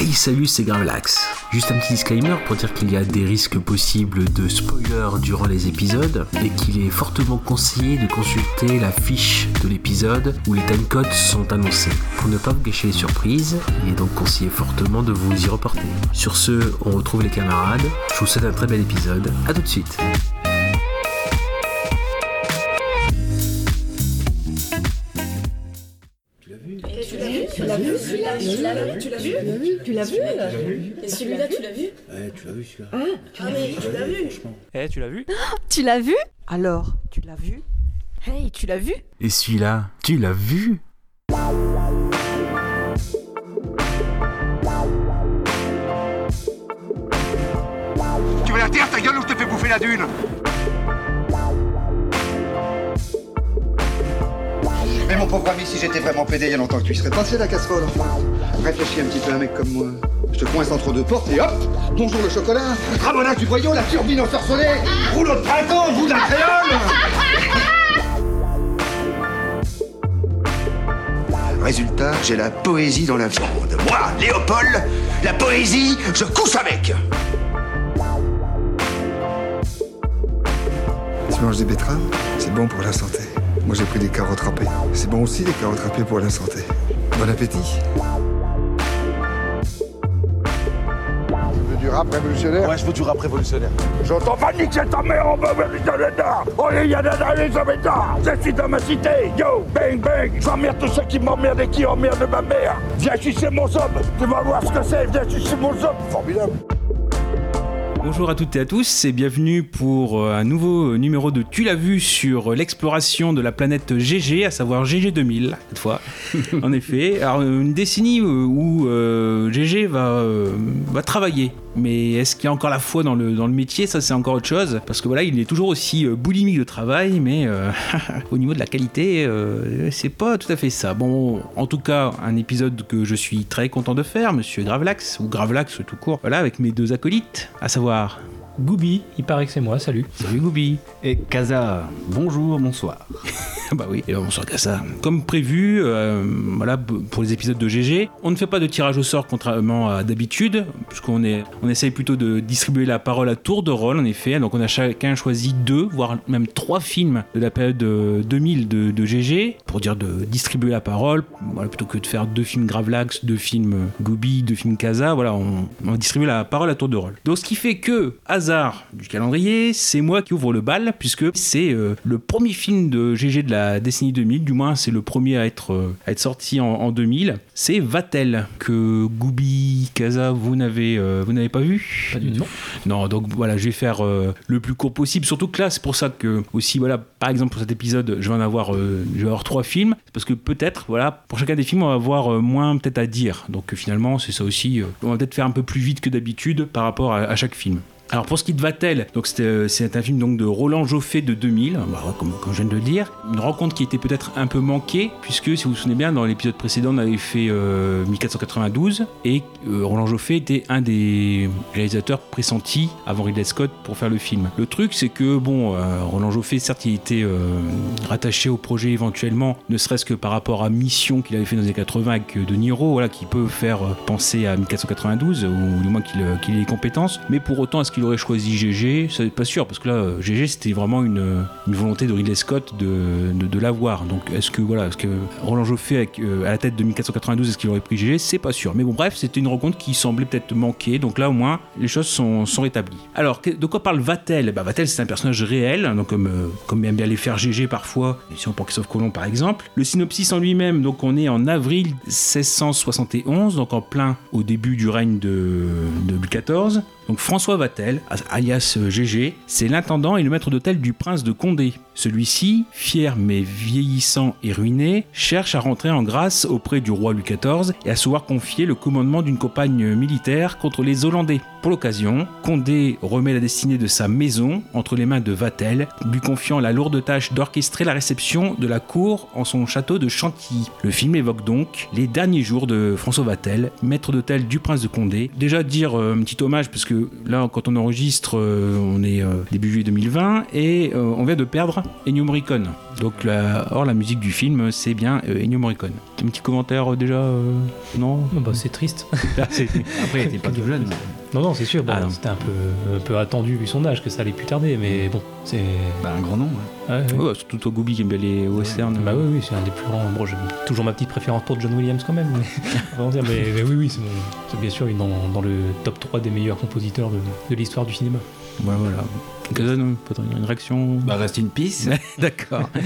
Hey salut c'est Gravelax Juste un petit disclaimer pour dire qu'il y a des risques possibles de spoiler durant les épisodes et qu'il est fortement conseillé de consulter la fiche de l'épisode où les timecodes sont annoncés. Pour ne pas vous gâcher les surprises, il est donc conseillé fortement de vous y reporter. Sur ce, on retrouve les camarades, je vous souhaite un très bel épisode, à tout de suite Tu l'as vu Tu l'as vu Et celui-là, tu l'as vu Ouais, tu l'as vu celui-là. Ah, ah mais tu l'as vu Eh, tu l'as vu Tu l'as vu Alors, tu l'as vu Hey, tu l'as vu Et celui-là, tu l'as vu Tu vas la terre ta gueule ou je te fais bouffer la dune Mais mon pauvre ami, si j'étais vraiment pédé il y a longtemps que tu serais passé la casserole. Réfléchis un petit peu un mec comme moi. Je te coince entre deux portes et hop Bonjour le chocolat Ramonage du boyau, la turbine ensorcelée Rouleau de printemps, bout d'un créole Résultat, j'ai la poésie dans la viande. Moi, Léopold, la poésie, je couche avec Tu manges des betteraves? C'est bon pour la santé. Moi j'ai pris des carottes râpées. C'est bon aussi les carottes râpées pour la santé. Bon appétit. Tu veux du rap révolutionnaire? Ouais, je veux du rap révolutionnaire. J'entends pas niquer ta mère en bas, Oh, les y'a les Je suis dans ma cité. Yo, bang, bang. J'emmerde tous ceux qui m'emmerdent et qui emmerdent ma mère. Viens sucer mon zob Tu vas voir ce que c'est. Viens sucer mon zob Formidable Bonjour à toutes et à tous et bienvenue pour euh, un nouveau numéro de Tu l'as vu sur l'exploration de la planète GG, à savoir GG 2000 cette fois. en effet, alors une décennie euh, où euh, GG va, euh, va travailler. Mais est-ce qu'il y a encore la foi dans le, métier? Ça, c'est encore autre chose. Parce que voilà, il est toujours aussi euh, boulimique de travail, mais euh, au niveau de la qualité, euh, c'est pas tout à fait ça. Bon, en tout cas, un épisode que je suis très content de faire, monsieur Gravelax, ou Gravelax tout court, voilà, avec mes deux acolytes, à savoir. Gooby, il paraît que c'est moi, salut. Salut Goubi Et Kaza, bonjour, bonsoir. Bah oui, et bonsoir Kassa. Comme prévu, euh, voilà, pour les épisodes de GG, on ne fait pas de tirage au sort contrairement à d'habitude, puisqu'on est, on essaye plutôt de distribuer la parole à tour de rôle, en effet. Donc on a chacun choisi deux, voire même trois films de la période euh, 2000 de, de GG, pour dire de distribuer la parole, voilà, plutôt que de faire deux films Gravelax, deux films euh, Gooby, deux films Kaza, voilà, on, on distribue la parole à tour de rôle. Donc ce qui fait que, hasard du calendrier, c'est moi qui ouvre le bal, puisque c'est euh, le premier film de GG de la décennie 2000, du moins c'est le premier à être, euh, à être sorti en, en 2000. C'est Vatel, que Gooby, Kaza, vous n'avez euh, vous n'avez pas vu? Pas du tout. non, donc voilà, je vais faire le plus court possible. Surtout que là, c'est pour ça que aussi, voilà, par exemple pour cet épisode, je vais en avoir, je vais avoir trois films, parce que peut-être, voilà, pour chacun des films, on va avoir moins peut-être à dire. Donc finalement, c'est ça aussi. on va peut-être faire un peu plus vite que d'habitude par rapport à, à chaque film. Alors pour ce qui de Vatel, donc euh, c'est un film donc de Roland Joffé de 2000, bah, comme, comme je viens de le dire, une rencontre qui était peut-être un peu manquée puisque si vous vous souvenez bien dans l'épisode précédent on avait fait euh, 1492 et euh, Roland Joffé était un des réalisateurs pressentis avant Ridley Scott pour faire le film. Le truc c'est que bon euh, Roland Joffé certes il était euh, rattaché au projet éventuellement, ne serait-ce que par rapport à Mission qu'il avait fait dans les années 80 avec euh, De Niro, voilà qui peut faire euh, penser à 1492 ou du moins qu'il euh, qu'il ait les compétences, mais pour autant est-ce aurait choisi GG C'est pas sûr parce que là euh, GG c'était vraiment une, volonté de Ridley Scott de, l'avoir. Donc est-ce que voilà, est-ce que Roland Joffé avec, euh, à la tête de 1492 est-ce qu'il aurait pris GG C'est pas sûr. Mais bon bref, c'était une rencontre qui semblait peut-être manquer. Donc là au moins les choses sont, sont rétablies. Alors de quoi parle Vatel? Bah, Vatel c'est un personnage réel, donc comme euh, comme bien les faire GG parfois. Si on prend Christophe Colomb par exemple. Le synopsis en lui-même, donc on est en avril 1671, donc en plein au début du règne de Louis XIV. Donc François Vatel, alias euh, GG, c'est l'intendant et le maître d'hôtel du prince de Condé. Celui-ci, fier mais vieillissant et ruiné, cherche à rentrer en grâce auprès du roi Louis XIV et à se voir confier le commandement d'une campagne militaire contre les Hollandais. Pour l'occasion, Condé remet la destinée de sa maison entre les mains de Vatel, lui confiant la lourde tâche d'orchestrer la réception de la cour en son château de Chantilly. Le film évoque donc les derniers jours de François Vatel, maître d'hôtel du prince de Condé. Déjà dire euh, un petit hommage parce que que là, quand on enregistre, euh, on est euh, début juillet 2020 et euh, on vient de perdre Ennio Morricone. Donc, la, or, la musique du film, c'est bien Ennio Morricone. Un petit commentaire déjà Non? Ah bah, c'est triste. Ah, Après, il était pas tout jeune. non, non, c'est sûr. bon, Ah, non. C'était un peu, un peu attendu vu son âge que ça allait plus tarder, mais bon, c'est. Bah, un grand nom. ouais. Ouais, ouais. Ouais, surtout toi, Goubi, qui aime bien les westerns. Bah oui, oui, c'est un des plus grands. Bon, j'ai toujours ma petite préférence pour John Williams quand même. Mais, on va dire, mais, mais oui, oui, c'est, mon- c'est bien sûr dans, dans le top 3 des meilleurs compositeurs de, de l'histoire du cinéma. Voilà, voilà. Kazan, peut-être une réaction Bah, reste une piste. D'accord.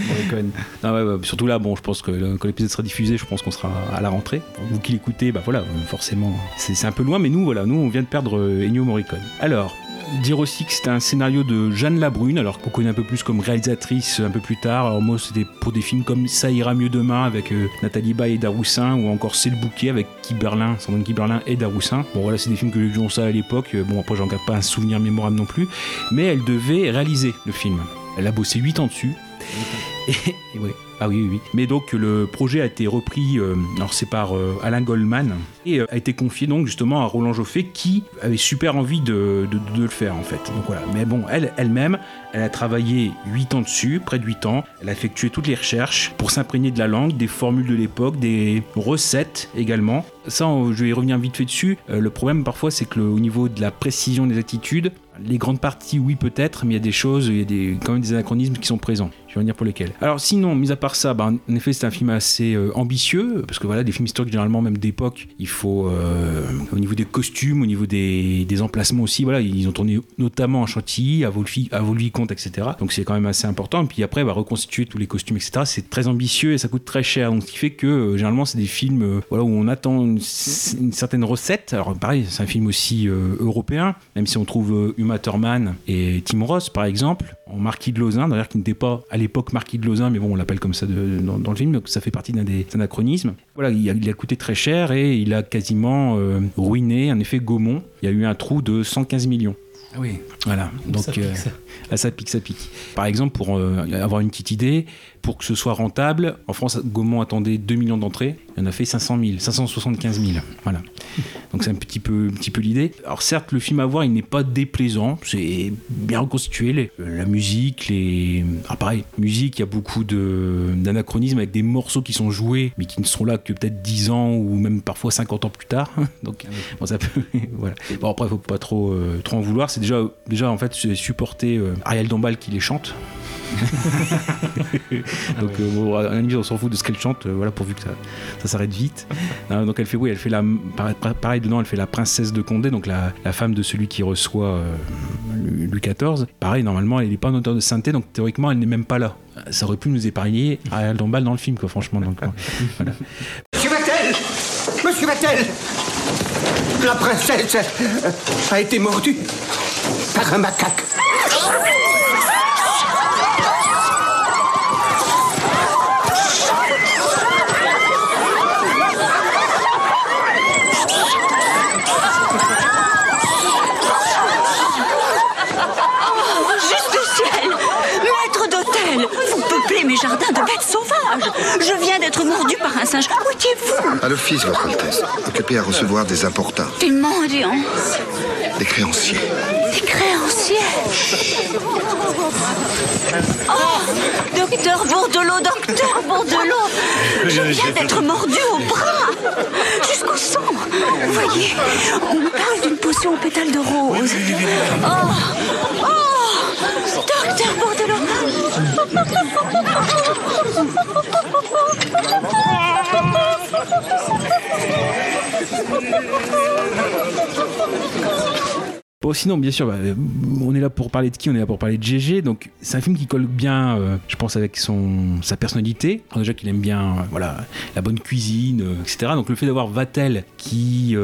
Ah ouais, ouais, surtout là, bon, je pense que quand l'épisode sera diffusé, je pense qu'on sera à la rentrée. Vous qui l'écoutez, bah voilà, forcément, c'est c'est un peu loin, mais nous, voilà, nous, on vient de perdre euh, Ennio Morricone. Alors. Dire aussi que c'était un scénario de Jeanne Labrune, alors qu'on connaît un peu plus comme réalisatrice un peu plus tard. Alors moi, c'était pour des films comme Ça ira mieux demain avec euh, Nathalie Baye et Daroussin, ou encore C'est le bouquet avec Kiberlin, Sandrine Kiberlin et Daroussin. Bon voilà, c'est des films que j'ai vus en salle à l'époque. Euh, Bon après, j'en garde pas un souvenir mémorable non plus, mais elle devait réaliser le film. Elle a bossé 8 ans dessus. Et, et ouais. Ah oui, oui, oui. Mais donc le projet a été repris, euh, alors c'est par euh, Alain Goldman, et euh, a été confié donc justement à Roland Joffé qui avait super envie de, le faire en fait. Mais bon, elle elle-même, elle a travaillé 8 ans dessus, près de 8 ans. Elle a effectué toutes les recherches pour s'imprégner de la langue, des formules de l'époque, des recettes également. Ça, je vais revenir vite fait dessus. Le problème parfois, c'est que le- au niveau de la précision des attitudes, les grandes parties, oui peut-être, mais il y a des choses, il y a quand même des anachronismes qui sont présents. Je vais revenir pour lesquels. Alors sinon, mis à part ça, bah, en effet, c'est un film assez euh, ambitieux, parce que voilà, des films historiques, généralement, même d'époque, il faut, euh, au niveau des costumes, au niveau des, emplacements aussi, voilà, ils ont tourné notamment à Chantilly, à Volvi, à Volvicomte, etc. Donc c'est quand même assez important. Et puis après, bah, reconstituer tous les costumes, etc. C'est très ambitieux et ça coûte très cher. Donc ce qui fait que, euh, généralement, c'est des films où on attend une, une certaine recette. Alors pareil, c'est un film aussi européen, même si on trouve euh, Uma Thurman et Tim Ross, par exemple, en Marquis de Lausanne, d'ailleurs qui n'était pas à l'époque Marquis de Lausanne, mais bon, on l'appelle comme ça de- dans, dans le film, donc ça fait partie d'un des anachronismes. Voilà, il a, il a coûté très cher et il a quasiment euh, ruiné, en effet, Gaumont. Il y a eu un trou de 115 millions. Ah oui. Voilà, donc Ça pique, euh, ça. ah, ça pique, ça pique. Par exemple, pour euh, avoir une petite idée, pour que ce soit rentable, en France, Gaumont attendait 2 millions d'entrées, il en a fait 500 000, 575 000. Voilà. Donc c'est un petit peu, un petit peu l'idée. Alors certes, le film à voir, il n'est pas déplaisant, c'est bien reconstitué, la musique, les... Ah pareil, musique, il y a beaucoup d'anachronismes avec des morceaux qui sont joués, mais qui ne seront là que peut-être 10 ans ou même parfois 50 ans plus tard. Donc bon, ça peut... Bon après, faut pas trop, euh, trop en vouloir. C'est déjà, déjà en fait, supporter euh, Ariel Dombal qui les chante. donc euh, bon, à la limite, on s'en fout de ce qu'elle chante, euh, voilà, pourvu que ça, ça s'arrête vite. Euh, donc elle fait, oui, elle fait la, pareil, dedans, elle fait la princesse de Condé, donc la, la femme de celui qui reçoit euh, Louis XIV. Pareil, normalement, elle n'est pas un auteur de sainteté, donc théoriquement, elle n'est même pas là. Ça aurait pu nous épargner Ariel Dombal dans le film, quoi, franchement. Donc, voilà. Monsieur Vatel Monsieur Vatel La princesse euh, a été mordue par un macaque. Juste du ciel Maître d'hôtel Vous peuplez mes jardins de Je viens d'être mordu par un singe. Où étiez-vous À l'office, Votre Altesse, occupé à recevoir des importuns, Des mendiants. Des créanciers. Des créanciers. Oh Docteur Bourdelot, docteur Bourdelot. Je viens d'être mordu au bras. Jusqu'au sang. Vous voyez, on me parle d'une potion aux pétales de rose. Oh Oh Docteur Bon, sinon, bien sûr, bah, on est là pour parler de qui On est là pour parler de GG. Donc, c'est un film qui colle bien, euh, je pense, avec son, sa personnalité. Déjà qu'il aime bien euh, voilà, la bonne cuisine, euh, etc. Donc, le fait d'avoir Vatel, qui,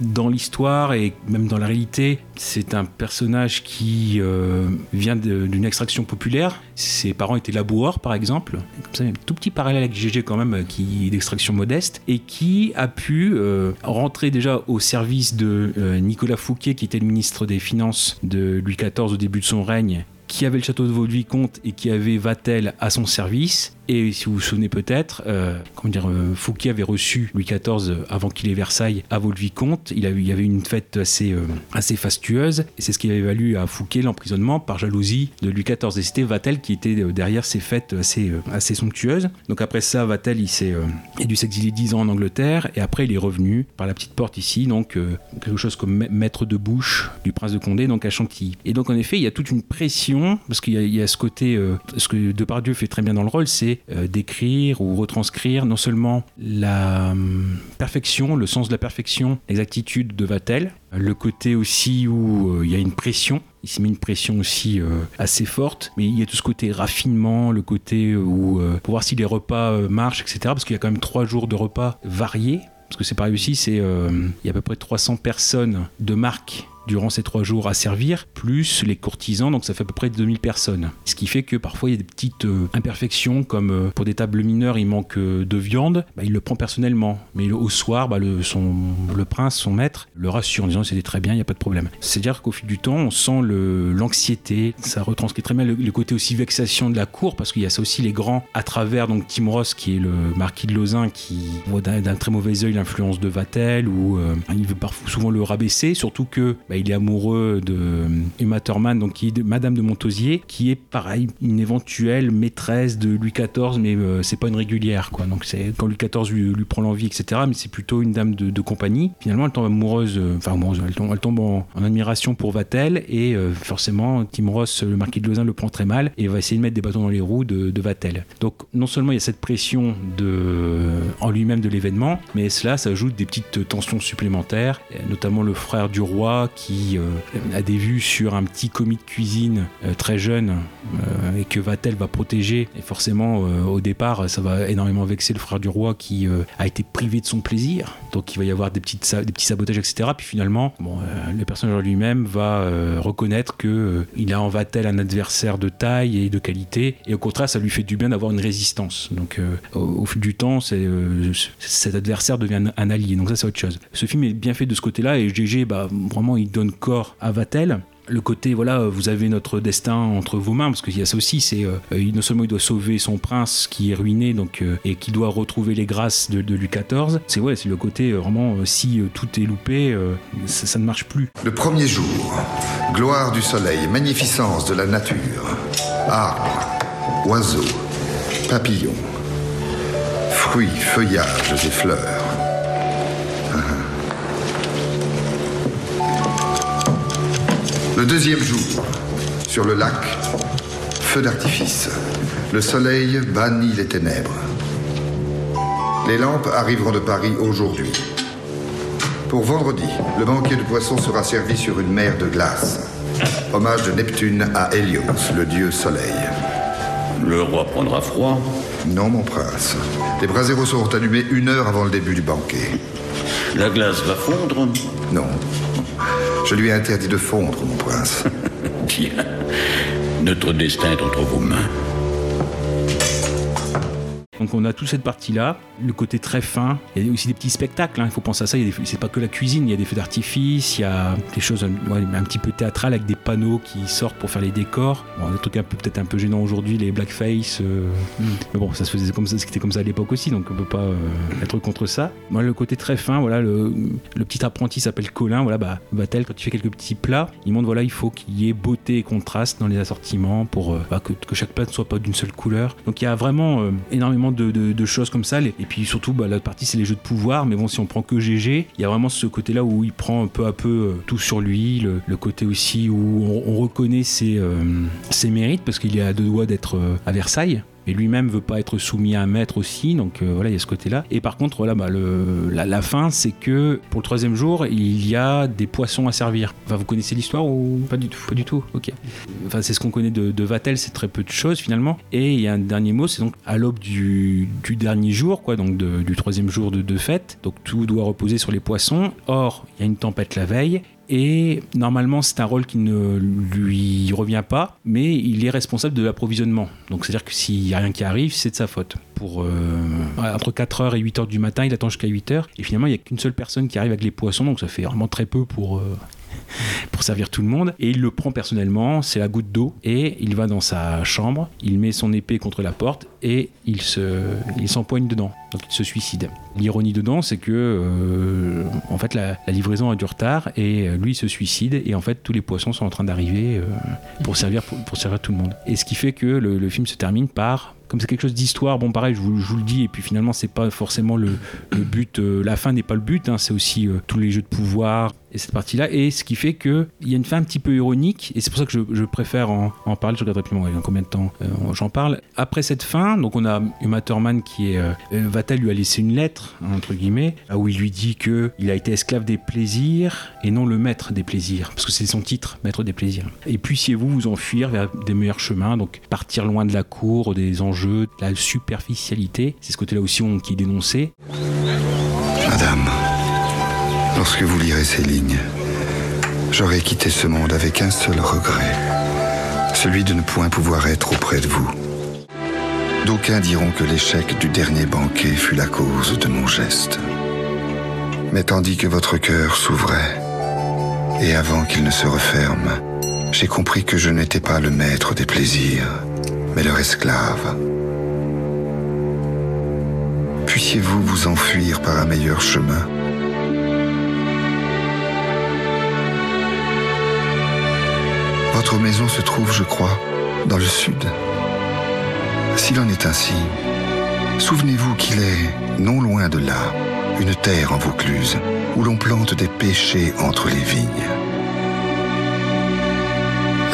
dans l'histoire et même dans la réalité, c'est un personnage qui euh, vient d'une extraction populaire. Ses parents étaient laboureurs, par exemple. Un tout petit parallèle avec GG, quand même, qui est d'extraction modeste. Et qui a pu euh, rentrer déjà au service de euh, Nicolas Fouquet, qui était le ministre des Finances de Louis XIV au début de son règne, qui avait le château de Vaux-le-Vicomte et qui avait Vatel à son service. Et si vous vous souvenez peut-être, euh, comment dire, euh, Fouquet avait reçu Louis XIV euh, avant qu'il ait Versailles à Vaux-le-Vicomte. Il, il y avait une fête assez, assez fastueuse et c'est ce qui avait valu à Fouquet l'emprisonnement par jalousie de Louis XIV. Et c'était Vatel qui était derrière ces fêtes assez, assez somptueuses. Donc après ça, Vatel, il, s'est, il a dû s'exiler 10 ans en Angleterre et après il est revenu par la petite porte ici, donc quelque chose comme ma- maître de bouche du prince de Condé, donc à Chantilly. Et donc en effet, il y a toute une pression parce qu'il y a, ce côté, euh, ce que Depardieu fait très bien dans le rôle, c'est euh, d'écrire ou retranscrire non seulement la hum, perfection, le sens de la perfection, l'exactitude de Vatel, le côté aussi où euh, il y a une pression. Il s'est mis une pression aussi euh, assez forte, mais il y a tout ce côté raffinement, le côté où euh, pour voir si les repas euh, marchent, etc. Parce qu'il y a quand même trois jours de repas variés. Parce que c'est pareil aussi, euh, il y a à peu près 300 personnes de marque durant ces trois jours à servir, plus les courtisans, donc ça fait à peu près 2000 personnes. Ce qui fait que parfois il y a des petites euh, imperfections, comme euh, pour des tables mineures, il manque euh, de viande, bah, il le prend personnellement. Mais au soir, bah, le, son, le prince, son maître, le rassure en disant c'était très bien, il n'y a pas de problème. C'est-à-dire qu'au fil du temps, on sent l'anxiété, ça retranscrit très bien le, côté aussi vexation de la cour, parce qu'il y a ça aussi les grands à travers, donc Tim Ross, qui est le marquis de Lausanne, qui voit d'un très mauvais œil l'influence de Vatel, ou il veut parfois souvent le rabaisser, surtout que bah, il est amoureux de euh, Emma Thurman, est de- Madame de Montausier, qui est pareil, une éventuelle maîtresse de Louis XIV, mais euh, c'est pas une régulière, quoi. Donc quand Louis XIV lui, prend l'envie, etc. Mais c'est plutôt une dame de, compagnie. Finalement, elle tombe amoureuse, euh, enfin amoureuse, elle tombe, en, admiration pour Vatel, et euh, forcément, Tim Ross, le marquis de Lausanne, le prend très mal et va essayer de mettre des bâtons dans les roues de, Vatel. Donc non seulement il y a cette pression en lui-même de l'événement, mais cela s'ajoute des petites tensions supplémentaires, euh, notamment le frère du roi qui euh, a des vues sur un petit commis de cuisine euh, très jeune euh, et que Vatel va protéger. Et forcément, au départ, ça va énormément vexer le frère du roi qui a été privé de son plaisir. Donc il va y avoir des, petites des petits sabotages, etc. Puis finalement, bon, le personnage lui-même va reconnaître que il a en Vatel un adversaire de taille et de qualité. Et au contraire, ça lui fait du bien d'avoir une résistance. Donc au, fil du temps, cet adversaire devient un allié. Donc ça, c'est autre chose. Ce film est bien fait de ce côté-là et GG, bah, vraiment, il donne corps à Vatel. Le côté voilà vous avez notre destin entre vos mains parce qu'il y a ça aussi c'est euh, non seulement il doit sauver son prince qui est ruiné donc euh, et qui doit retrouver les grâces de, Louis XIV c'est ouais c'est le côté euh, vraiment si tout est loupé ça, ça ne marche plus. Le premier jour, gloire du soleil, magnificence de la nature, arbres, oiseaux, papillons, fruits, feuillages et fleurs. Le deuxième jour, sur le lac, feu d'artifice. Le soleil bannit les ténèbres. Les lampes arriveront de Paris aujourd'hui. Pour vendredi, le banquet de poissons sera servi sur une mer de glace. Hommage de Neptune à Hélios, le dieu soleil. Le roi prendra froid. Non, mon prince. Les braseros seront allumés une heure avant le début du banquet. La glace va fondre. Non. Je lui ai interdit de fondre, mon prince. Tiens, notre destin est entre vos mains. Donc on a toute cette partie-là, le côté très fin. Il y a aussi des petits spectacles. hein. Il faut penser à ça. Il y a des- C'est pas que la cuisine. Il y a des feux d'artifice. Il y a des choses ouais, un petit peu théâtrales avec des panneaux qui sortent pour faire les décors. Bon, des trucs un peu peut-être un peu gênants aujourd'hui, les blackface. euh, Mais bon, ça se faisait comme ça. C'était comme ça à l'époque aussi. Donc on peut pas euh, être contre ça. Moi, le côté très fin. Voilà, le, le petit apprenti s'appelle Colin. Voilà, bah Vatel quand il fait quelques petits plats, il montre voilà, il faut qu'il y ait beauté et contraste dans les assortiments pour euh, bah, que, que chaque plat ne soit pas d'une seule couleur. Donc il y a vraiment euh, de, choses comme ça. Et puis surtout, bah, l'autre partie, c'est les jeux de pouvoir. Mais bon, si on prend que GG, il y a vraiment ce côté-là où il prend peu à peu euh, tout sur lui. Le, côté aussi où on, on reconnaît ses, euh, ses mérites parce qu'il est à deux doigts d'être euh, à Versailles. Et lui-même veut pas être soumis à un maître aussi, donc euh, voilà, il y a ce côté-là. Et par contre, voilà, bah, le, la, la fin, c'est que pour le troisième jour, il y a des poissons à servir. Enfin, vous connaissez l'histoire ou? Pas du tout Pas du tout. Ok. Enfin, c'est ce qu'on connaît de, de Vatel, c'est très peu de choses finalement. Et il y a un dernier mot, c'est donc à l'aube du, du dernier jour, quoi, donc de- du troisième jour de, de fête. Donc tout doit reposer sur les poissons. Or, il y a une tempête la veille. Et normalement, c'est un rôle qui ne lui revient pas, mais il est responsable de l'approvisionnement. Donc, c'est-à-dire que s'il n'y a rien qui arrive, c'est de sa faute. pour euh, entre 4h et 8h du matin, il attend jusqu'à 8h et finalement il n'y a qu'une seule personne qui arrive avec les poissons donc ça fait vraiment très peu pour euh, pour servir tout le monde. Et il le prend personnellement, c'est la goutte d'eau, et il va dans sa chambre, il met son épée contre la porte et il se, il s'empoigne dedans. Donc il se suicide. L'ironie dedans, c'est que euh, en fait la, livraison a du retard et euh, lui se suicide et en fait tous les poissons sont en train d'arriver euh, pour servir pour, servir tout le monde. Et ce qui fait que le, film se termine par comme c'est quelque chose d'histoire, bon pareil, je vous, le dis, et puis finalement c'est pas forcément le, but, la fin n'est pas le but, hein, c'est aussi tous les jeux de pouvoir et cette partie-là, et ce qui fait que il y a une fin un petit peu ironique, et c'est pour ça que je, préfère en, parler, je regarde rapidement ouais, combien de temps euh, j'en parle. Après cette fin, donc on a Uma Thurman qui est, euh, va-t-elle lui a laissé une lettre, entre guillemets, où il lui dit que il a été esclave des plaisirs et non le maître des plaisirs, parce que c'est son titre, maître des plaisirs. Et puissiez-vous vous enfuir vers des meilleurs chemins, donc partir loin de la cour, des enjeux, de la superficialité. C'est ce côté-là aussi on- qui est dénoncé. Lorsque vous lirez ces lignes, j'aurai quitté ce monde avec un seul regret, celui de ne point pouvoir être auprès de vous. D'aucuns diront que l'échec du dernier banquet fut la cause de mon geste. Mais tandis que votre cœur s'ouvrait, et avant qu'il ne se referme, j'ai compris que je n'étais pas le maître des plaisirs, mais leur esclave. Puissiez-vous vous enfuir par un meilleur chemin Votre maison se trouve, je crois, dans le sud. S'il en est ainsi, souvenez-vous qu'il est, non loin de là, une terre en Vaucluse, où l'on plante des pêchers entre les vignes.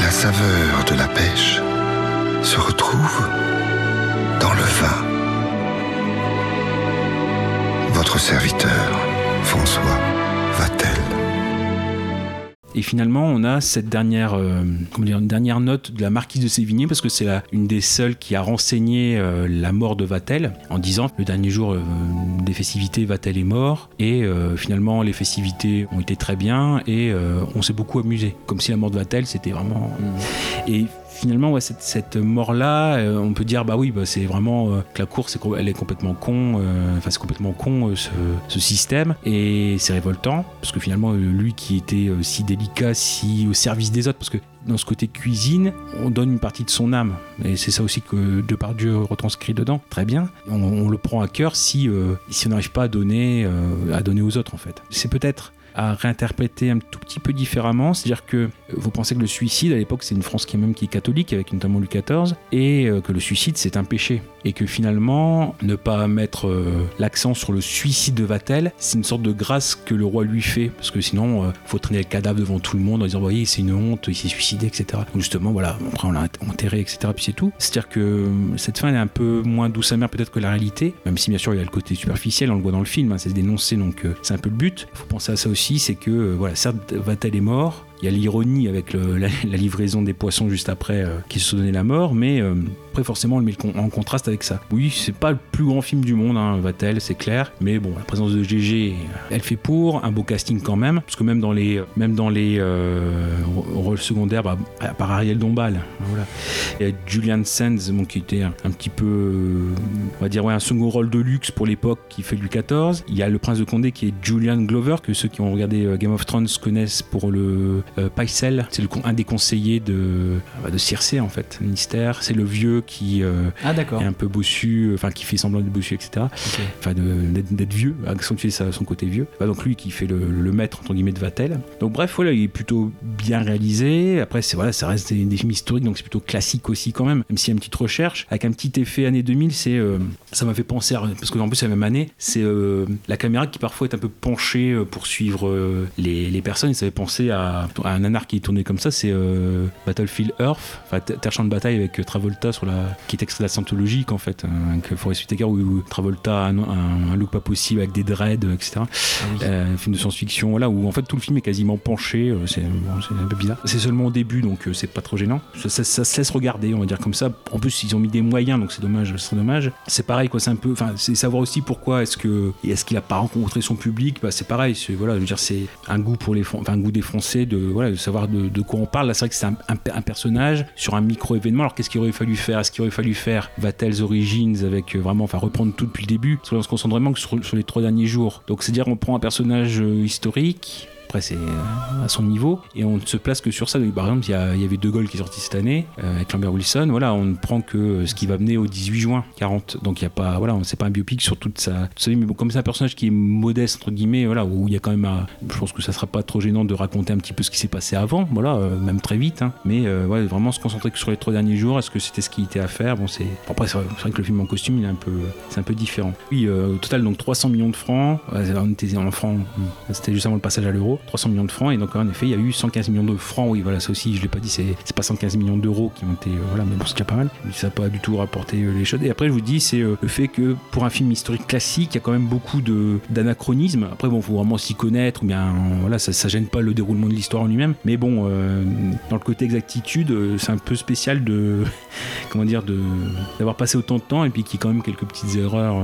La saveur de la pêche se retrouve dans le vin. Votre serviteur, François Vatel. Et finalement, on a cette dernière, euh, comment dire, une dernière note de la marquise de Sévigné, parce que c'est la- une des seules qui a renseigné euh, la mort de Vatel, en disant le dernier jour euh, des festivités, Vatel est mort, et finalement les festivités ont été très bien, et on s'est beaucoup amusé, comme si la mort de Vatel c'était vraiment. Et finalement, cette, mort-là, euh, on peut dire, bah oui, bah, c'est vraiment euh, que la course, elle est complètement con, euh, enfin, c'est complètement con ce, système, et c'est révoltant, parce que finalement, lui qui était si délicat, si au service des autres, parce que dans ce côté cuisine, on donne une partie de son âme, et c'est ça aussi que Depardieu retranscrit dedans, très bien. On, le prend à cœur si, si on n'arrive pas à donner, à donner aux autres, en fait. C'est peut-être à réinterpréter un tout petit peu différemment. C'est-à-dire que euh, vous pensez que le suicide, à l'époque, c'est une France qui est même catholique, avec notamment Louis XIV, et euh, que le suicide, c'est un péché. Et que finalement, ne pas mettre euh, l'accent sur le suicide de Vatel, c'est une sorte de grâce que le roi lui fait, parce que sinon, euh, faut traîner le cadavre devant tout le monde en disant, vous voyez, c'est une honte, il s'est suicidé, etc. Justement, voilà, après on l'a enterré, etc. Puis c'est tout. C'est-à-dire que euh, cette fin elle est un peu moins douce amère peut-être que la réalité, même si bien sûr il y a le côté superficiel, on le voit dans le film, hein, c'est dénoncé, donc euh, c'est un peu le but. Il faut penser à ça aussi, c'est que, voilà, certes, Vatel est mort, il y a l'ironie avec la, livraison des poissons juste après euh, qui se donné la mort, mais euh, après forcément on le met en contraste avec ça. Oui, c'est pas le plus grand film du monde, hein, Vatel, c'est clair, mais bon, la présence de GG, elle fait pour, un beau casting quand même, parce que même dans les, même dans les euh, rôles secondaires, bah, à part Ariel Dombal, voilà, il y a Julian Sands, bon, qui était un, petit peu, euh, on va dire, ouais, un second rôle de luxe pour l'époque qui fait Louis XIV. Il y a le prince de Condé qui est Julian Glover, que ceux qui ont regardé euh, Game of Thrones connaissent pour le euh, Pycelle. C'est un des conseillers de, bah, de Circé, en fait, Mystère. C'est le vieux qui euh, Ah, est un peu bossu, euh, enfin qui fait semblant d'être bossu, etc. Enfin, d'être vieux, accentuer son côté vieux. Bah, donc lui qui fait le, le maître, entre guillemets, de Vatel. Donc bref, voilà, il est plutôt bien réalisé. Après, c'est voilà, ça reste des, des films historiques, donc c'est plutôt classique aussi quand même, même s'il y a une petite recherche. Avec un petit effet année 2000, c'est, euh, ça m'a fait penser, à, parce que en plus c'est la même année, c'est la caméra qui parfois est un peu penchée pour suivre les, les personnes. Et ça fait penser à un nanar qui est tourné comme ça, c'est euh, Battlefield Earth, enfin Ter- Terre Champ de bataille avec euh, Travolta sur la, qui est extrait de la Scientologique en fait, hein, avec Forest Whitaker où, où Travolta a un, un- un look pas possible avec des dreads, euh, etc. Euh, un film de science-fiction, voilà, où en fait tout le film est quasiment penché, euh, c'est bon, un peu bizarre. C'est seulement au début, donc euh, c'est pas trop gênant. Ça, ça- ça se laisse regarder, on va dire comme ça. En plus, ils ont mis des moyens, donc c'est dommage, c'est dommage. C'est pareil, quoi, c'est un peu, enfin, c'est savoir aussi pourquoi est-ce que, est-ce qu'il a pas rencontré son public, bah c'est pareil, c'est voilà, je veux dire, c'est un goût pour les, enfin, un goût des Français de voilà, de savoir de, de quoi on parle. Là, c'est vrai que c'est un, un- personnage sur un micro-événement. Alors, qu'est-ce qu'il aurait fallu faire? Est-ce qu'il aurait fallu faire Vattel's Origins avec euh, vraiment, enfin, reprendre tout depuis le début? Parce que on se concentre vraiment que sur, sur les trois derniers jours. Donc, c'est-à-dire, on prend un personnage euh, historique. Après, c'est euh, à son niveau. Et on ne se place que sur ça. Donc, par exemple, il y, y avait De Gaulle qui est sorti cette année euh, avec Lambert Wilson. Voilà, on ne prend que euh, ce qui va mener au 18 juin 40. Donc, il n'y a pas, voilà, c'est pas un biopic sur toute sa. toute sa vie. Mais bon, comme c'est un personnage qui est modeste, entre guillemets, voilà, où il y a quand même. je pense que ça sera pas trop gênant de raconter un petit peu ce qui s'est passé avant. Voilà, même très vite. hein. Mais vraiment se concentrer que sur les trois derniers jours. Est-ce que c'était ce qui était à faire? Bon, c'est. après, c'est vrai, que le film en costume, il est un peu, c'est un peu différent. Oui, au total, donc 300 millions de francs. On était en francs. C'était juste avant le passage à l'euro. 300 millions de francs. Et donc, en effet, il y a eu 115 millions de francs. Oui, voilà, ça aussi, je l'ai pas dit, c'est pas 115 millions d'euros qui ont été. euh, voilà, mais bon, c'est déjà pas mal. Ça n'a pas du tout rapporté euh, les choses. Et après, je vous dis, c'est euh, le fait que pour un film historique classique, il y a quand même beaucoup d'anachronismes. Après, bon, faut vraiment s'y connaître. Ou bien, voilà, ça, ça gêne pas le déroulement de l'histoire en lui-même. Mais bon, dans le côté exactitude, c'est un peu spécial de. comment dire, d'avoir passé autant de temps et puis qu'il y ait quand même quelques petites erreurs.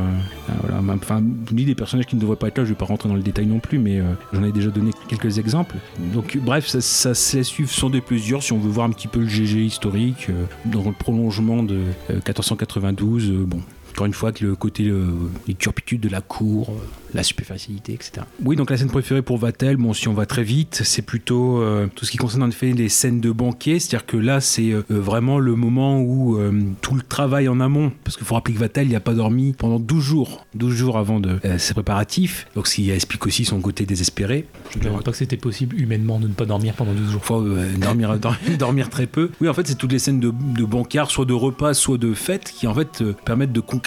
voilà, enfin, je dis des personnages qui ne devraient pas être là, je vais pas rentrer dans le détail non plus, mais j'en ai déjà donné quelques exemples. Donc, bref, ça, ça laisse suivre sur des si on veut voir un petit peu le GG historique euh, dans le prolongement de euh, 1492. euh, bon. Encore une fois, que le côté, euh, les turpitudes de la cour, euh, la superficialité, etc. Oui, donc la scène préférée pour Vatel, bon, si on va très vite, c'est plutôt euh, tout ce qui concerne en effet les scènes de banquet, c'est-à-dire que là, c'est euh, vraiment le moment où euh, tout le travail en amont, parce qu'il faut rappeler que Vatel, il n'a pas dormi pendant 12 jours, 12 jours avant de euh, ses préparatifs, donc ce qui explique aussi son côté désespéré. Je ne pas que c'était possible humainement de ne pas dormir pendant 12 jours. Faut euh, dormir, dor- dormir très peu. Oui, en fait, c'est toutes les scènes de, de bancard, soit de repas, soit de fêtes, qui en fait euh, permettent de concrétiser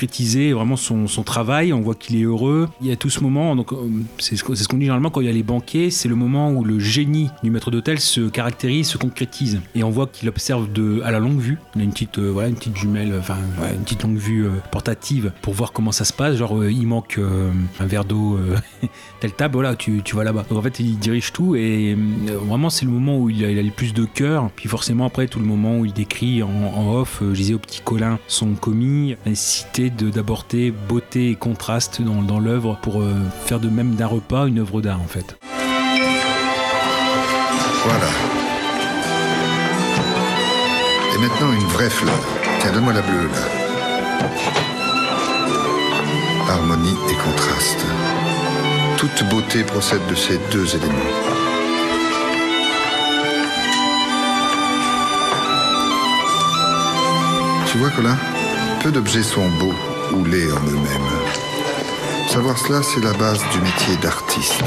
vraiment son, son travail. On voit qu'il est heureux. Il y a tout ce moment, donc euh, c'est ce qu'on dit généralement quand il y a les banquets, c'est le moment où le génie du maître d'hôtel se caractérise, se concrétise. Et on voit qu'il observe de, à la longue vue. Il a une petite, euh, voilà, une petite jumelle, enfin, une petite longue vue euh, portative pour voir comment ça se passe. Genre, il manque un verre d'eau, telle table, voilà, tu, tu vas là-bas. Donc en fait, il dirige tout et vraiment, c'est le moment où il a, le plus de cœur. Puis forcément, après, tout le moment où il décrit en, off, je disais au petit Colin, son commis, la de- d'apporter beauté et contraste dans, dans l'œuvre pour euh, faire de même d'un repas une œuvre d'art en fait. Voilà. Et maintenant, une vraie fleur. Tiens, donne-moi la bleue, là. Harmonie et contraste. Toute beauté procède de ces deux éléments. Tu vois, Colin, peu d'objets sont beaux ou laids en eux-mêmes. Savoir cela, c'est la base du métier d'artiste.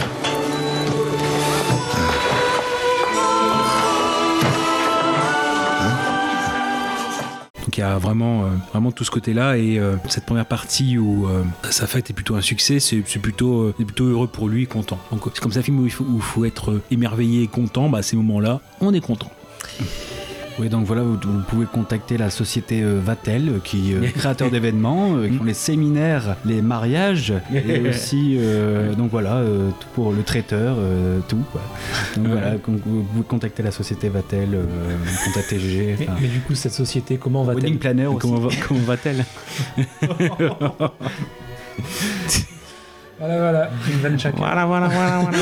Donc il y a vraiment, euh, vraiment tout ce côté-là et euh, cette première partie où euh, sa fête est plutôt un succès, c'est plutôt, plutôt heureux pour lui, content. Donc c'est comme ça un film où il faut, faut être émerveillé et content, bah, à ces moments-là, on est content. Oui, donc voilà, vous, vous pouvez contacter la société euh, Vatel, euh, qui euh, est créateur d'événements, qui font les séminaires, les mariages, et aussi, donc voilà, tout pour le traiteur, tout. quoi. Donc voilà, vous pouvez contacter la société Vatel, contacter GG. Mais, mais du coup, cette société, comment va-t-elle? Planner aussi. Comment va-t-elle? Voilà, voilà, une vanne chacun. Voilà, voilà, voilà, voilà.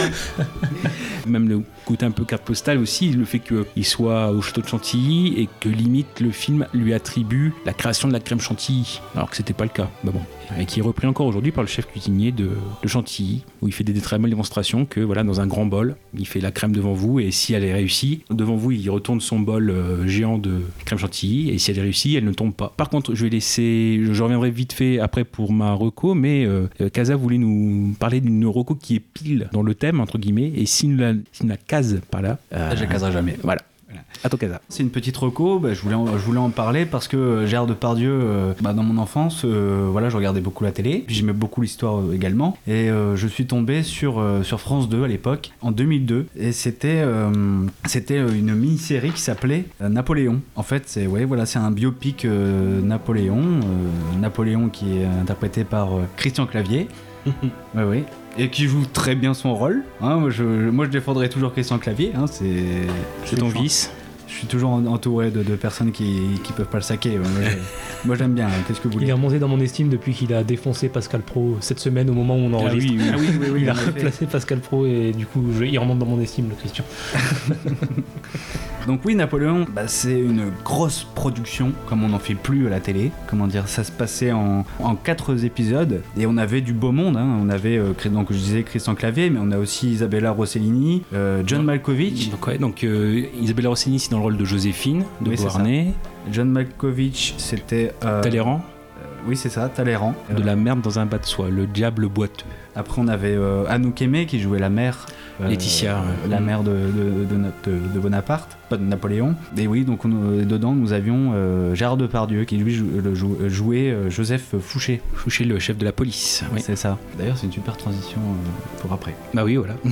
Même le côté un peu carte postale aussi, le fait qu'il soit au château de Chantilly et que limite le film lui attribue la création de la crème Chantilly, alors que c'était pas le cas. Bah bon. Et qui est repris encore aujourd'hui par le chef cuisinier de, de Chantilly, où il fait des, très belles démonstrations que voilà, dans un grand bol, il fait la crème devant vous et si elle est réussie, devant vous, il retourne son bol euh, géant de crème Chantilly et si elle est réussie, elle ne tombe pas. Par contre, je vais laisser, je, je reviendrai vite fait après pour ma reco, mais euh, Casa voulait nous parler d'une reco qui est pile dans le thème, entre guillemets, et s'il ne la, ne la case pas là, euh, Je la caserai jamais. Voilà. À ton Casa. C'est une petite reco, bah, je, voulais en, je voulais en parler parce que euh, Gérard Depardieu, euh, bah, dans mon enfance, euh, voilà, je regardais beaucoup la télé, puis j'aimais beaucoup l'histoire euh, également, et je suis tombé sur, sur France 2 à l'époque, en 2002, et c'était c'était une mini-série qui s'appelait Napoléon. En fait, c'est ouais, voilà, c'est un biopic Napoléon, Napoléon qui est interprété par Christian Clavier. Ouais, oui. Et qui joue très bien son rôle. hein. moi, je, moi, je défendrai toujours Christian Clavier. hein, c'est C'est ton vice. Je suis toujours en- entouré de, de personnes qui, qui peuvent pas le saquer. Moi, j'aime bien. Qu'est-ce que vous Il voulez est remonté dans mon estime depuis qu'il a défoncé Pascal Pro cette semaine au moment où on enregistre. oui, oui. Ah oui, oui, oui, il a replacé Pascal Pro et du coup je- il remonte dans mon estime le Christian. Donc oui, Napoléon, bah, c'est une grosse production, comme on n'en fait plus à la télé. Comment dire, ça se passait en, en quatre épisodes et on avait du beau monde. hein. On avait, euh, donc je disais Christian Clavier, mais on a aussi Isabella Rossellini, euh, John Malkovich. Donc, ouais, donc euh, Isabella Rossellini, c'est dans le rôle de Joséphine, de Oui, Beauharnais, John Malkovich, c'était... euh, Talleyrand, euh, oui, c'est ça, Talleyrand. de la merde dans un bas de soie, le diable boiteux. Après, on avait euh, Anouk Aimé qui jouait la mère. euh, Laetitia. La Mm. mère de, de, de notre- de Bonaparte, pas de Napoléon. Et oui, donc on, euh, dedans, nous avions Gérard Depardieu qui lui jou- jouait Joseph Fouché. Fouché, le chef de la police. Oui. C'est ça. D'ailleurs, c'est une super transition pour après. Bah oui, voilà.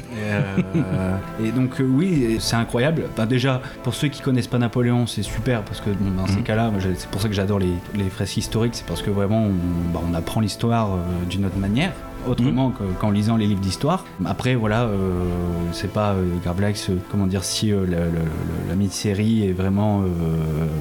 Et, et donc oui, c'est incroyable. Enfin, déjà, pour ceux qui connaissent pas Napoléon, c'est super parce que bon, dans ces Mhm. cas-là, c'est pour ça que j'adore les, les fresques historiques, c'est parce que vraiment on, bah, on apprend l'histoire euh, d'une autre manière. Autrement que- qu'en lisant les livres d'histoire. Après, voilà, euh, c'est pas euh, Garblax, euh, comment dire, si euh, la, la- la- la mini-série est vraiment, euh,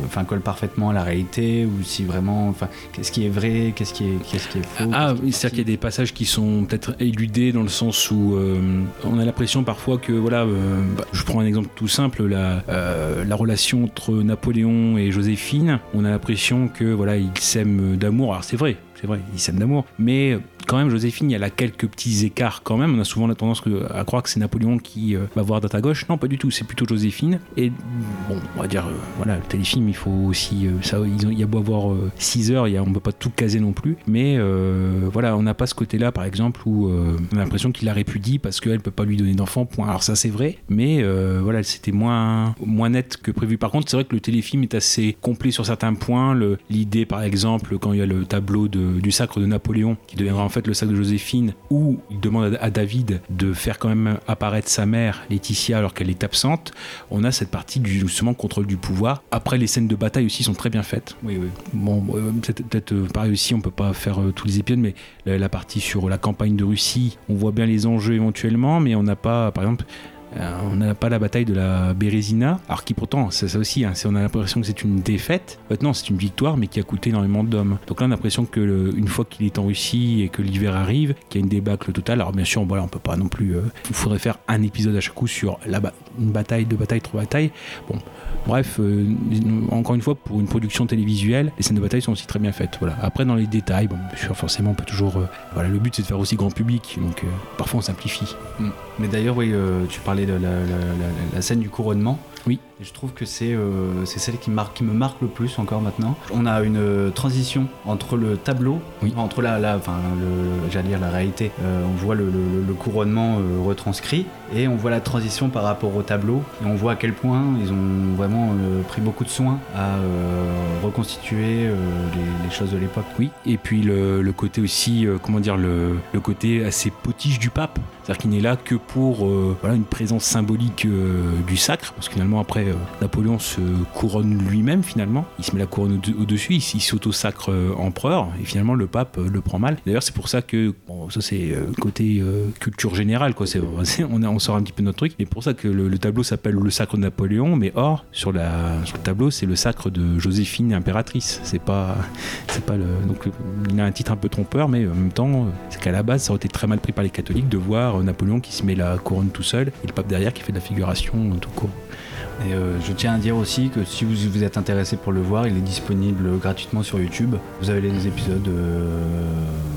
enfin, colle parfaitement à la réalité, ou si vraiment, enfin, qu'est-ce qui est vrai, qu'est-ce qui est, qu'est-ce qui est faux. Ah, c'est-à-dire qu'il y a des passages qui sont peut-être éludés dans le sens où euh, on a l'impression parfois que, voilà, euh, bah, je prends un exemple tout simple, la, euh, la relation entre Napoléon et Joséphine, on a l'impression que, voilà, ils s'aiment d'amour. Alors c'est vrai, c'est vrai, ils s'aiment d'amour, mais quand même, Joséphine, y a là quelques petits écarts quand même. On a souvent la tendance à croire que c'est Napoléon qui euh, va voir droite à gauche. Non, pas du tout, c'est plutôt Joséphine. Et bon, on va dire, euh, voilà, le téléfilm, il faut aussi. euh, ça, il y a beau avoir 6 heures, y a, on peut pas tout caser non plus. Mais voilà, on n'a pas ce côté-là, par exemple, où on a l'impression qu'il la répudie parce qu'elle peut pas lui donner d'enfant, point. Alors ça, c'est vrai, mais voilà, c'était moins, moins net que prévu. Par contre, c'est vrai que le téléfilm est assez complet sur certains points. L'idée, par exemple, quand il y a le tableau de- du sacre de Napoléon, qui deviendra en fait le sacre de Joséphine, où il demande à, David de faire quand même apparaître sa mère, Laetitia, alors qu'elle est absente, on a cette partie du justement contrôle du pouvoir. Après, les scènes de bataille aussi sont très bien faites. Oui, oui. Bon, peut-être peut-être, euh, pareil aussi, on peut pas faire euh, tous les épisodes, mais la, la partie sur la campagne de Russie, on voit bien les enjeux éventuellement, mais on n'a pas, par exemple, euh, on n'a pas la bataille de la Bérésina, alors qui pourtant, c'est ça aussi, hein, on a l'impression que c'est une défaite. En fait, non, c'est une victoire, mais qui a coûté énormément d'hommes. Donc là, on a l'impression que fois qu'il est en Russie et que l'hiver arrive, qu'il y a une débâcle totale. Alors bien sûr, voilà, on peut pas non plus. euh, il faudrait faire un épisode à chaque coup sur la une bataille, deux batailles, trois batailles. Bon, bref, euh, encore une fois, pour une production télévisuelle, les scènes de bataille sont aussi très bien faites. Voilà. Après, dans les détails, bon, bien sûr, forcément, on peut toujours. voilà, le but c'est de faire aussi grand public, donc parfois on simplifie. Mm. Mais d'ailleurs, oui, euh, tu parlais de la, la- la- la scène du couronnement. Oui. Et je trouve que c'est euh, celle qui, marque, qui me marque le plus encore maintenant. On a une euh, transition entre le tableau, Oui. entre la, la, enfin, le- j'allais dire la réalité. Euh, on voit le, le- le couronnement euh, retranscrit et on voit la transition par rapport au tableau. Et on voit à quel point ils ont vraiment pris beaucoup de soin à reconstituer les, les choses de l'époque. Oui, et puis le, le côté aussi, comment dire, le, côté assez potiche du pape. C'est-à-dire qu'il n'est là que pour voilà, une présence symbolique du sacre, parce que finalement, après, euh, Napoléon se couronne lui-même, finalement. Il se met la couronne au- au-dessus, il, s'auto-sacre euh, empereur, et finalement, le pape euh, le prend mal. D'ailleurs, c'est pour ça que, bon, ça c'est côté culture générale, quoi. On, sort un petit peu notre truc, mais pour ça que le, le tableau s'appelle le sacre de Napoléon, mais or, sur, le tableau, c'est le sacre de Joséphine, impératrice. C'est pas, pas il a un titre un peu trompeur, mais en même temps, c'est qu'à la base, ça aurait été très mal pris par les catholiques de voir Napoléon qui se met la couronne tout seul et le pape derrière qui fait de la figuration tout court. Et euh, je tiens à dire aussi que si vous, vous êtes intéressé pour le voir, il est disponible gratuitement sur YouTube. Vous avez les épisodes euh,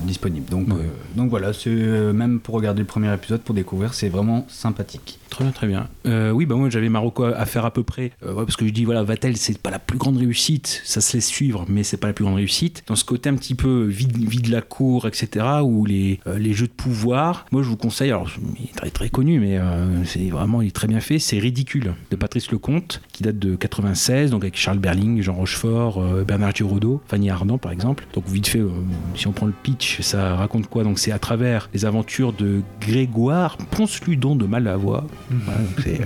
disponibles. Donc, Ouais. euh, donc voilà, c'est euh, même pour regarder le premier épisode, pour découvrir, c'est vraiment sympathique. Très bien, très bien. Euh, oui, bah moi j'avais Marocco à faire à peu près, euh, parce que je dis voilà, Vatel c'est pas la plus grande réussite, ça se laisse suivre, mais c'est pas la plus grande réussite. Dans ce côté un petit peu vide, vide la cour, etc., ou les, euh, les jeux de pouvoir, moi je vous conseille, alors il est très très connu, mais c'est vraiment il est très bien fait, c'est Ridicule de Patrice Lecomte, qui date de 96, donc avec Charles Berling, Jean Rochefort, euh, Bernard Giraudot, Fanny Ardant par exemple. Donc vite fait, euh, si on prend le pitch, ça raconte quoi? Donc c'est à travers les aventures de Grégoire Ponce-Ludon de Malavoie. Voilà, c'est, euh,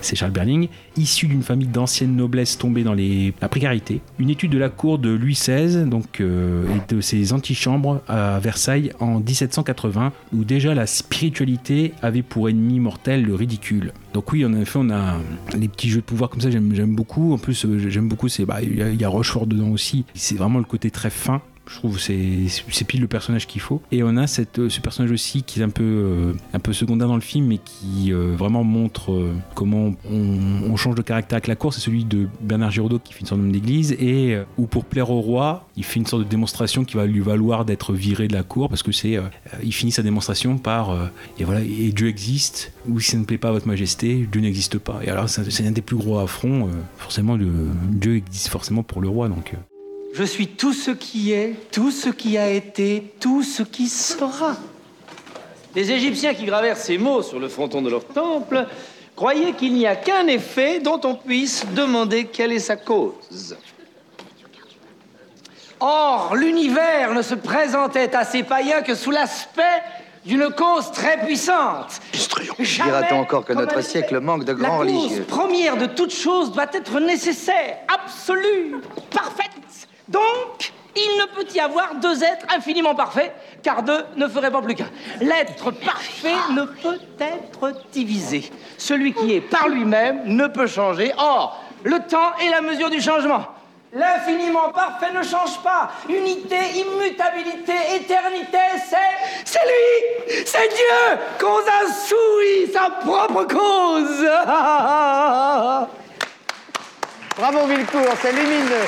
c'est Charles Berling, issu d'une famille d'ancienne noblesse tombée dans les, la précarité. Une étude de la cour de Louis XVI, donc, et de ses antichambres à Versailles en 1780, où déjà la spiritualité avait pour ennemi mortel le ridicule. Donc oui, en effet, on a les petits jeux de pouvoir, ça, j'aime beaucoup. En plus, euh, j'aime beaucoup, c'est bah, il y, a- il y a Rochefort dedans aussi. C'est vraiment le côté très fin. Je trouve c'est pile le personnage qu'il faut. Et on a cette, euh, ce personnage aussi qui est un peu, euh, un peu secondaire dans le film, mais qui euh, vraiment montre comment on, change de caractère avec la cour. C'est celui de Bernard Giraudot qui fait une sorte d'homme d'église et où pour plaire au roi, il fait une sorte de démonstration qui va lui valoir d'être viré de la cour parce que c'est, il finit sa démonstration par et voilà et Dieu existe ou si ça ne plaît pas à votre majesté, Dieu n'existe pas. Et alors c'est un des plus gros affronts. forcément, Dieu existe forcément pour le roi donc. Je suis tout ce qui est, tout ce qui a été, tout ce qui sera. Les Égyptiens qui gravèrent ces mots sur le fronton de leur temple croyaient qu'il n'y a qu'un effet dont on puisse demander quelle est sa cause. Or, l'univers ne se présentait à ces païens que sous l'aspect d'une cause très puissante. Dira-t-on encore que notre siècle manque de La grands cause religieux première de toute chose doit être nécessaire, absolue, parfaite. Donc, il ne peut y avoir deux êtres infiniment parfaits, car deux ne ferait pas plus qu'un. L'être parfait ne peut être divisé. Celui qui est par lui-même ne peut changer. Or, le temps est la mesure du changement. L'infiniment parfait ne change pas. Unité, immutabilité, éternité, c'est. C'est lui C'est Dieu Cause a souris, sa propre cause Bravo Villecourt, c'est lumineux.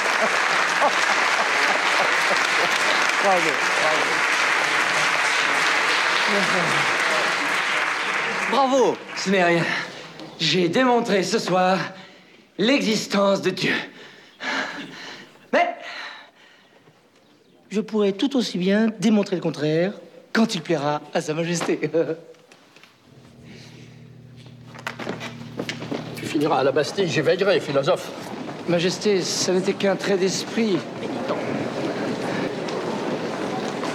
Bravo, Bravo Ce n'est rien. J'ai démontré ce soir l'existence de Dieu. Mais je pourrais tout aussi bien démontrer le contraire quand il plaira à Sa Majesté. Tu finiras à la Bastille, j'y veillerai, philosophe. Majesté, ça n'était qu'un trait d'esprit.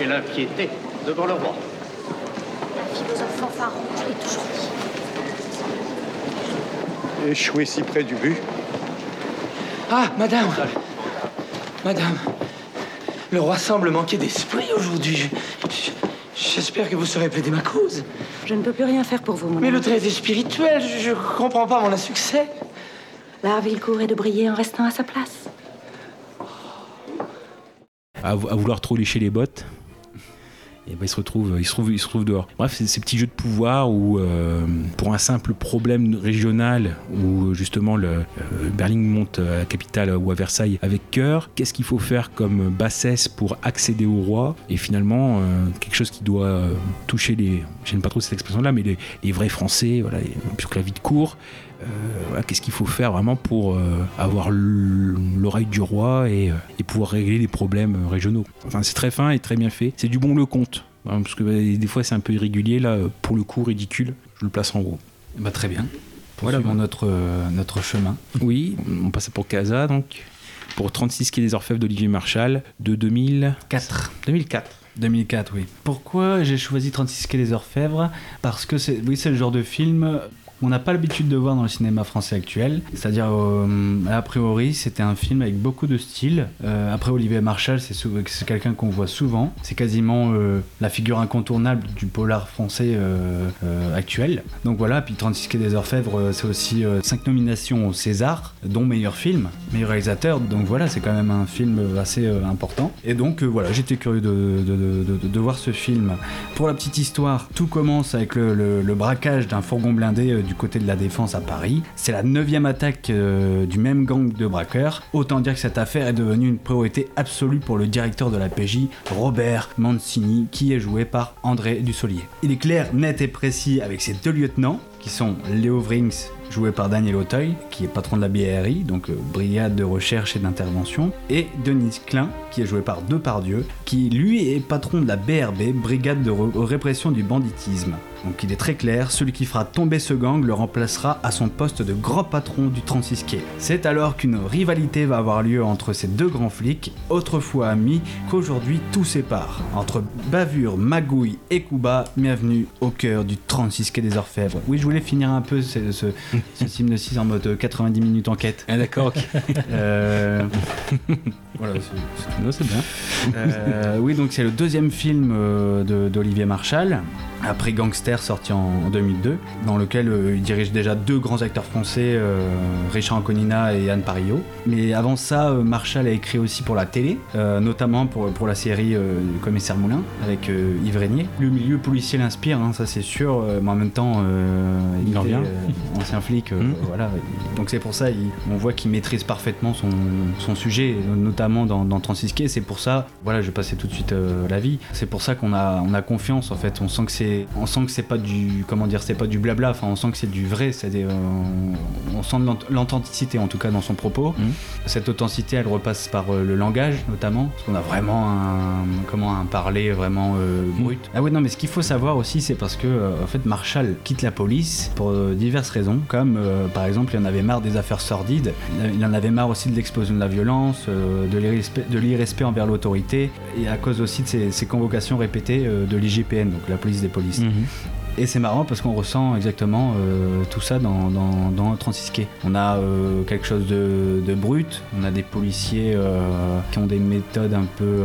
Et l'impiété devant le roi. Philosophe fanfaron, je l'ai toujours dit. Échoué si près du but. Ah, madame Madame, le roi semble manquer d'esprit aujourd'hui. Je- je- J'espère que vous saurez plaider ma cause. Je ne peux plus rien faire pour vous, mon Mais le ami. traité spirituel, je, je comprends pas mon insuccès. L'art est de briller en restant à sa place. à, vou- à vouloir trop lécher les bottes. Et ben, il se retrouve, il se trouve, il se trouve dehors. Bref, c'est ces petits jeux de pouvoir où, euh, pour un simple problème régional, où justement le, euh, monte à la capitale ou à Versailles avec cœur, qu'est-ce qu'il faut faire comme bassesse pour accéder au roi? Et finalement, euh, quelque chose qui doit toucher les, j'aime pas trop cette expression-là, mais les, vrais Français, voilà, puisque la vie de cour. Euh, voilà, qu'est-ce qu'il faut faire vraiment pour euh, avoir l'oreille du roi et, euh, et pouvoir régler les problèmes régionaux? Enfin, c'est très fin et très bien fait. C'est du bon le compte. Hein, parce que bah, des fois c'est un peu irrégulier là pour le coup ridicule je le place en haut Bah, très bien. Voilà, notre, euh, notre chemin. oui on passe pour Casa donc pour 36 quai des Orfèvres d'Olivier Marchal de 2004 2004 2004, oui. Pourquoi j'ai choisi 36 quai des Orfèvres? Parce que c'est, oui, c'est le genre de film qu'on n'a pas l'habitude de voir dans le cinéma français actuel. C'est-à-dire, euh, a priori, c'était un film avec beaucoup de style. Euh, après, Olivier Marchal, c'est, quelqu'un qu'on voit souvent. C'est quasiment euh, la figure incontournable du polar français actuel. Donc voilà, puis 36 quai des Orfèvres, c'est aussi 5 nominations au César, dont meilleur film, meilleur réalisateur. Donc voilà, c'est quand même un film assez important. Et donc voilà, j'étais curieux de, de- de- voir ce film. Pour la petite histoire, tout commence avec le, le- braquage d'un fourgon blindé du côté de la Défense à Paris. C'est la neuvième attaque euh, du même gang de braqueurs. Autant dire que cette affaire est devenue une priorité absolue pour le directeur de la PJ, Robert Mancini, qui est joué par André Dussolier. Il est clair, net et précis avec ses deux lieutenants, qui sont Léo Vrings, joué par Daniel Auteuil, qui est patron de la BRI, donc euh, Brigade de recherche et d'intervention, et Denis Klein, qui est joué par Depardieu, qui lui est patron de la BRB, Brigade de re- répression du banditisme. Donc il est très clair, celui qui fera tomber ce gang le remplacera à son poste de grand patron du 36 quai. C'est alors qu'une rivalité va avoir lieu entre ces deux grands flics, autrefois amis, qu'aujourd'hui tout sépare. Entre bavure, magouille et bas, bienvenue au cœur du 36 quai des Orfèvres. Oui, je voulais finir un peu ce, ce, ce film de 6 en mode euh, 90 minutes enquête. Ah d'accord, ok. Voilà, c'est- bien. Euh, oui, donc c'est le deuxième film euh, d'Olivier Marshall, après Gangster, sorti en, en 2002, dans lequel euh, il dirige déjà deux grands acteurs français, Richard Anconina et Anne Parillo. Mais avant ça, Marshall a écrit aussi pour la télé, notamment pour, pour la série Commissaire Moulin, avec Yves Régnier. Le milieu policier l'inspire, hein, ça c'est sûr, mais en même temps, euh, Il en vient. ancien flic, Mhm. voilà. Donc c'est pour ça, il- on voit qu'il maîtrise parfaitement son, son sujet, notamment dans, dans 36 quais. C'est pour ça, voilà, je vais passer tout de suite euh, la vie. C'est pour ça qu'on a, on a confiance en fait. On sent que c'est, on sent que c'est pas du, comment dire, c'est pas du blabla. Enfin, on sent que c'est du vrai. C'est on, on sent l'authenticité en tout cas dans son propos. Cette authenticité, elle repasse par euh, le langage notamment, parce qu'on a vraiment un, comment un parler vraiment euh, brut. Ah oui, non, mais ce qu'il faut savoir aussi, c'est parce que euh, en fait, Marshall quitte la police pour diverses raisons, comme par exemple, il en avait marre des affaires sordides, il en avait marre aussi de l'explosion de la violence, de de l'irrespect envers l'autorité, et à cause aussi de ces, ces convocations répétées euh, de l'IGPN, donc la police des polices. Et c'est marrant parce qu'on ressent exactement euh, tout ça dans, dans, dans 36 quais. On a euh, quelque chose de, de brut, on a des policiers euh, qui ont des méthodes un peu,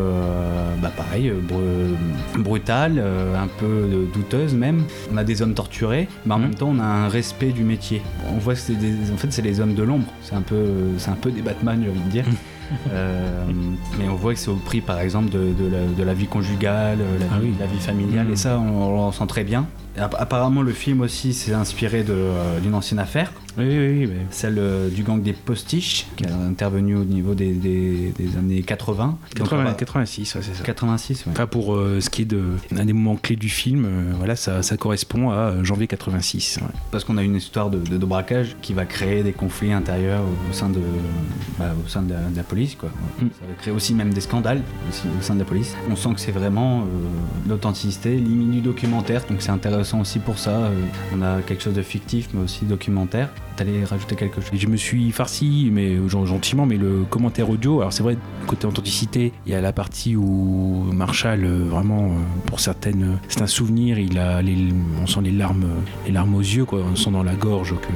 bah pareil, bru- brutales, un peu douteuses même. On a des hommes torturés, mais en même temps on a un respect du métier. On voit que c'est des, en fait c'est les hommes de l'ombre. C'est un peu, un peu des Batman, j'ai envie de dire. Euh, mais on voit que c'est au prix par exemple de, de la, de la vie conjugale, euh, la, vie, la vie familiale, et ça on, on ressent très bien. Apparemment le film aussi s'est inspiré euh, d'une ancienne affaire. Oui, oui, oui. Celle euh, du gang des postiches, qui a intervenu au niveau des, des- des années 80. Donc, 80, on va- 86, ouais, c'est ça. 86, ouais. Enfin, pour euh, ce qui est de, un des moments clés du film, euh, voilà, ça, ça correspond à janvier 86. ouais. Parce qu'on a une histoire de, de- de braquage qui va créer des conflits intérieurs au, au sein, de, bah, au sein de, la, de la police. Quoi. Ça va créer aussi même des scandales aussi au sein de la police. On sent que c'est vraiment l'authenticité, limite du documentaire, donc c'est intéressant aussi pour ça. Euh, on a quelque chose de fictif mais aussi documentaire. T'allais rajouter quelque chose? Je me suis farci, mais euh, gen- gentiment, mais le commentaire audio, alors c'est vrai, côté authenticité, il y a la partie où Marshall, euh, vraiment, pour certaines, c'est un souvenir, il a on sent les larmes, les larmes aux yeux, quoi, on sent dans la gorge que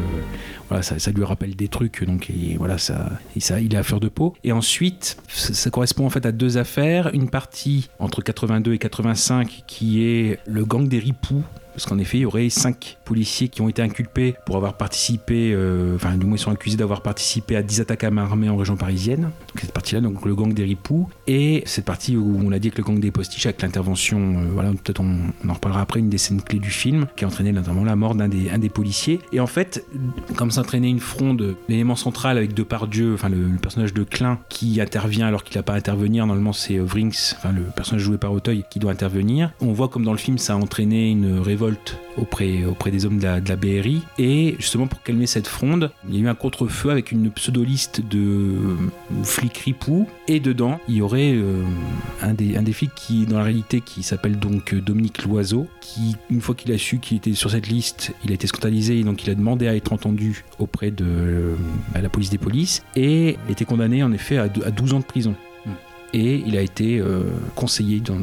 voilà, ça, ça lui rappelle des trucs, donc voilà, ça, il est à fleur de peau. Et ensuite, ça, ça correspond en fait à deux affaires, une partie entre 82 et 85 qui est le gang des ripoux. Parce qu'en effet, il y aurait cinq policiers qui ont été inculpés pour avoir participé, euh, enfin, du moins, ils sont accusés d'avoir participé à 10 attaques à main armée en région parisienne. Donc, cette partie-là, donc le gang des ripoux. Et cette partie où on a dit que le gang des postiches, avec l'intervention, euh, voilà, peut-être on, en reparlera après, une des scènes clés du film, qui a entraîné notamment la mort d'un des, policiers. Et en fait, comme s'entraînait une fronde, l'élément central avec Depardieu, enfin, le, le personnage de Klein, qui intervient alors qu'il n'a pas à intervenir, normalement, c'est euh, Vrinx, enfin, le personnage joué par Auteuil, qui doit intervenir. On voit comme dans le film, ça a entraîné une révolte auprès, auprès des hommes de la, BRI. Et justement, pour calmer cette fronde, il y a eu un contre-feu avec une pseudo-liste de euh, flics ripoux. Et dedans, il y aurait euh, un, des, flics qui, dans la réalité, qui s'appelle donc euh, Dominique Loiseau, qui, une fois qu'il a su qu'il était sur cette liste, il a été scandalisé, et donc il a demandé à être entendu auprès de euh, la police des polices. Et était condamné, en effet, à, à 12 ans de prison et il a été euh, conseillé dans,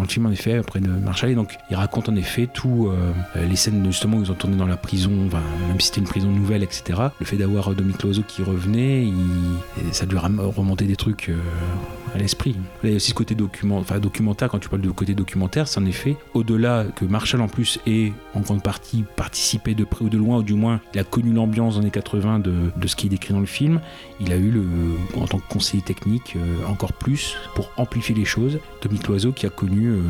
le film en effet auprès de Marshall. Et donc il raconte en effet tout euh, les scènes justement où ils ont tourné dans la prison enfin, même si c'était une prison nouvelle etc le fait d'avoir euh, Dominique Loiseau qui revenait il- ça lui remonté des trucs euh, à l'esprit. Il y a aussi ce côté documentaire quand tu parles de côté documentaire c'est en effet au-delà que Marshall en plus ait en grande partie participé de près ou de loin ou du moins il a connu l'ambiance dans les années 80 de, de ce qui est décrit dans le film il a eu le, en tant que conseiller technique encore plus pour amplifier les choses. Dominique Loiseau qui a connu euh,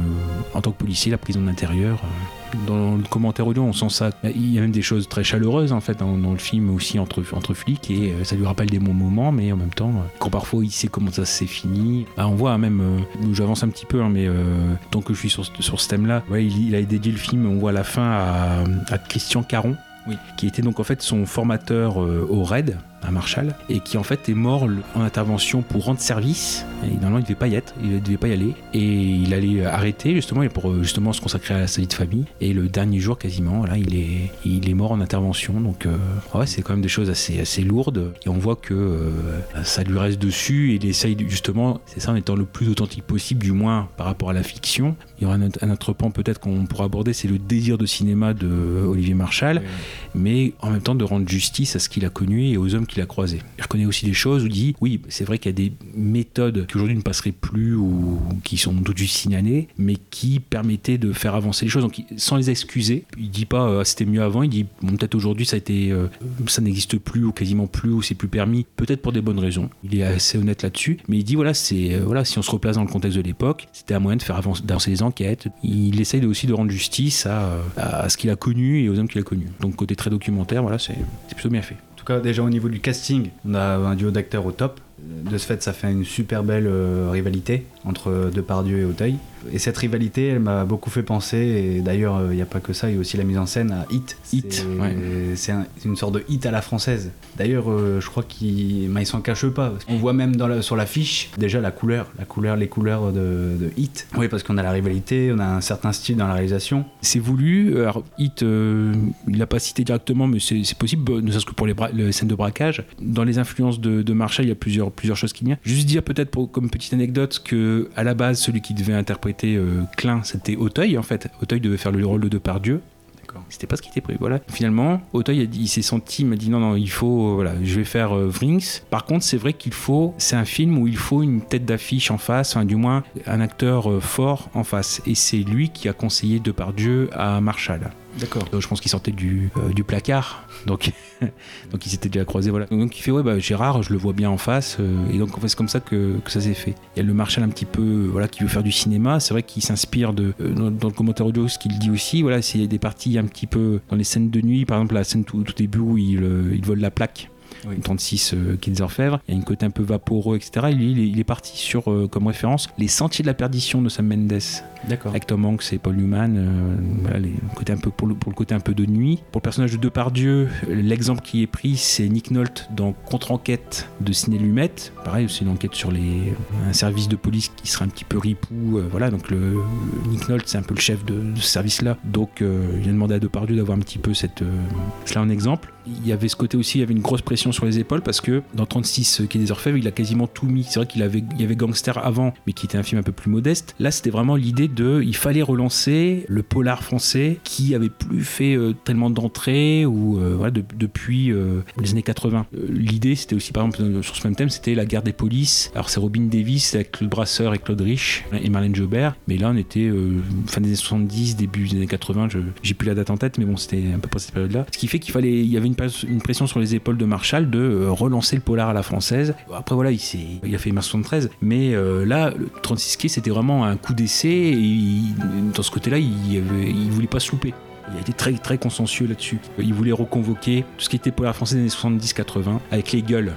en tant que policier la prison de l'intérieur. euh, Dans le commentaire audio, on sent ça. Il y a même des choses très chaleureuses en fait dans, dans le film aussi entre, entre flics et euh, ça lui rappelle des bons moments, mais en même temps, quand parfois il sait comment ça s'est fini, bah, on voit hein, même, euh, j'avance un petit peu, hein, mais euh, tant que je suis sur, ce- sur ce thème-là, ouais, il, il a dédié le film, on voit à la fin à, à Christian Caron, qui était donc en fait son formateur euh, au RAID à Marshall et qui en fait est mort en intervention pour rendre service. Et normalement il devait pas y être il devait pas y aller. Et il allait euh, arrêter justement pour euh, justement se consacrer à sa vie de famille. Et le dernier jour quasiment là il est il est mort en intervention. Donc euh, ouais c'est quand même des choses assez assez lourdes. Et on voit que euh, ça lui reste dessus et il essaye justement c'est ça en étant le plus authentique possible du moins par rapport à la fiction. Il y aura un, autre- un autre point peut-être qu'on pourra aborder c'est le désir de cinéma de Olivier Marshall. Mais en même temps de rendre justice à ce qu'il a connu et aux hommes qu'il a croisés. Il reconnaît aussi des choses où il dit oui, c'est vrai qu'il y a des méthodes qui aujourd'hui ne passeraient plus ou qui sont tout de suite signalées, mais qui permettaient de faire avancer les choses. Donc, sans les excuser, il dit pas euh, c'était mieux avant, il dit peut-être aujourd'hui euh, ça n'existe plus ou quasiment plus ou c'est plus permis, peut-être pour des bonnes raisons. Il est assez honnête là-dessus, mais il dit voilà, c'est euh, voilà, si on se replace dans le contexte de l'époque, c'était un moyen de faire avancer, les enquêtes. Il essaye aussi de rendre justice à, à ce qu'il a connu et aux hommes qu'il a connus. Donc côté très documentaire, voilà, c'est plutôt bien fait. Déjà au niveau du casting, on a un duo d'acteurs au top. De ce fait, ça fait une super belle euh, rivalité entre Depardieu et Auteuil. Et cette rivalité, elle m'a beaucoup fait penser, et d'ailleurs, il n'y a pas que ça, il y a aussi la mise en scène à Hit. Hit, C'est- ouais. C'est un- une sorte de hit à la française. D'ailleurs, euh, je crois qu'il il s'en cache pas. On voit même dans la- sur l'affiche déjà la couleur, la couleur, les couleurs de, de Hit. Oui, parce qu'on a la rivalité, on a un certain style dans la réalisation. C'est voulu. Alors, Hit, euh, il l'a pas cité directement, mais c'est possible, euh, ne serait-ce que pour les, scènes de braquage. Dans les influences de, de Marshall, il y a plusieurs, plusieurs choses qui viennent. Juste dire peut-être comme petite anecdote que à la base, celui qui devait interpréter euh, Klein, c'était Auteuil en fait. Auteuil devait faire le rôle de Depardieu. C'était pas ce qui était prévu. Voilà. Finalement, Auteuil il s'est senti, il m'a dit non, non, il faut, euh, voilà, je vais faire euh, Vrings. Par contre, c'est vrai qu'il faut, c'est un film où il faut une tête d'affiche en face, enfin, du moins un acteur euh, fort en face. Et c'est lui qui a conseillé Depardieu à Marshall. D'accord. Je pense qu'il sortait du, euh, du placard, donc, donc il s'était déjà croisé. Voilà. Donc il fait ouais bah Gérard, je le vois bien en face, euh, et donc en fait, c'est comme ça que, que ça s'est fait. Il y a le Marshall un petit peu, euh, voilà, qui veut faire du cinéma. C'est vrai qu'il s'inspire de dans, le commentaire audio ce qu'il dit aussi. Voilà, c'est des parties un petit peu dans les scènes de nuit, par exemple la scène tout, tout début où il vole la plaque. Une 36 euh, des Orfèvres, il y a une côté un peu vaporeux, etc. Et lui, il est, il est parti sur euh, comme référence Les Sentiers de la Perdition de Sam Mendes. D'accord. Avec Tom Hanks et Paul Newman. euh, voilà, les, côté un peu, pour, le, pour le côté un peu de nuit. Pour le personnage de Depardieu, l'exemple qui est pris, c'est Nick Nolte dans Contre-enquête de Ciné Lumet. Pareil, c'est une enquête sur les, un service de police qui serait un petit peu ripou. euh, voilà, donc le, Nick Nolte, c'est un peu le chef de, de ce service-là. Donc, euh, il a demandé à Depardieu d'avoir un petit peu cette, euh, cela en exemple. Il y avait ce côté aussi, il y avait une grosse pression sur les épaules parce que dans 36 Quai des Orfèvres, il a quasiment tout mis. C'est vrai qu'il avait, il y avait Gangster avant, mais qui était un film un peu plus modeste. Là, c'était vraiment l'idée de, il fallait relancer le polar français qui avait plus fait euh, tellement d'entrées ou euh, voilà, de- depuis euh, les années 80. Euh, l'idée, c'était aussi, par exemple, sur ce même thème, c'était la guerre des polices. Alors, c'est Robin Davis avec Claude Brasseur et Claude Rich et Marlène Jobert. Mais là, on était fin des années 70, début des années 80. Je, j'ai plus la date en tête, mais bon, c'était à peu près cette période-là. Ce qui fait qu'il fallait, il y avait une, une pression sur les épaules de Marshall de euh, relancer le polar à la française. Après, voilà, il, a fait Mars 73, mais euh, là, le 36 quai, c'était vraiment un coup d'essai. Et il- dans ce côté-là, il, il voulait pas se louper. Il a été très, très consensueux là-dessus. Il voulait reconvoquer tout ce qui était polar français des années 70-80 avec les gueules.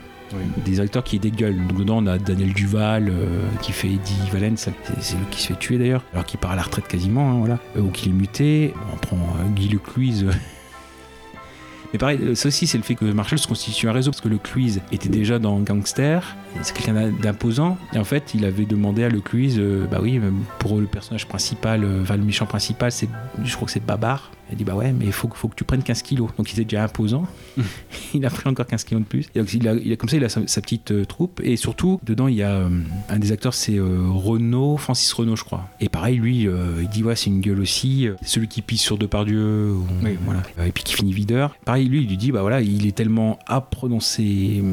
Des acteurs qui gueules. Donc dedans, on a Daniel Duval euh, qui fait Eddie Valence, c'est, lui qui se fait tuer d'ailleurs, alors qu'il part à la retraite quasiment, hein, voilà. Ou qu'il est muté. On prend euh, Guy Lecluise. Euh, mais pareil, euh, ça aussi, c'est le fait que Marshall se constitue un réseau, parce que le Cluise était déjà dans Gangster, c'est quelqu'un d'im- d'imposant, et en fait, il avait demandé à le Cluise, euh, bah oui, même pour le personnage principal, euh, enfin, le méchant principal, je crois que c'est Babar. Il a dit, bah ouais, mais il faut, que- faut que tu prennes 15 kilos. Donc il était déjà imposant, il a pris encore 15 kilos de plus. Et donc il a, il a- comme ça, il a sa, sa petite euh, troupe, et surtout, dedans, il y a euh, un des acteurs, c'est euh, Renaud, Francis Renaud, je crois. Et pareil, lui, il dit, ouais, c'est une gueule aussi, celui qui pisse sur Depardieu, ou- voilà. Et puis qui finit videur. Pareil, lui, il lui dit, bah voilà, il est tellement âpre dans ses.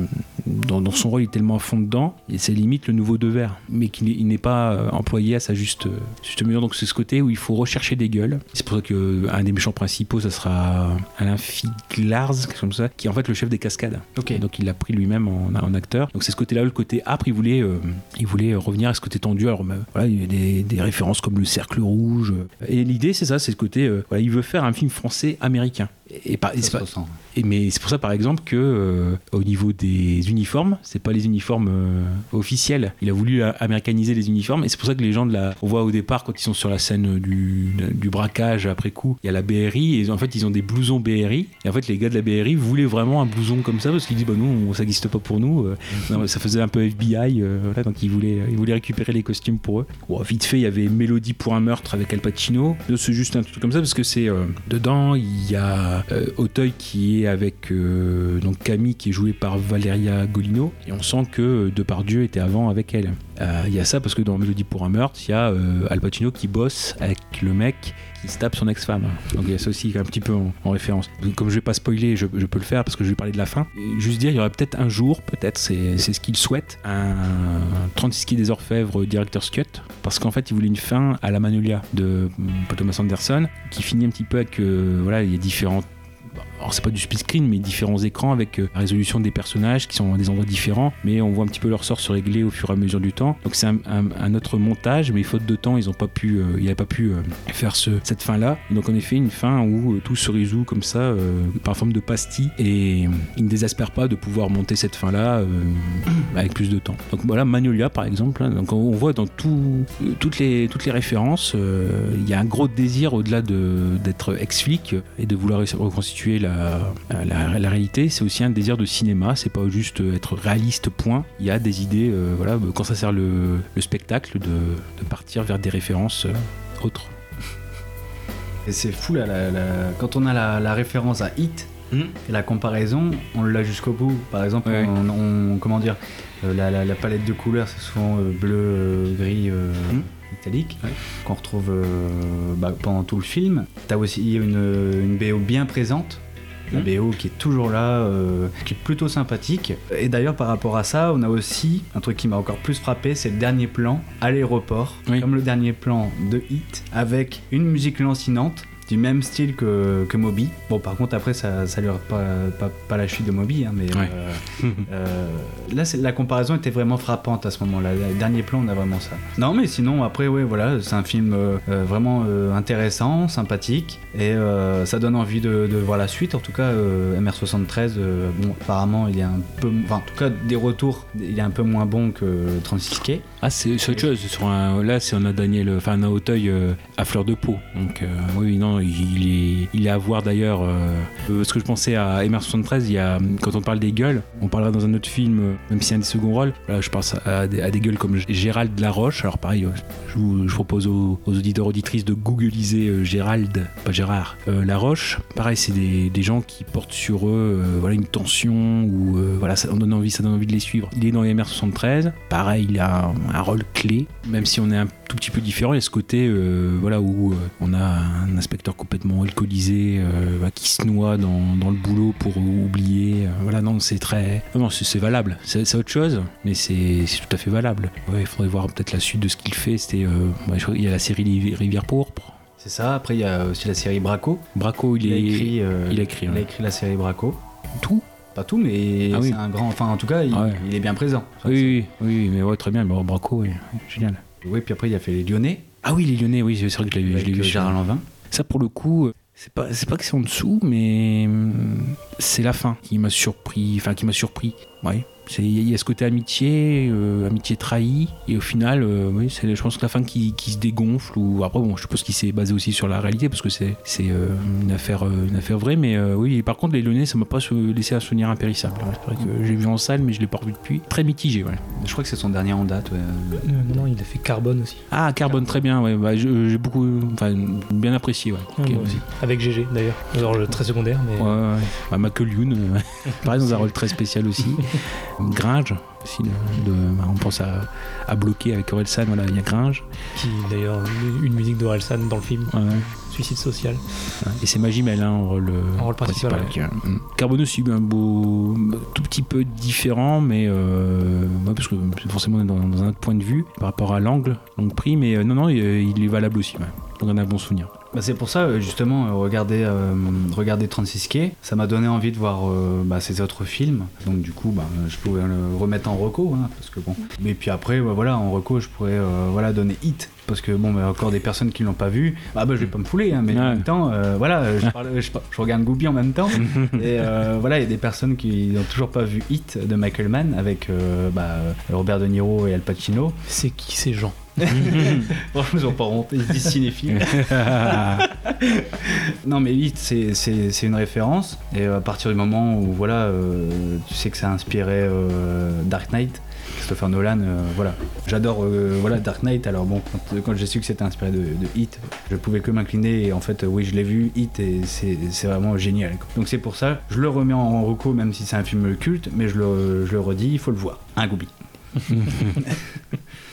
Dans, dans son rôle, il est tellement à fond dedans, et c'est limite le nouveau Devers, mais qu'il n'est- pas employé à sa juste, juste mesure. Donc c'est ce côté où il faut rechercher des gueules. C'est pour ça qu'un des méchants principaux, ça sera Alain Figlars, quelque chose comme ça, qui est en fait le chef des cascades. Donc il l'a pris lui-même en, en acteur. Donc c'est ce côté-là, le côté âpre, il voulait, euh, il voulait revenir à ce côté tendu. Alors bah, voilà, il y a des, des références comme le cercle rouge. Et l'idée, c'est ça, c'est ce côté, euh, voilà, il veut faire un film français américain. Et, par- et c'est pas- et mais c'est pour ça par exemple que euh, au niveau des uniformes, c'est pas les uniformes euh, officiels. Il a voulu euh, américaniser les uniformes et c'est pour ça que les gens de la, on voit au départ quand ils sont sur la scène du, du braquage après coup, il y a la BRI et en fait ils ont des blousons BRI et en fait les gars de la BRI voulaient vraiment un blouson comme ça parce qu'ils disent bah nous ça n'existe pas pour nous. Euh, non, ça faisait un peu FBI, voilà, donc ils voulaient, ils voulaient récupérer les costumes pour eux. Bon, vite fait il y avait Mélodie pour un meurtre avec Al Pacino. C'est juste un truc comme ça parce que c'est dedans il y a euh, Auteuil qui est avec euh, donc Camille qui est jouée par Valeria Golino et on sent que euh, Depardieu était avant avec elle. Il y a ça parce que dans Mélodie pour un meurtre, il y a Al Pacino qui bosse avec le mec qui se tape son ex-femme. Donc il y a ça aussi un petit peu en, en référence. Donc, comme je vais pas spoiler, je, peux le faire parce que je vais parler de la fin. Juste dire, il y aurait peut-être un jour, peut-être, c'est ce qu'il souhaite, un 36 qui des Orfèvres Director's Cut. Parce qu'en fait, il voulait une fin à la Magnolia de Paul Thomas Anderson qui finit un petit peu avec. euh, voilà, il y a différentes alors c'est pas du split screen mais différents écrans avec euh, la résolution des personnages qui sont à des endroits différents mais on voit un petit peu leur sort se régler au fur et à mesure du temps. Donc c'est un, autre montage mais faute de temps ils ont pas pu euh, pas pu euh, faire ce, cette fin là donc en effet une fin où tout se résout comme ça par forme de pastille et ils ne désespèrent pas de pouvoir monter cette fin là avec plus de temps. Donc voilà Magnolia par exemple hein. donc on, voit dans tout, toutes, les, toutes les références il y a un gros désir au-delà de- d'être ex-flic et de vouloir reconstituer la, la, la réalité c'est aussi un désir de cinéma c'est pas juste être réaliste point il y a des idées euh, voilà quand ça sert le, le spectacle de, de partir vers des références euh, autres Et c'est fou là, la- quand on a la, référence à Hit et la comparaison, on l'a jusqu'au bout. Par exemple, Ouais. on, on- comment dire, euh, la, palette de couleurs, c'est souvent euh, bleu, euh, gris, euh, métallique, qu'on retrouve euh, bah, pendant tout le film. T'as aussi une, une BO bien présente. La BO qui est toujours là, euh, qui est plutôt sympathique. Et d'ailleurs, par rapport à ça, on a aussi un truc qui m'a encore plus frappé, c'est le dernier plan à l'aéroport, comme le dernier plan de Hit, avec une musique lancinante du même style que, que Moby. Bon, par contre, après, ça, ça lui pas, pas, pas la chute de Moby, hein, mais Ouais. euh, euh, là, la comparaison était vraiment frappante à ce moment-là. Le dernier plan, on a vraiment ça. Non, mais sinon, après, ouais, voilà, c'est un film euh, euh, vraiment intéressant, sympathique, et ça donne envie de, de voir la suite. En tout cas, euh, MR73, euh, bon, apparemment, il est un peu, enfin, en tout cas, des retours, il est un peu moins bon que 36 Quai. Ah, c'est autre chose. Sur un, là, c'est on a Daniel, enfin, on a Auteuil à fleur de peau. Donc, oui, non, il est, à voir d'ailleurs. euh, euh, ce que je pensais à MR73, il y a, quand on parle des gueules, on parlera dans un autre film, euh, même si c'est un des seconds rôles. Voilà, je pense à, des, gueules comme Gérald Laroche. Alors, pareil, euh, je, vous, propose aux, aux auditeurs, auditrices de googliser Gérald, pas Gérard, euh, Laroche. Pareil, c'est des, gens qui portent sur eux une tension ou voilà, ça donne envie, ça donne envie de les suivre. Il est dans MR73. Pareil, il a un, un rôle clé, même si on est un tout petit peu différent. Il y a ce côté euh, voilà, où euh, on a un inspecteur complètement alcoolisé euh, bah, qui se noie dans, dans le boulot pour oublier. Voilà, non, c'est très. Non, c'est valable. C'est autre chose, mais c'est tout à fait valable. Ouais, il faudrait voir peut-être la suite de ce qu'il fait. C'était, euh, crois qu'il y a la série Rivi- Rivière Pourpre. C'est ça. Après, il y a aussi la série Braco. Braco, il, Il a écrit, il a écrit, il a écrit la série Braco. Tout Pas tout, mais Ah oui. c'est un grand. Enfin, en tout cas, il, Ouais. il est bien présent. Oui, oui, oui, mais ouais, très bien. Braco, oui, génial. Oui, puis après, il a fait les Lyonnais. Ah oui, les Lyonnais, oui, c'est vrai que je l'ai vu. euh, Gérard Lanvin. Ça, pour le coup, euh, c'est pas, c'est pas que c'est en dessous, mais hum, c'est la fin qui m'a surpris. Enfin, qui m'a surpris. Ouais. C'est- Il y a ce côté amitié, euh, amitié trahie, et au final, euh, oui, c'est, je pense que la fin qui, qui se dégonfle, ou après, bon, je suppose qu'il s'est basé aussi sur la réalité, parce que c'est, euh, une, affaire, une affaire vraie, mais euh, oui, par contre, les Lyonnais, ça m'a pas laissé un souvenir impérissable. Ouais, que j'ai vu en salle, mais je l'ai pas revu depuis. Très mitigé, ouais. Je crois que c'est son dernier en date. ouais. Euh, non, non, il a fait Carbone aussi. Ah, Carbone, très bien, ouais. Bah, j'ai beaucoup, enfin, bien apprécié, ouais. Moi aussi. Avec GG d'ailleurs. Alors, le très secondaire, mais. Ouais, ouais. Bah, Michael Youn, euh, pareil dans un rôle très spécial aussi. Gringe, aussi, de- de- on pense à, à bloquer avec Orelsan, voilà, il y a Gringe. Qui d'ailleurs une musique d'Orelsan dans le film. Ouais. Suicide social. Ouais. Et c'est Magimel hein, en rôle, euh, En rôle principal, qui, euh, mm. Carbone aussi, un beau, tout petit peu différent, mais euh, ouais, parce que forcément on est dans, dans un autre point de vue par rapport à l'angle, l'angle pris, mais euh, non, non, il, il est valable aussi. Ouais. Donc on a un bon souvenir. Bah, c'est pour ça, euh, justement, euh, regarder, euh, regarder 36 Quai, ça m'a donné envie de voir euh, bah, ces autres films. Donc, du coup, bah, je pouvais le remettre en reco. hein, parce que bon. Mais puis après, bah, voilà, en reco, je pourrais euh, voilà, donner Hit. Parce que, bon, bah, encore des personnes qui l'ont pas vu, bah, bah, je vais pas me fouler, hein, mais en même temps, euh, voilà, je, parle- je, je regarde Gooby en même temps. et euh, voilà, il y a des personnes qui n'ont toujours pas vu Hit de Michael Mann avec euh, bah, Robert De Niro et Al Pacino. C'est qui ces gens? Franchement, ils ont pas honte, ils se disent cinéphiles. non, mais Hit, c'est- c'est c'est une référence. Et à partir du moment où voilà, euh, tu sais que ça a inspiré euh, Dark Knight, Christopher Nolan, euh, voilà. J'adore euh, voilà, Dark Knight, alors bon, quand, quand j'ai su que c'était inspiré de, de Hit, je pouvais que m'incliner. Et en fait, oui, je l'ai vu, Hit, et c'est c'est vraiment génial. quoi. Donc c'est pour ça, je le remets en reco, même si c'est un film culte, mais je le, je le redis, il faut le voir. Un Goubi.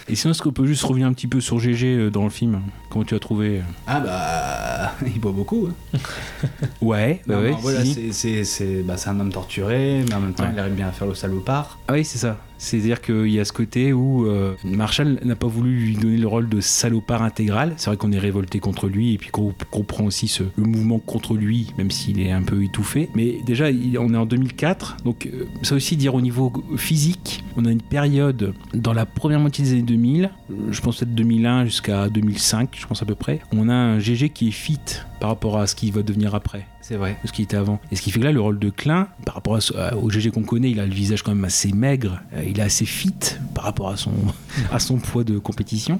Et sinon, est-ce qu'on peut juste revenir un petit peu sur GG euh, dans le film? Comment tu as trouvé euh? Ah bah, il boit beaucoup. hein. Ouais, bah Non, ouais, non, voilà, si. c'est- bah, un homme torturé, mais en même temps, Ouais. il arrive bien à faire le salopard. Ah oui, c'est ça. C'est-à-dire qu'il y a ce côté où euh, Marshall n'a pas voulu lui donner le rôle de salopard intégral. C'est vrai qu'on est révolté contre lui et puis qu'on comprend aussi le mouvement contre lui, même s'il est un peu étouffé. Mais déjà, il- on est en 2004, donc euh, ça aussi dire au niveau physique, on a une période dans la première moitié des années 2000, euh, je pense peut-être 2001 jusqu'à 2005, je pense à peu près, on a un GG qui est fit par rapport à ce qu'il va devenir après. C'est vrai. Ce qui était avant. Et ce qui fait que là, le rôle de Klein, par rapport au GG qu'on connaît, il a le visage quand même assez maigre, euh, il est assez fit par rapport à son, à son poids de compétition.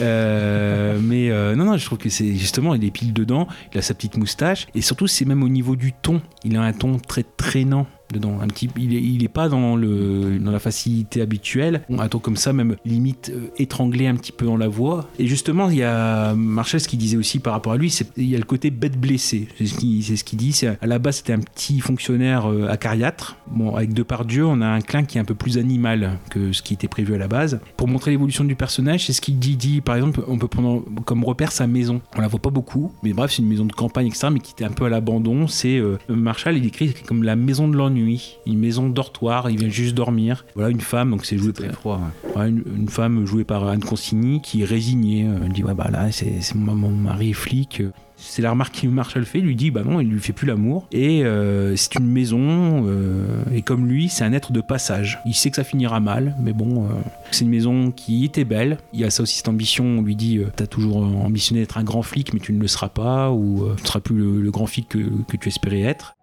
Euh, mais euh, non, non, je trouve que c'est justement, il est pile dedans, il a sa petite moustache, et surtout, c'est même au niveau du ton, il a un ton très traînant dedans. Un petit il est, il est pas dans le dans la facilité habituelle. Un ton comme ça même limite euh, étranglé un petit peu dans la voix. Et justement il y a Marshall ce qu'il disait aussi par rapport à lui il y a le côté bête blessé. C'est ce qu'il ce qu'il dit à la base c'était un petit fonctionnaire euh, acariâtre bon avec Depardieu on a un clin qui est un peu plus animal que ce qui était prévu à la base. Pour montrer l'évolution du personnage c'est ce qu'il dit dit par exemple on peut prendre comme repère sa maison. On la voit pas beaucoup mais bref c'est une maison de campagne etc mais qui était un peu à l'abandon. C'est euh, Marshall il écrit comme la maison de l'ennui une maison dortoir il vient juste dormir voilà une femme donc c'est joué Très froid. ouais. Ouais, une, une femme jouée par Anne Consigny qui est résignée. Elle dit ouais bah là c'est mon, mon mari est flic. C'est la remarque que Marshall fait. Il lui dit bah non il lui fait plus l'amour et euh, c'est une maison euh, et comme lui c'est un être de passage. Il sait que ça finira mal mais bon euh, c'est une maison qui était belle. Il y a ça aussi cette ambition. On lui dit t'as toujours ambitionné d'être un grand flic mais tu ne le seras pas ou tu ne seras plus le, le grand flic que, que tu espérais être.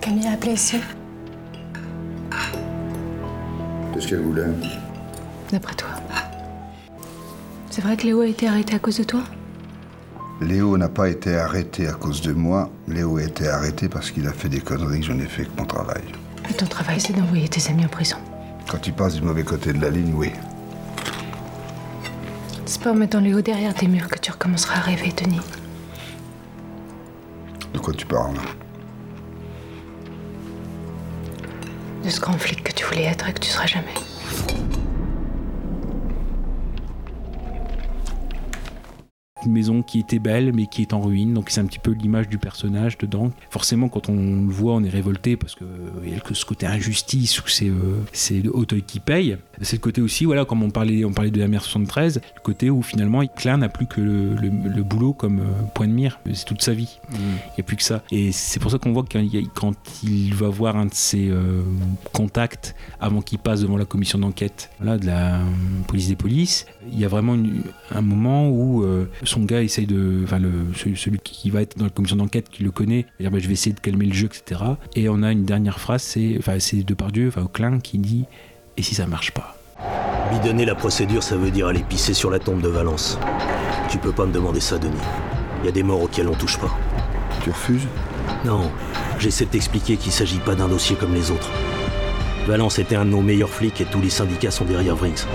Camille a appelé ici. Qu'est-ce qu'elle voulait? D'après toi. C'est vrai que Léo a été arrêté à cause de toi? Léo n'a pas été arrêté à cause de moi. Léo a été arrêté parce qu'il a fait des conneries que je n'ai fait que mon travail. Et ton travail, c'est d'envoyer tes amis en prison. Quand tu passes du mauvais côté de la ligne, oui. C'est pas en mettant Léo derrière tes murs que tu recommenceras à rêver, Denis. De quoi tu parles? De ce grand flic que tu voulais être et que tu seras jamais. Une maison qui était belle mais qui est en ruine. Donc c'est un petit peu l'image du personnage dedans. Forcément quand on le voit on est révolté parce que euh, il y a ce côté injustice où c'est euh, c'est Auteuil qui paye. C'est le côté aussi voilà comme on parlait on parlait de la mer 73 le côté où finalement Klein n'a plus que le, le- le boulot comme euh, point de mire. C'est toute sa vie. Il n'y a plus que ça. Et c'est pour ça qu'on voit que quand il va voir un de ses euh, contacts avant qu'il passe devant la commission d'enquête voilà, de la police des polices il y a vraiment une- un moment où son gars essaye de enfin le, celui, celui qui va être dans la commission d'enquête qui le connaît va dire bah, je vais essayer de calmer le jeu etc et on a une dernière phrase c'est enfin c'est Depardieu enfin Auclin qui dit et si ça marche pas? Bidonner la procédure, ça veut dire aller pisser sur la tombe de Valence. Tu peux pas me demander ça, Denis. Il y a des morts auxquelles on touche pas. Tu refuses? Non, j'essaie de t'expliquer qu'il s'agit pas d'un dossier comme les autres. Valence était un de nos meilleurs flics et tous les syndicats sont derrière Vrix.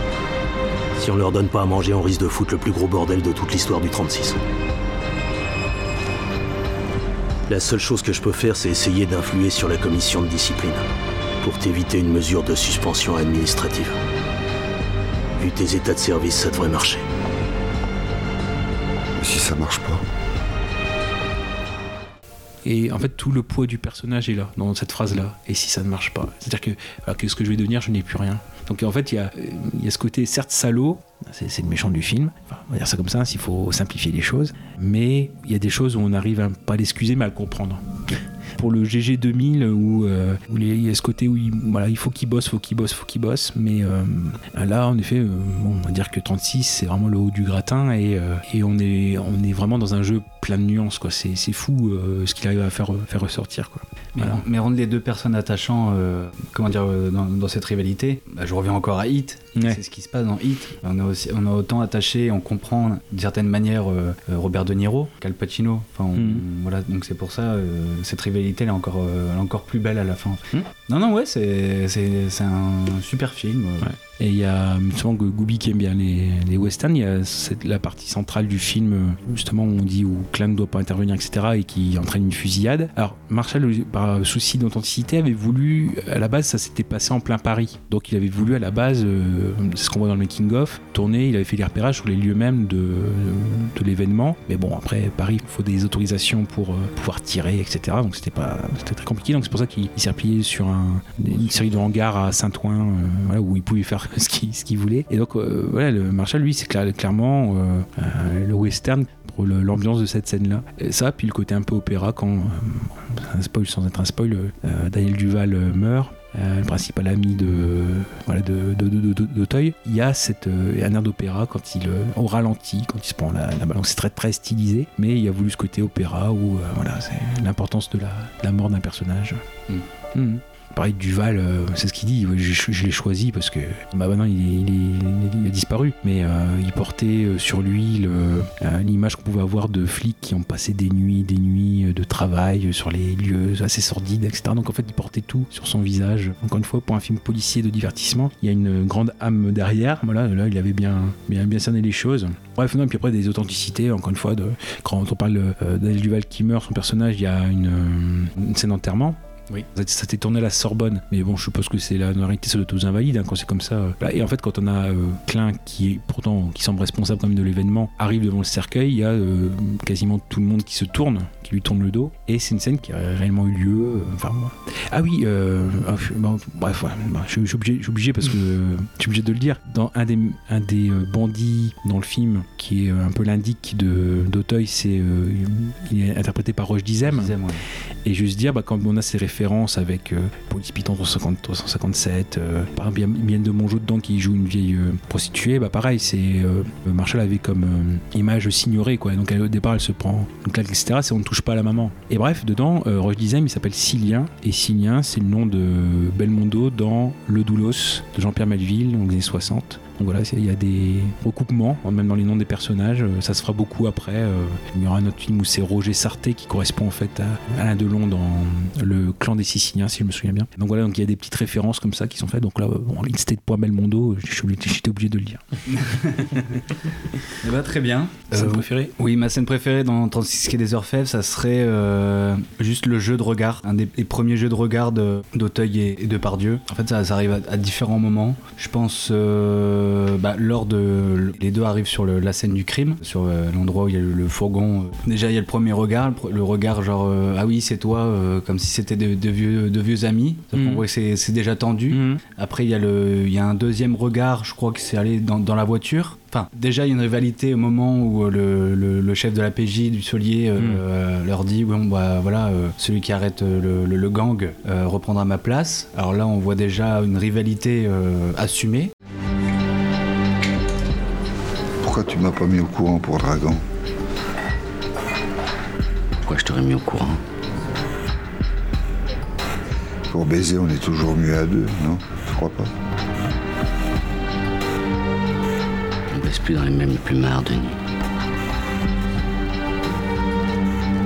Si on leur donne pas à manger, on risque de foutre le plus gros bordel de toute l'histoire du 36. La seule chose que je peux faire, c'est essayer d'influer sur la commission de discipline pour t'éviter une mesure de suspension administrative. Vu tes états de service, ça devrait marcher. Et si ça marche pas Et en fait, tout le poids du personnage est là, dans cette phrase-là. Et si ça ne marche pas C'est-à-dire que, alors, qu'est-ce que je vais devenir Je n'ai plus rien. Donc en fait, il y a, ce côté, certes salaud, c'est le méchant du film, on va dire ça comme ça, s'il faut simplifier les choses, mais il y a des choses où on arrive à pas l'excuser, mais à le comprendre. Pour le GG 2000, où, euh, où il y a ce côté où il, voilà, il faut qu'il bosse, faut qu'il bosse, faut qu'il bosse, mais euh, là, en effet, euh, bon, on va dire que 36, c'est vraiment le haut du gratin, et, euh, et on, est, on est vraiment dans un jeu plein de nuances, quoi. C'est c'est fou ce qu'il arrive à faire, faire ressortir, quoi. Mais, Voilà. mais rendre les deux personnes attachants, comment dire, dans, dans cette rivalité, bah, je reviens encore à Hit. C'est ce qui se passe dans Hit. On a, aussi, on a autant attaché, on comprend d'une certaine manière Robert De Niro qu'Al Pacino. Enfin, on- Mm. voilà, donc c'est pour ça cette rivalité elle est encore, euh, encore plus belle à la fin. Mm. Non, non, ouais, c'est un super film. euh. Et il y a justement Go- Gooby qui aime bien les, les westerns. Il y a cette- la partie centrale du film, euh, justement, où on dit où Klein ne doit pas intervenir, etc., et qui entraîne une fusillade. Alors, Marshall, par souci d'authenticité, avait voulu, à la base, ça s'était passé en plein Paris. Donc, il avait voulu, à la base, euh, c'est ce qu'on voit dans le making-of, tourner, il avait fait des repérages sur les lieux mêmes de, de l'événement. Mais bon, après, Paris, il faut des autorisations pour euh, pouvoir tirer, etc. Donc, c'était pas, très compliqué. Donc, c'est pour ça qu'il il s'est replié sur un- une série de hangars à Saint-Ouen, euh, où il pouvait faire ce qu'il voulait. Et donc, euh, voilà, le Marshall, lui, c'est cla- clairement euh, euh, le western pour l'ambiance de cette scène-là. Et ça, puis le côté un peu opéra quand, un spoil sans être un spoil, Daniel Duval meurt. euh, le principal ami de voilà de de, de, de- d'Auteuil. il y a cette euh, un air d'opéra quand il au ralenti quand il se prend la, la balance c'est très très stylisé mais il y a voulu ce côté opéra où voilà c'est l'importance de la, mort d'un personnage Mhm. Pareil, Duval, euh, c'est ce qu'il dit. Je, l'ai choisi parce que bah, maintenant il, est- il a disparu. Mais euh, il portait euh, sur lui l'image qu'on pouvait avoir de flics qui ont passé des nuits, des nuits de travail sur les lieux assez sordides, etc. Donc en fait, il portait tout sur son visage. Encore une fois, pour un film policier de divertissement, il y a une grande âme derrière. Voilà, là, il avait bien, bien, bien cerné les choses. Bref, non, et puis après, des authenticités, encore une fois, quand on parle euh, Duval qui meurt, son personnage, il y a une scène d'enterrement. Oui. Ça, s'était tourné à la Sorbonne, mais bon, je suppose que c'est la réalité, ça doit aux invalides hein, quand c'est comme ça. euh. Et en fait, quand on a euh, Klein qui est pourtant qui semble responsable quand même de l'événement, arrive devant le cercueil, il y a euh, quasiment tout le monde qui se tourne, qui lui tourne le dos, et c'est une scène qui a réellement eu lieu. euh, Enfin, moi. ah oui, euh, bon, bref, ouais, bah, je, suis obligé, parce que euh, je suis obligé de le dire. Dans un des un des euh, bandits dans le film, qui est un peu l'indique de d'Auteuil, c'est euh, il est interprété par Roche Dizem. Et juste dire, bah, quand on a ces références avec Police Python 350, 357, euh, par exemple, Mienne de Mongeau dedans qui joue une vieille prostituée, bah pareil, c'est Marshall avait comme image signorée, quoi. Donc elle, au départ, elle se prend une claque, etc. C'est on ne pas à la maman. Et bref, dedans, euh, Roche Dizem, il s'appelle Cilien, et Cilien, c'est le nom de Belmondo dans Le Doulos de Jean-Pierre Melville, dans les années 60. Donc voilà, il y a des recoupements, même dans les noms des personnages. Euh, Ça se fera beaucoup après. Euh, Il y aura un autre film où c'est Roger Sarté qui correspond en fait à Alain Delon dans Le clan des Siciliens, si je me souviens bien. Donc voilà, donc il y a des petites références comme ça qui sont faites. Donc là, bon, Instead Point Belmondo, j'étais obligé de le dire. Eh ben, très bien. Scène Euh, préférée? Oui, ma scène préférée dans 36 quai des Orfèvres, ça serait euh, juste le jeu de regard. Un des, premiers jeux de regard de- d'Auteuil et, et de Pardieu. En fait, ça, ça arrive à, à différents moments. Je pense euh, bah, lors de. Les deux arrivent sur le- la scène du crime, sur euh, l'endroit où il y a le, le fourgon. Euh, Déjà, il y a le premier regard, le, regard genre euh, Ah oui, c'est toi, euh, comme si c'était de, de vieux, de vieux amis. Mhm. c'est déjà tendu. Après, il y, a le- il y a un deuxième regard, je crois que c'est aller dans, dans la voiture. Enfin, déjà, il y a une rivalité au moment où euh, le, le- le chef de la PJ du Solier euh, euh, leur dit bon, bah, voilà, euh, celui qui arrête euh, le, gang euh, reprendra ma place. Alors là, on voit déjà une rivalité euh, assumée. Pourquoi tu m'as pas mis au courant pour Dragon Pourquoi je t'aurais mis au courant Pour baiser, on est toujours mieux à deux, non Tu crois pas On baisse plus dans les mêmes plumards, Denis.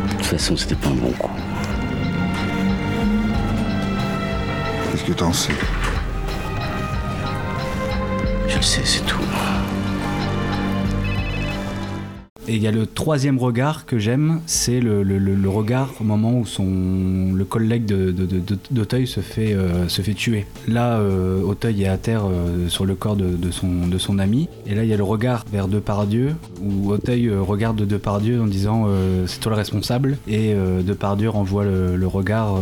De toute façon, c'était pas un bon coup. Qu'est-ce que t'en sais Je le sais, c'est tout. Et il y a le troisième regard que j'aime, c'est le, le- le- le regard au moment où son, le collègue de, de- de- de- d'Auteuil se fait, euh, se fait tuer. Là, euh, Auteuil est à terre euh, sur le corps de, son, de son ami. Et là, il y a le regard vers Depardieu, où Auteuil euh, regarde Depardieu en disant c'est toi le responsable. Et Depardieu renvoie le, le regard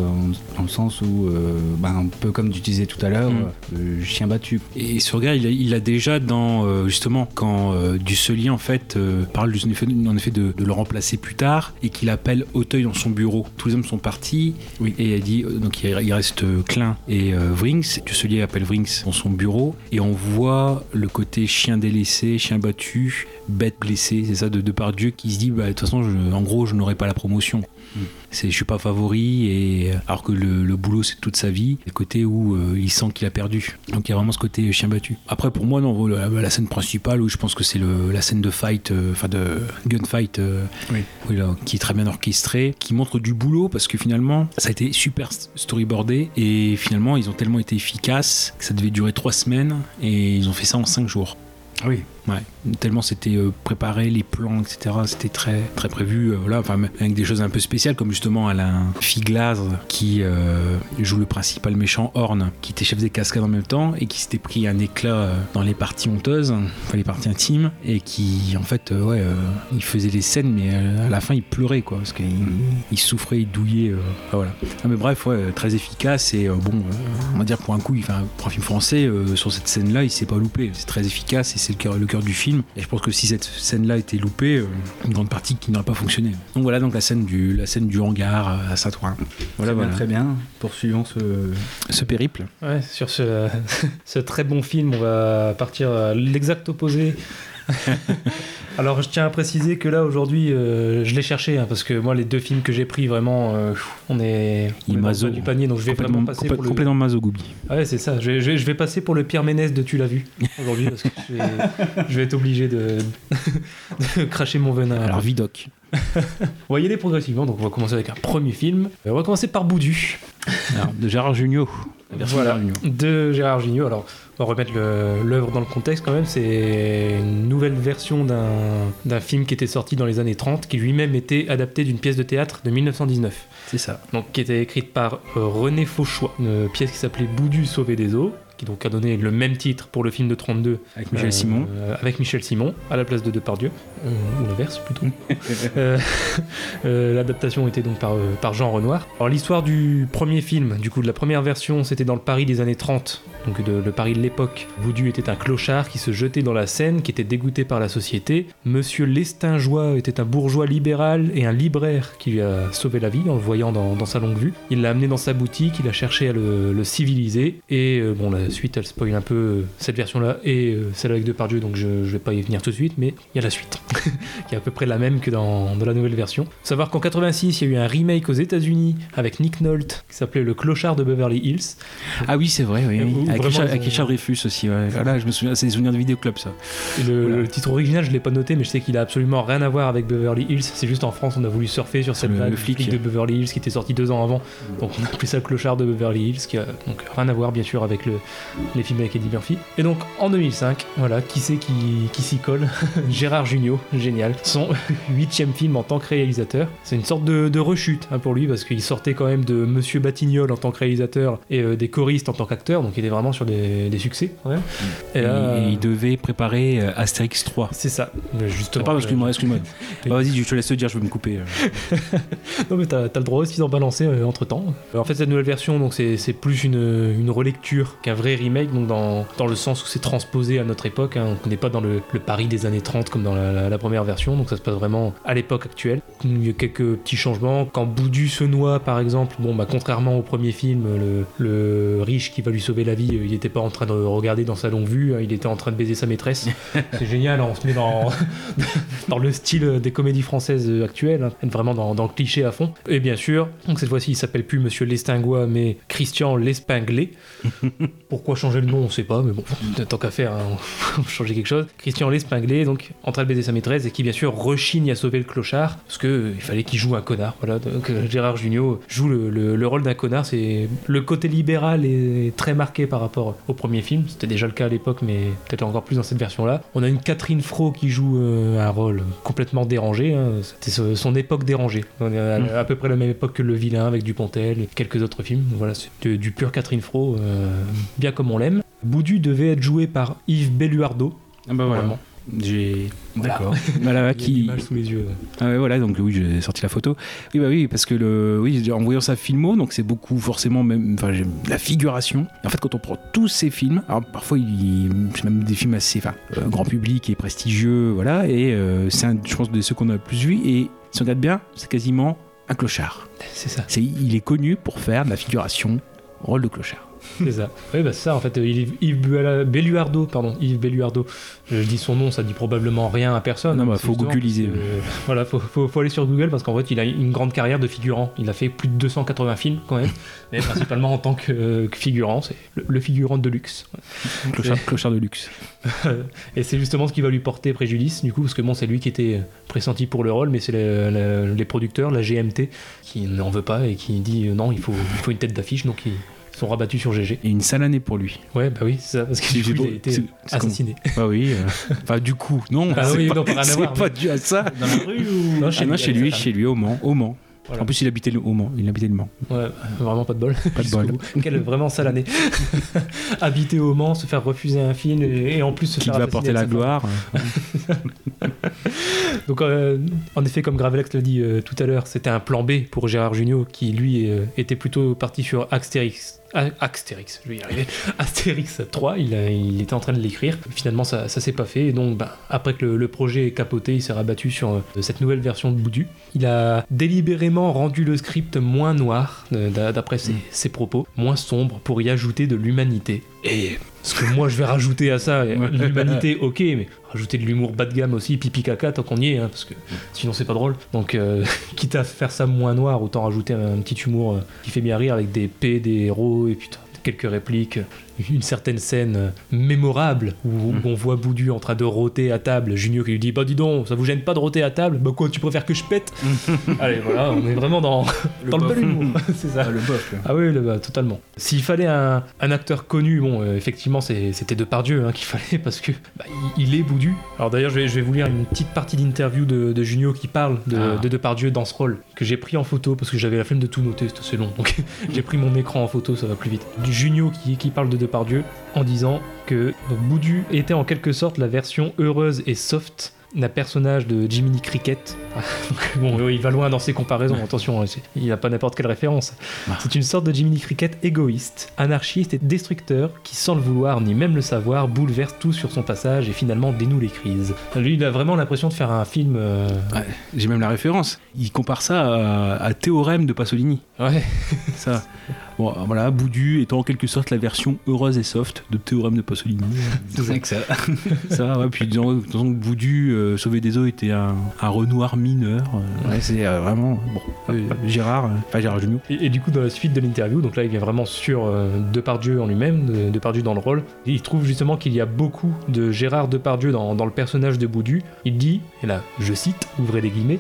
dans le sens où, ben, un peu comme tu disais tout à l'heure, Mm. chien battu. Et ce regard, il a, il a déjà dans justement quand Dusselier en fait parle du- en effet, en effet de, de le remplacer plus tard et qu'il appelle Auteuil dans son bureau. Tous les hommes sont partis et elle dit euh, donc il, reste euh, Klein et euh, Vrings. Dusselier appelle Vrings dans son bureau et on voit le côté chien délaissé, chien battu bête blessé, c'est ça, de, de par Dieu qui se dit, bah, de toute façon, je- en gros, je n'aurai pas la promotion. C'est, je suis pas favori, et alors que le, le boulot c'est toute sa vie, le côté où euh, il sent qu'il a perdu. Donc il y a vraiment ce côté chien battu. Après pour moi non, la, la scène principale où je pense que c'est la scène de fight, euh, enfin de gunfight, euh, Oui. oui, là, qui est très bien orchestrée, qui montre du boulot parce que finalement ça a été super storyboardé et finalement ils ont tellement été efficaces que ça devait durer trois semaines et ils ont fait ça en cinq jours. Ah oui. Tellement c'était euh, préparé, les plans, etc. C'était très très prévu. euh, voilà, enfin avec des choses un peu spéciales comme justement Alain Figlaz qui euh, joue le principal méchant Horn, qui était chef des cascades en même temps et qui s'était pris un éclat dans les parties honteuses, enfin les parties intimes, et qui en fait ouais, il faisait les scènes, mais à la fin il pleurait quoi, parce qu'il il souffrait, il douillait. voilà. Mais bref, ouais, très efficace et bon, on va dire pour un coup, enfin pour un film français, sur cette scène-là, il s'est pas loupé. C'est très efficace et c'est le cœur du film. Et je pense que si cette scène-là était loupée, euh, une grande partie qui n'aurait pas fonctionné. Donc voilà, donc la scène du, la scène du hangar à Saint-Ouen. Voilà, Très bien, voilà. Très bien. Poursuivons ce. Ce périple. Ouais, sur ce, ce très bon film, on va partir à l'exact opposé. Alors, je tiens à préciser que là, aujourd'hui, euh, je l'ai cherché, hein, parce que moi, les deux films que j'ai pris, vraiment, euh, on est, on est maso. du panier, donc je vais vraiment passer pour le... complètement maso Goubi. Ouais, c'est ça. Je vais, je vais- je vais passer pour le Pierre Ménès de Tu l'as vu aujourd'hui, parce que je vais, je vais être obligé de, de cracher mon venin. Alors Vidoc. On va y aller progressivement, donc on va commencer avec un premier film. Euh, On va commencer par Boudu. Alors, de Gérard Jugnot. Voilà, de Gérard Jugnot. de Gérard Jugnot. Alors, on va remettre l'œuvre dans le contexte quand même. C'est une nouvelle version d'un d'un film qui était sorti dans les années 30, qui lui-même était adapté d'une pièce de théâtre de 1919. C'est ça. Donc, qui était écrite par euh, René Fauchois, une pièce qui s'appelait Boudu sauvé des eaux, qui donc a donné le même titre pour le film de 32 Avec Michel Simon. avec Michel Simon à la place de Depardieu euh, ou l'inverse plutôt. Euh, euh, L'adaptation était donc par, euh, par Jean Renoir. Alors l'histoire du premier film, du coup de la première version, c'était dans le Paris des années 30, donc de, le Paris de l'époque. Boudu était un clochard qui se jetait dans la Seine, qui était dégoûté par la société. Monsieur Lestingeois était un bourgeois libéral et un libraire qui lui a sauvé la vie en le voyant dans, dans sa longue vue. Il l'a amené dans sa boutique, il a cherché à le, le civiliser et euh, bon la suite elle spoil un peu euh, cette version là et euh, celle avec Depardieu donc je, je vais pas y venir tout de suite mais il y a la suite qui est à peu près la même que dans, dans la nouvelle version. Faut savoir qu'en 86 il y a eu un remake aux États-Unis avec Nick Nolte qui s'appelait Le clochard de Beverly Hills. Ah oui, c'est vrai, oui. Avec, Richard, avec ont- Richard Dreyfus aussi. Ouais. Voilà, je me souviens, c'est des souvenirs de vidéoclub ça. Le, le titre original, je l'ai pas noté, mais je sais qu'il a absolument rien à voir avec Beverly Hills. C'est juste en France, on a voulu surfer sur cette le- vague le du flic. de Beverly Hills qui était sorti deux ans avant. Donc on a appelé ça le clochard de Beverly Hills, qui a donc rien à voir bien sûr avec le, les films avec Eddie Murphy. Et donc en 2005, voilà, qui c'est qui, qui s'y colle Gérard Jugnot, génial. Son huitième film en tant que réalisateur. C'est une sorte de, de rechute hein, pour lui parce qu'il sortait quand même de Monsieur Batignolles en tant que réalisateur et euh, des choristes en tant qu'acteur, donc il était vraiment sur des, des succès. quand même. Et là, et il devait préparer euh, Astérix 3. c'est ça, justement. Ah, pardon, excuse-moi, euh, excuse-moi. Bah, Vas-y, je te laisse te dire, je vais me couper. euh. Non mais t'as t'as le droit aussi d'en balancer entre temps. en fait cette nouvelle version donc c'est c'est plus une, une relecture qu'un vrai remake donc dans, dans le sens où c'est transposé à notre époque. hein. On n'est pas dans le, le Paris des années 30 comme dans la, la- la première version donc ça se passe vraiment à l'époque actuelle. Il y a quelques petits changements. Quand Boudu se noie par exemple, bon bah contrairement au premier film, le, le riche qui va lui sauver la vie, il n'était pas en train de regarder dans sa longue vue, hein. il était en train de baiser sa maîtresse. c'est génial, hein. on se met dans, dans le style des comédies françaises actuelles, hein, vraiment dans, dans le cliché à fond. Et bien sûr, donc cette fois-ci, il s'appelle plus Monsieur Lestingois, mais Christian Lespinglé. Pourquoi changer le nom, on sait pas, mais bon, tant qu'à faire, hein, on va changer quelque chose. Christian Lespinglé, donc en train de baiser sa maîtresse, et qui bien sûr rechigne à sauver le clochard, parce que euh, il fallait qu'il joue un connard. Voilà, donc euh, Gérard Jugnot joue le, le- le rôle d'un connard. C'est le côté libéral est très marqué par rapport au premier film. C'était déjà le cas à l'époque, mais peut-être encore plus dans cette version-là. On a une Catherine Fro qui joue euh, un rôle complètement dérangé. hein. C'était son époque dérangée. On est à, Mm. à peu près la même époque que Le Vilain avec Dupontel et quelques autres films. Voilà, c'est du, du pur Catherine Fro, euh, comme on l'aime. Boudu devait être joué par Yves Belluardo. Ah bah voilà. Normalement. J'ai. D'accord. Voilà, a qui. sous les yeux. Ah ouais, voilà, donc oui, j'ai sorti la photo. Oui, bah oui, parce que le, oui, en voyant sa filmo, donc c'est beaucoup forcément même, enfin, la figuration. Et en fait, quand on prend tous ces films, alors parfois, il, c'est même des films assez, enfin, euh, grand public et prestigieux, voilà, et euh, c'est un, je pense, de ceux qu'on a le plus vu. Et si on regarde bien, c'est quasiment un clochard. C'est ça. C'est, il est connu pour faire de la figuration, rôle de clochard. C'est ça. Oui, bah ça en fait. Yves, Yves Belluardo, pardon, Yves Belluardo. Je dis son nom, ça dit probablement rien à personne. Non, bah, C'est faut googliser, euh, voilà, faut, faut, faut aller sur Google parce qu'en fait, il a une grande carrière de figurant. Il a fait plus de 280 films quand même, mais principalement en tant que, euh, figurant. C'est le, le figurant de luxe. Clochard, clochard de luxe. et c'est justement ce qui va lui porter préjudice, du coup, parce que bon, c'est lui qui était pressenti pour le rôle, mais c'est le- le- les producteurs, la GMT, qui n'en veut pas et qui dit euh, non, il faut, il faut une tête d'affiche, donc ils sont rabattus sur GG. Et une sale année pour lui. Ouais, bah oui, c'est ça, parce que du coup, il a été assassiné. Bah oui. euh, Enfin, du coup, non. Ah c'est oui, pas, non, pas dû à ça. Dans la rue ou Non, chez, lui, chez lui, chez lui, au Mans. Au Mans. Voilà. En plus, il habitait le, au Mans. Il habitait le Mans. Ouais, vraiment pas de bol. Pas de bol. Quelle vraiment sale année. Habiter au Mans, se faire refuser un film et, et en plus se Qui faire va assassiner porter la gloire. Donc, euh, en effet, comme Gravelex l'a dit euh, tout à l'heure, c'était un plan B pour Gérard Jugnot qui, lui, euh, était plutôt parti sur Astérix. Astérix, je vais y arriver. Astérix 3, il, a- il était en train de l'écrire. Finalement, ça, ça s'est pas fait. Et donc, ben, après que le, le projet est capoté, il s'est rabattu sur euh, cette nouvelle version de Boudu. Il a délibérément rendu le script moins noir, euh, d'a- d'après ses, ses propos, moins sombre, pour y ajouter de l'humanité. Et ce que moi je vais rajouter à ça, l'humanité, ok, mais rajouter de l'humour bas de gamme aussi, pipi caca, tant qu'on y est, hein, parce que sinon c'est pas drôle. Donc, euh, quitte à faire ça moins noir, autant rajouter un, un petit humour euh, qui fait bien rire avec des P, des héros, et putain, quelques répliques, une certaine scène euh, mémorable où, où on voit Boudu en train de rôter à table, Junio qui lui dit Bah dis donc, ça vous gêne pas de rôter à table? Bah quoi, tu préfères que je pète? Allez, voilà, on est vraiment dans le, dans le bel humour, c'est ça. Ah, le bof. Ah oui, le- bah, totalement. S'il fallait un, un acteur connu, bon, euh, effectivement, c'est- c'était Depardieu hein, qu'il fallait parce que bah, il, il est Boudu. Alors d'ailleurs, je vais, je vais vous lire une petite partie d'interview de, de Junio qui parle de, Ah. de Depardieu dans ce rôle que j'ai pris en photo parce que j'avais la flemme de tout noter, c'était assez long. Donc j'ai pris mon écran en photo, ça va plus vite. Du Junio qui, qui parle de Depardieu en disant que Boudu était en quelque sorte la version heureuse et soft d'un personnage de Jiminy Cricket. Bon, il va loin dans ses comparaisons, attention, hein, il n'a pas n'importe quelle référence. C'est une sorte de Jiminy Cricket égoïste, anarchiste et destructeur qui, sans le vouloir ni même le savoir, bouleverse tout sur son passage et finalement dénoue les crises. Lui, il a vraiment l'impression de faire un film. euh, Ouais, J'ai même la référence. Il compare ça à, à Théorème de Pasolini. Ouais. Ça. Bon, voilà, Boudu étant en quelque sorte la version heureuse et soft de Théorème de Pasolini. C'est vrai que ça. ça, ouais. Puis disons, disons que euh, Sauvé des eaux, était un, un Renoir mineur. Euh, ouais, c'est euh, vraiment. Bon, euh, Gérard, euh, enfin Gérard Jugnot. Et, et du coup, dans la suite de l'interview, donc là, il vient vraiment sur euh, Depardieu en lui-même, de- Depardieu dans le rôle. Il trouve justement qu'il y a beaucoup de Gérard Depardieu dans, dans le personnage de Boudu. Il dit, et là, je cite, ouvrez les guillemets,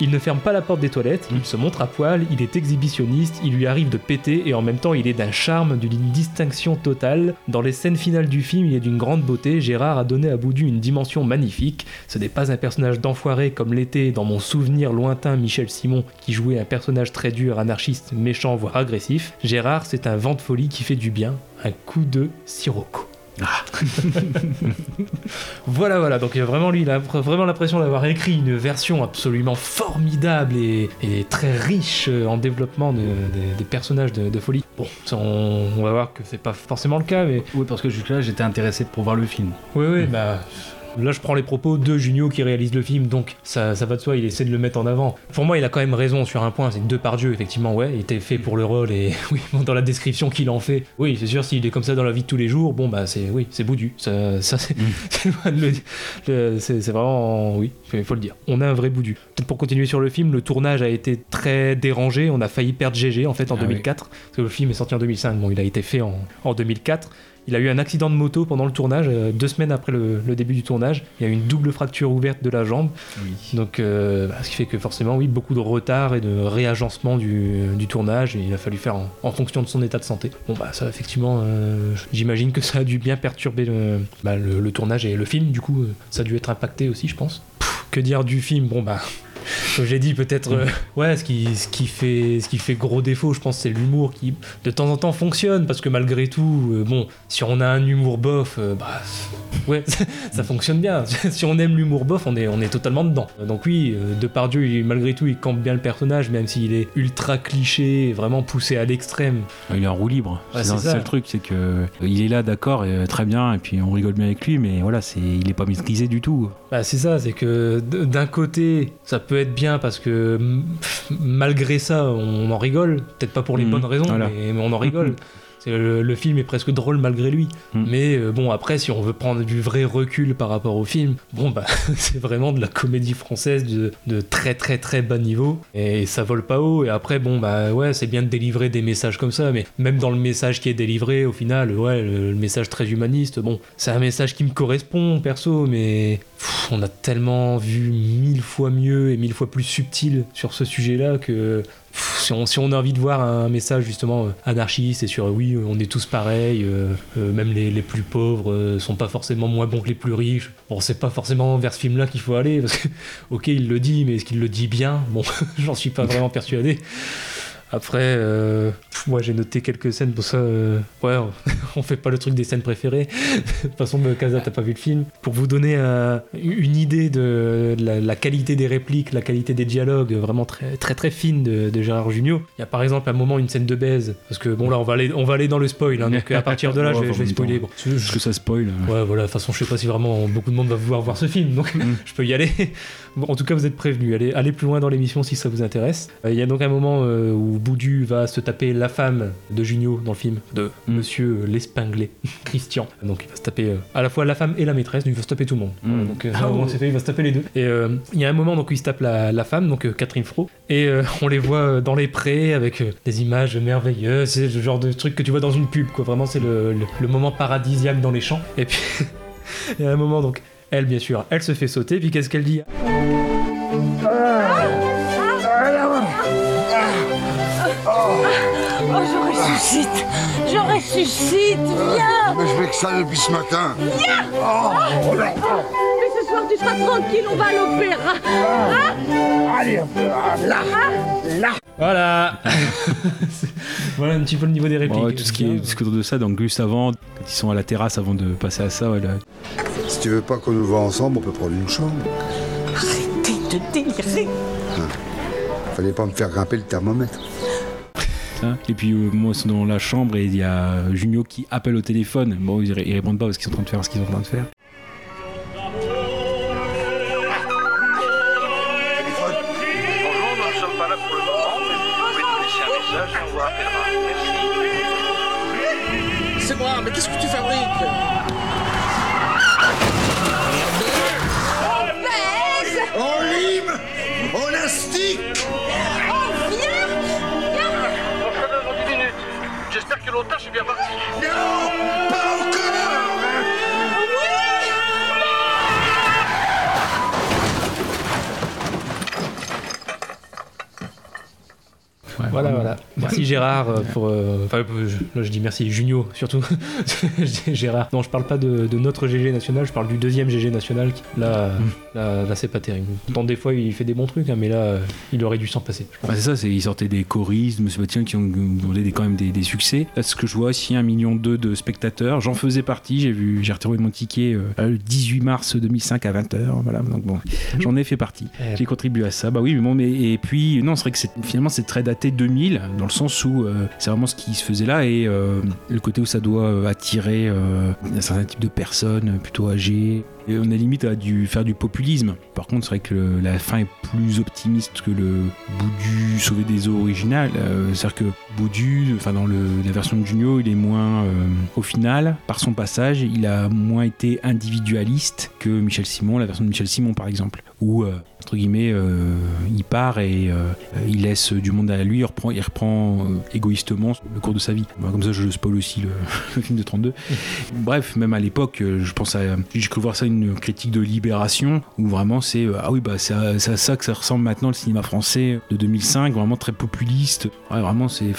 il ne ferme pas la porte des toilettes, il se montre à poil, il est exhibitionniste, il lui arrive de péter et en même temps, il est d'un charme, d'une distinction totale. Dans les scènes finales du film, il est d'une grande beauté. Gérard a donné à Boudu une dimension magnifique. Ce n'est pas un personnage d'enfoiré comme l'était dans mon souvenir lointain Michel Simon qui jouait un personnage très dur, anarchiste, méchant, voire agressif. Gérard, c'est un vent de folie qui fait du bien, un coup de sirocco. voilà, voilà. Donc, vraiment, lui, il a vraiment l'impression d'avoir écrit une version absolument formidable et, et très riche euh, en développement de- de- des personnages de, de folie. Bon, ça, on, on va voir que c'est pas forcément le cas, mais Oui, parce que jusque-là, j'étais intéressé pour voir le film. oui, oui, bah. Là, je prends les propos de Junio qui réalise le film, donc ça, ça va de soi, il essaie de le mettre en avant. Pour moi, il a quand même raison sur un point, c'est que Depardieu, effectivement, ouais, il était fait pour le rôle, et oui, bon, dans la description qu'il en fait, oui, c'est sûr, s'il est comme ça dans la vie de tous les jours, bon, bah, c'est, oui, c'est boudu. Ça, ça c'est. Le- c'est, vraiment, oui, il faut le dire. On a un vrai boudu. Peut-être pour continuer sur le film, le tournage a été très dérangé, on a failli perdre GG, en fait, en Ah oui. 2004, parce que le film est sorti en 2005, bon, il a été fait en, en 2004. Il a eu un accident de moto pendant le tournage, euh, deux semaines après le, le début du tournage. Il y a eu une double fracture ouverte de la jambe. Donc, euh, bah, ce qui fait que forcément, oui, beaucoup de retard et de réagencement du, du tournage. Et il a fallu faire en, en fonction de son état de santé. Bon, bah, ça, effectivement, euh, j'imagine que ça a dû bien perturber le, bah, le, le tournage et le film. Du coup, ça a dû être impacté aussi, je pense. Pff, que dire du film? Bon, bah. Comme j'ai dit, peut-être, euh, ouais, ce qui, ce, qui fait, ce qui fait gros défaut, je pense, c'est l'humour qui, de temps en temps, fonctionne. Parce que malgré tout, euh, bon, si on a un humour bof, euh, bah, ouais, ça fonctionne bien. si on aime l'humour bof, on est, on est totalement dedans. Donc oui, Depardieu, il- malgré tout, il campe bien le personnage, même s'il est ultra cliché, vraiment poussé à l'extrême. Il est en roue libre. Ouais, c'est ça, le truc, c'est que il est là, d'accord, et, très bien, et puis on rigole bien avec lui, mais voilà, c'est, il est pas maîtrisé du tout. Bah, c'est ça, c'est que d'un côté, ça peut être bien parce que malgré ça, on en rigole. Peut-être pas pour les Mhm, bonnes raisons, voilà. mais, mais on en rigole. Le, le film est presque drôle malgré lui. Mais euh, bon, après, si on veut prendre du vrai recul par rapport au film, bon, bah, c'est vraiment de la comédie française de, de très très très bas niveau. Et ça vole pas haut. Et après, bon, bah ouais, c'est bien de délivrer des messages comme ça. Mais même dans le message qui est délivré, au final, ouais, le, le message très humaniste, bon, c'est un message qui me correspond perso, mais pff, on a tellement vu mille fois mieux et mille fois plus subtil sur ce sujet-là que si on, a envie de voir un message justement euh, anarchiste et sur euh, oui, on est tous pareils, euh, même les, les plus pauvres euh, sont pas forcément moins bons que les plus riches. Bon, c'est pas forcément vers ce film-là qu'il faut aller parce que, ok, il le dit, mais est-ce qu'il le dit bien? Bon, j'en suis pas vraiment persuadé. Après, euh, pff, moi j'ai noté quelques scènes pour ça. euh, ouais, on fait pas le truc des scènes préférées. de toute façon, Kaza, t'as pas vu le film. Pour vous donner euh, une idée de la, la qualité des répliques, la qualité des dialogues, vraiment très très très fine de, de Gérard Jugnot. Il y a par exemple un moment une scène de baise, parce que bon là on va aller on va aller dans le spoil. hein, donc à partir de là, je vais, je vais spoiler. Bon, Parce que ça spoil. Ouais, voilà, de toute façon, je sais pas si vraiment beaucoup de monde va vouloir voir ce film, donc je peux y aller. Bon, en tout cas, vous êtes prévenus. Allez, allez plus loin dans l'émission si ça vous intéresse. Euh, Il y a donc un moment euh, où Boudu va se taper la femme de Junio dans le film, de Monsieur l'Espinglé, Christian. Donc il va se taper euh, à la fois la femme et la maîtresse, donc il va se taper tout le monde. Voilà, donc euh, Ah ouais. c'est fait, il va se taper les deux. Et euh, il y a un moment donc où il se tape la, la femme, donc euh, Catherine Fro, et euh, on les voit euh, dans les prés avec euh, des images merveilleuses. C'est le genre de truc que tu vois dans une pub, quoi. Vraiment, c'est le, le- le moment paradisiaque dans les champs. Et puis, il y a un moment donc. Elle, bien sûr, elle se fait sauter, puis qu'est-ce qu'elle dit? Oh, ressuscite Je ressuscite Viens Mais je fais que ça depuis ce matin. Viens Oh, là. Mais ce soir, tu seras tranquille, on va à l'opéra Hein Allez, là, là. Voilà Voilà un petit peu le niveau des répliques. Bon, ouais, tout ce qui est tout ce qui est autour de ça, donc juste avant, quand ils sont à la terrasse avant de passer à ça, ouais, là, Si tu veux pas qu'on nous voit ensemble, on peut prendre une chambre. Arrêtez de délirer Fallait pas me faire grimper le thermomètre. Et puis euh, moi, ils sont dans la chambre et il y a Junio qui appelle au téléphone. Bon, ils, ils répondent pas parce qu'ils sont en train de faire ce qu'ils sont en train de faire. L'otage est bien parti. Non Pas encore Voilà, voilà. Merci Gérard euh, pour. euh, Enfin, euh, je- là je dis merci Junio surtout. Je dis Gérard. Non, je parle pas de, de notre GG national, je parle du deuxième GG national. qui- Là, là, là, c'est pas terrible. Tant des fois il fait des bons trucs, hein, mais là euh, il aurait dû s'en passer. Bah, c'est ça, c'est, ils sortaient des choristes, Monsieur Bastien, qui ont donné des, quand même des, des succès. Là, ce que je vois, s'il y a un million deux de spectateurs, j'en faisais partie. J'ai vu, j'ai retrouvé mon ticket euh, le 18 mars 2005 à 20h. Voilà, donc bon, j'en ai fait partie. J'ai contribué à ça. Bah oui, mais bon, mais et puis non, c'est vrai que c'est, finalement c'est très daté 2000 dans le sens où euh, c'est vraiment ce qui se faisait là et euh, le côté où ça doit euh, attirer un certain type de personnes plutôt âgées. Et on a limite à dû faire du populisme. Par contre, c'est vrai que le- la fin est plus optimiste que le Boudu sauvé des eaux original. Euh, C'est-à-dire que Boudu, enfin dans le- la version de Junio, il est moins, euh, au final, par son passage, il a moins été individualiste que Michel Simon, la version de Michel Simon par exemple, où euh, entre guillemets, il part et il laisse du monde à lui, il reprend, il reprend égoïstement le cours de sa vie. Bon, comme ça, je spoil aussi le, le film de 32. Bref, même à l'époque, je pense à. J'ai cru voir ça une critique de Libération, où vraiment c'est. euh, Ah oui, bah c'est à, ça que ça ressemble maintenant le cinéma français de 2005, vraiment très populiste. Vraiment, c'est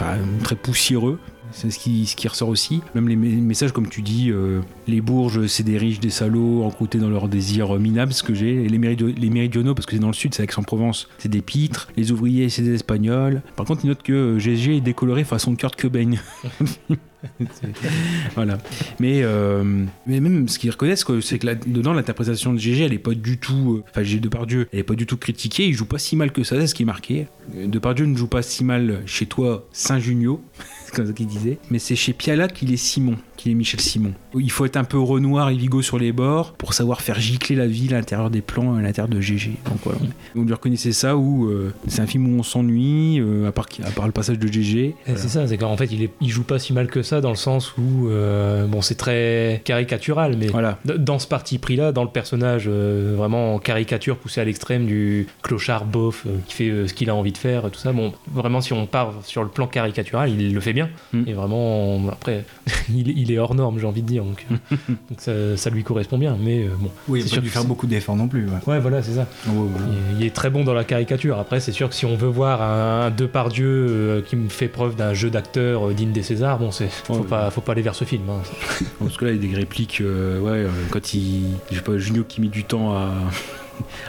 très poussiéreux. C'est ce qui, ce qui ressort aussi. Même les messages, comme tu dis, euh, les bourges, c'est des riches, des salauds, encroutés dans leurs désirs euh, minables, ce que j'ai. Les, les méridionaux, parce que c'est dans le sud, c'est Aix-en-Provence, c'est des pitres. Les ouvriers, c'est des espagnols. Par contre, il note que GG est décoloré façon Kurt Cobain. Voilà. Mais, euh, mais même ce qu'ils reconnaissent, c'est que là, dedans, l'interprétation de GG, elle est pas du tout. euh, Enfin, Depardieu, elle est pas du tout critiquée. Il joue pas si mal que ça, c'est ce qui est marqué. Euh, Depardieu ne joue pas si mal chez toi, Saint-Junio. comme ça qu'il disait. Mais c'est chez Piala qu'il est Simon, qu'il est Michel Simon. Il faut être un peu Renoir et Vigo sur les bords pour savoir faire gicler la ville à l'intérieur des plans, à l'intérieur de GG. Donc voilà. Vous lui reconnaissez ça ou euh, c'est un film où on s'ennuie, euh, à, part, à part le passage de GG. Et C'est ça, c'est qu'en fait, il, est, il joue pas si mal que ça dans le sens où, euh, bon, c'est très caricatural, mais Voilà. dans ce parti pris-là, dans le personnage vraiment en caricature poussé à l'extrême du clochard euh, qui fait ce qu'il a envie de faire, tout ça, bon, vraiment, si on part sur le plan caricatural, il le fait bien. Et vraiment, on- après, il, il est hors norme, j'ai envie de dire, donc, euh, donc ça, ça lui correspond bien, mais euh, bon. Oui, il c'est a pas sûr dû que faire beaucoup d'efforts non plus. Ouais. Ouais, voilà, c'est ça. Il, il est très bon dans la caricature. Après, c'est sûr que si on veut voir un, un Depardieu euh, qui me fait preuve d'un jeu d'acteur euh, digne des Césars, bon, c'est faut, Ouais. pas, faut pas aller vers ce film. hein. Parce que là, il y a des répliques, euh, ouais, euh, quand il. Je sais pas, Junio qui met du temps à.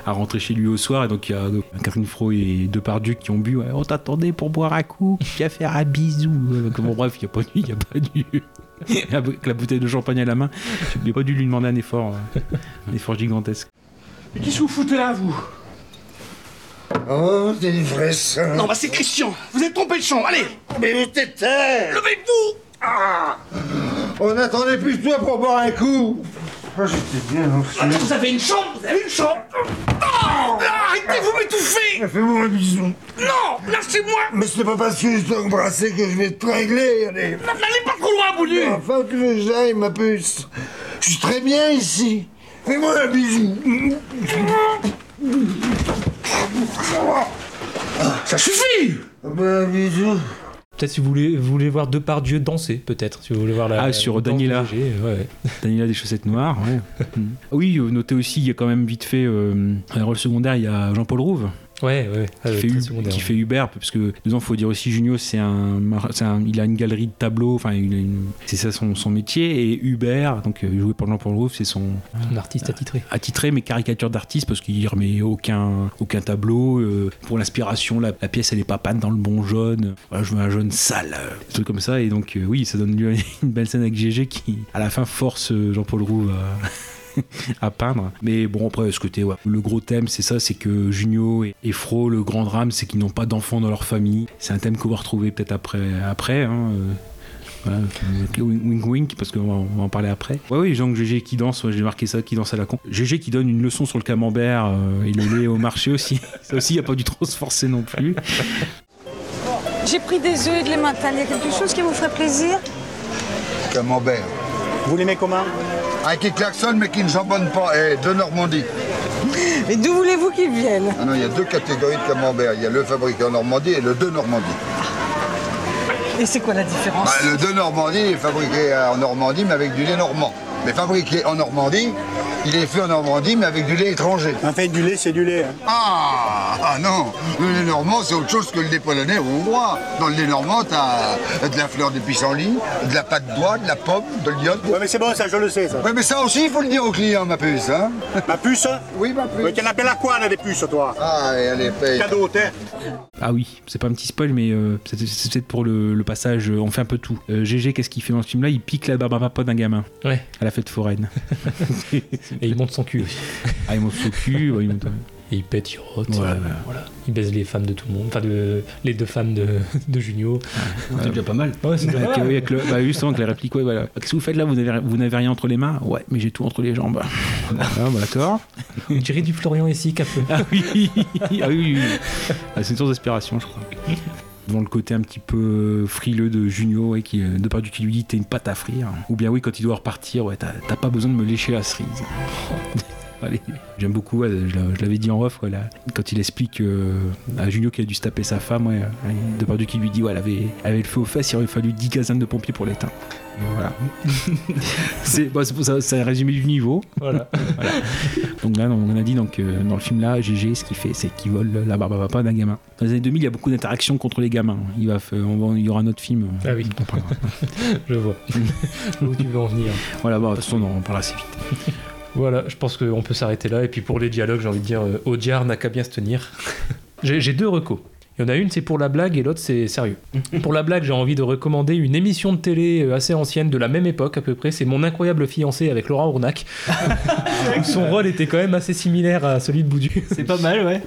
À rentrer chez lui au soir. Et donc il y a Catherine Fro et Depardieu qui ont bu. Ouais, on t'attendait pour boire un coup puis à faire un bisou. Donc, bon, bref il n'y a pas dû il y a pas dû avec la bouteille de champagne à la main. Il n'a pas dû lui demander un effort euh, un effort gigantesque. Mais qu'est-ce que vous foutez là, vous? Oh, des vrais seins. Non, bah c'est Christian. Vous êtes trompé de chambre, allez. Mais t'étais? Levez-vous. Ah. On attendait plus de toi pour boire un coup Ah, J'étais bien lancé. Attends, vous avez une chambre Vous avez une chambre Oh Arrêtez, vous m'étouffez Fais-moi un bisou. Non Lâchez-moi Mais c'est pas parce que je dois embrasser que je vais te régler, allez. N'allez pas trop loin, Boudu Enfin, tu veux que j'aille, ma puce. Je suis très bien ici. Fais-moi un bisou. Ça suffit Ben, un bisou. Peut-être si vous voulez, vous voulez voir Depardieu danser, peut-être. Si vous voulez voir la. ah sur Daniela de GG, ouais, ouais. Daniela des chaussettes noires ouais. Mm. oui euh, notez aussi il y a quand même vite fait euh, un rôle secondaire il y a Jean-Paul Rouve Ouais, ouais. Ah, qui, fait, U- ouais. fait Hubert parce que dedans faut dire aussi Junio c'est un, il a une galerie de tableaux enfin c'est ça son, son métier et Hubert donc euh, joué par Jean-Paul Rouve c'est son Un artiste attitré. attitré mais caricature d'artiste parce qu'il remet aucun aucun tableau euh, pour l'inspiration la, la pièce elle est pas peinte dans le bon jaune voilà je veux un jaune sale euh, des trucs comme ça et donc euh, oui ça donne lieu à une belle scène avec GG qui à la fin force euh, Jean-Paul Rouve à à peindre. Mais bon, après, ce côté, ouais. le gros thème, c'est ça, c'est que Junio et, et Fro, le grand drame, c'est qu'ils n'ont pas d'enfants dans leur famille. C'est un thème qu'on va retrouver peut-être après, après hein, euh, voilà, wink wink, parce qu'on va, on va en parler après. Ouais, oui, donc GG qui danse, ouais, j'ai marqué ça, qui danse à la con. GG qui donne une leçon sur le camembert euh, et le lait au marché aussi. Ça aussi, il n'y a pas dû trop se forcer non plus. J'ai pris des œufs et de l'emmental. Il y a quelque chose qui vous ferait plaisir? Camembert. Vous l'aimez comment? Un qui klaxonne mais qui ne jambonne pas. Eh, de Normandie. Et d'où voulez-vous qu'ils viennent Ah non, il y a deux catégories de camembert. Il y a le fabriqué en Normandie et le de Normandie. Et c'est quoi la différence Bah, le de Normandie est fabriqué en Normandie mais avec du lait normand. Mais fabriqué en Normandie, il est fait en Normandie mais avec du lait étranger. En fait, du lait, c'est du lait. Ah, ah non, le lait normand, c'est autre chose que le lait polonais ou hongrois. Dans le lait normand, t'as de la fleur de pissenlit, de la pâte d'oie, de la pomme, de l'iode. Ouais, mais c'est bon, ça, je le sais, ça. Ouais, mais ça aussi, il faut le dire aux clients, ma puce, hein. Ma puce Oui, ma puce. Tu en appelles à quoi, là, des puces, toi Ah, et elle est paye. Cadeau, t'es Ah oui, c'est pas un petit spoil, mais euh, c'est c'est peut-être pour le, le passage, euh, on fait un peu tout. Euh, GG, qu'est-ce qu'il fait dans ce film-là? Il pique la barbe à papa d'un gamin. Ouais. À la fête foraine. Et il monte son cul aussi. Ah, il monte son cul, ouais, il monte... Et il pète, il rote. Voilà. euh, voilà. Il baise les femmes de tout le monde. Enfin, de, les deux femmes de, de Junio. C'est déjà pas mal. Ouais, c'est déjà Avec, pas mal. avec le- bah, justement, avec la réplique, ouais, voilà. Qu'est-ce que vous faites là? Vous n'avez vous n'avez rien entre les mains? Ouais, mais j'ai tout entre les jambes. ah, bah, d'accord. On dirait du Florian ici, un peu. Ah oui, ah oui, oui, oui. Ah, c'est une source d'inspiration, je crois. Devant le côté un petit peu frileux de Junio, ouais, qui, euh, de par du qui lui dit t'es une pâte à frire. Ou bien oui, quand il doit repartir, ouais, t'as pas besoin de me lécher la cerise. J'aime beaucoup, ouais, je l'a- je l'avais dit en off, ouais, là, quand il explique euh, à Junio qu'il a dû se taper sa femme, ouais, euh, de par du qui lui dit ouais, elle avait, elle avait le feu aux fesses, il aurait fallu 10 casernes de pompiers pour l'éteindre. Voilà. c'est bon, ça, un résumé du niveau. Voilà. Voilà. Donc là, on a dit donc, euh, dans le film là, GG, ce qu'il fait, c'est qu'il vole la barbe à papa d'un gamin. Dans les années 2000, il y a beaucoup d'interactions contre les gamins. Il, va, fa- on va- il y aura un autre film. Ah oui. On. Je vois. Où tu veux en venir. Voilà, bon, de toute façon, on en parlera assez vite. Voilà, je pense qu'on peut s'arrêter là. Et puis pour les dialogues, j'ai envie de dire, euh, Audiard n'a qu'à bien se tenir. j'ai deux recos. Il y en a une, c'est pour la blague, et l'autre, c'est sérieux. pour la blague, j'ai envie de recommander une émission de télé euh, assez ancienne, de la même époque à peu près. C'est Mon incroyable fiancé avec Laurent Ournac. Son rôle était quand même assez similaire à celui de Boudu. C'est pas mal, ouais.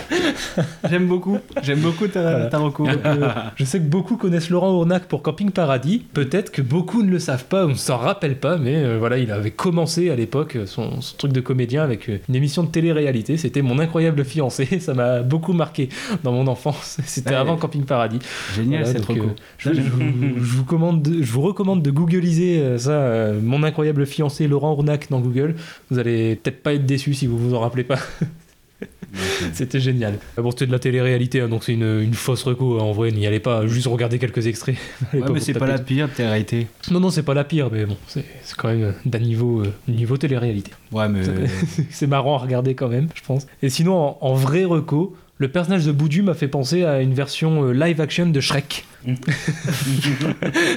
J'aime beaucoup. J'aime beaucoup ta, Voilà. ta euh, je sais que beaucoup connaissent Laurent Ournac pour Camping Paradis. Peut-être que beaucoup ne le savent pas ou ne s'en rappellent pas, mais euh, voilà, il avait commencé à l'époque son, son truc de comédien avec une émission de télé-réalité. C'était Mon incroyable fiancé. Ça m'a beaucoup marqué dans mon enfance. C'était avant Camping Paradis. Génial, cette donc, reco. je, je vous, je vous commande de- je vous recommande de googliser euh, ça, euh, Mon incroyable fiancé Laurent Ournac dans Google. Vous allez peut-être pas être déçu si vous vous en rappelez pas. C'était génial. Ah Bon, c'était de la télé-réalité, hein, donc c'est une, une fausse reco. hein. En vrai, n'y allez pas, juste regarder quelques extraits. Ouais, mais c'est pas la pire réalités. Non, non, c'est pas la pire, mais bon, c'est c'est quand même d'un niveau, euh, niveau télé-réalité. Ouais, mais. c'est marrant à regarder quand même, je pense. Et sinon, en, en vrai reco, le personnage de Boudu m'a fait penser à une version euh, live action de Shrek.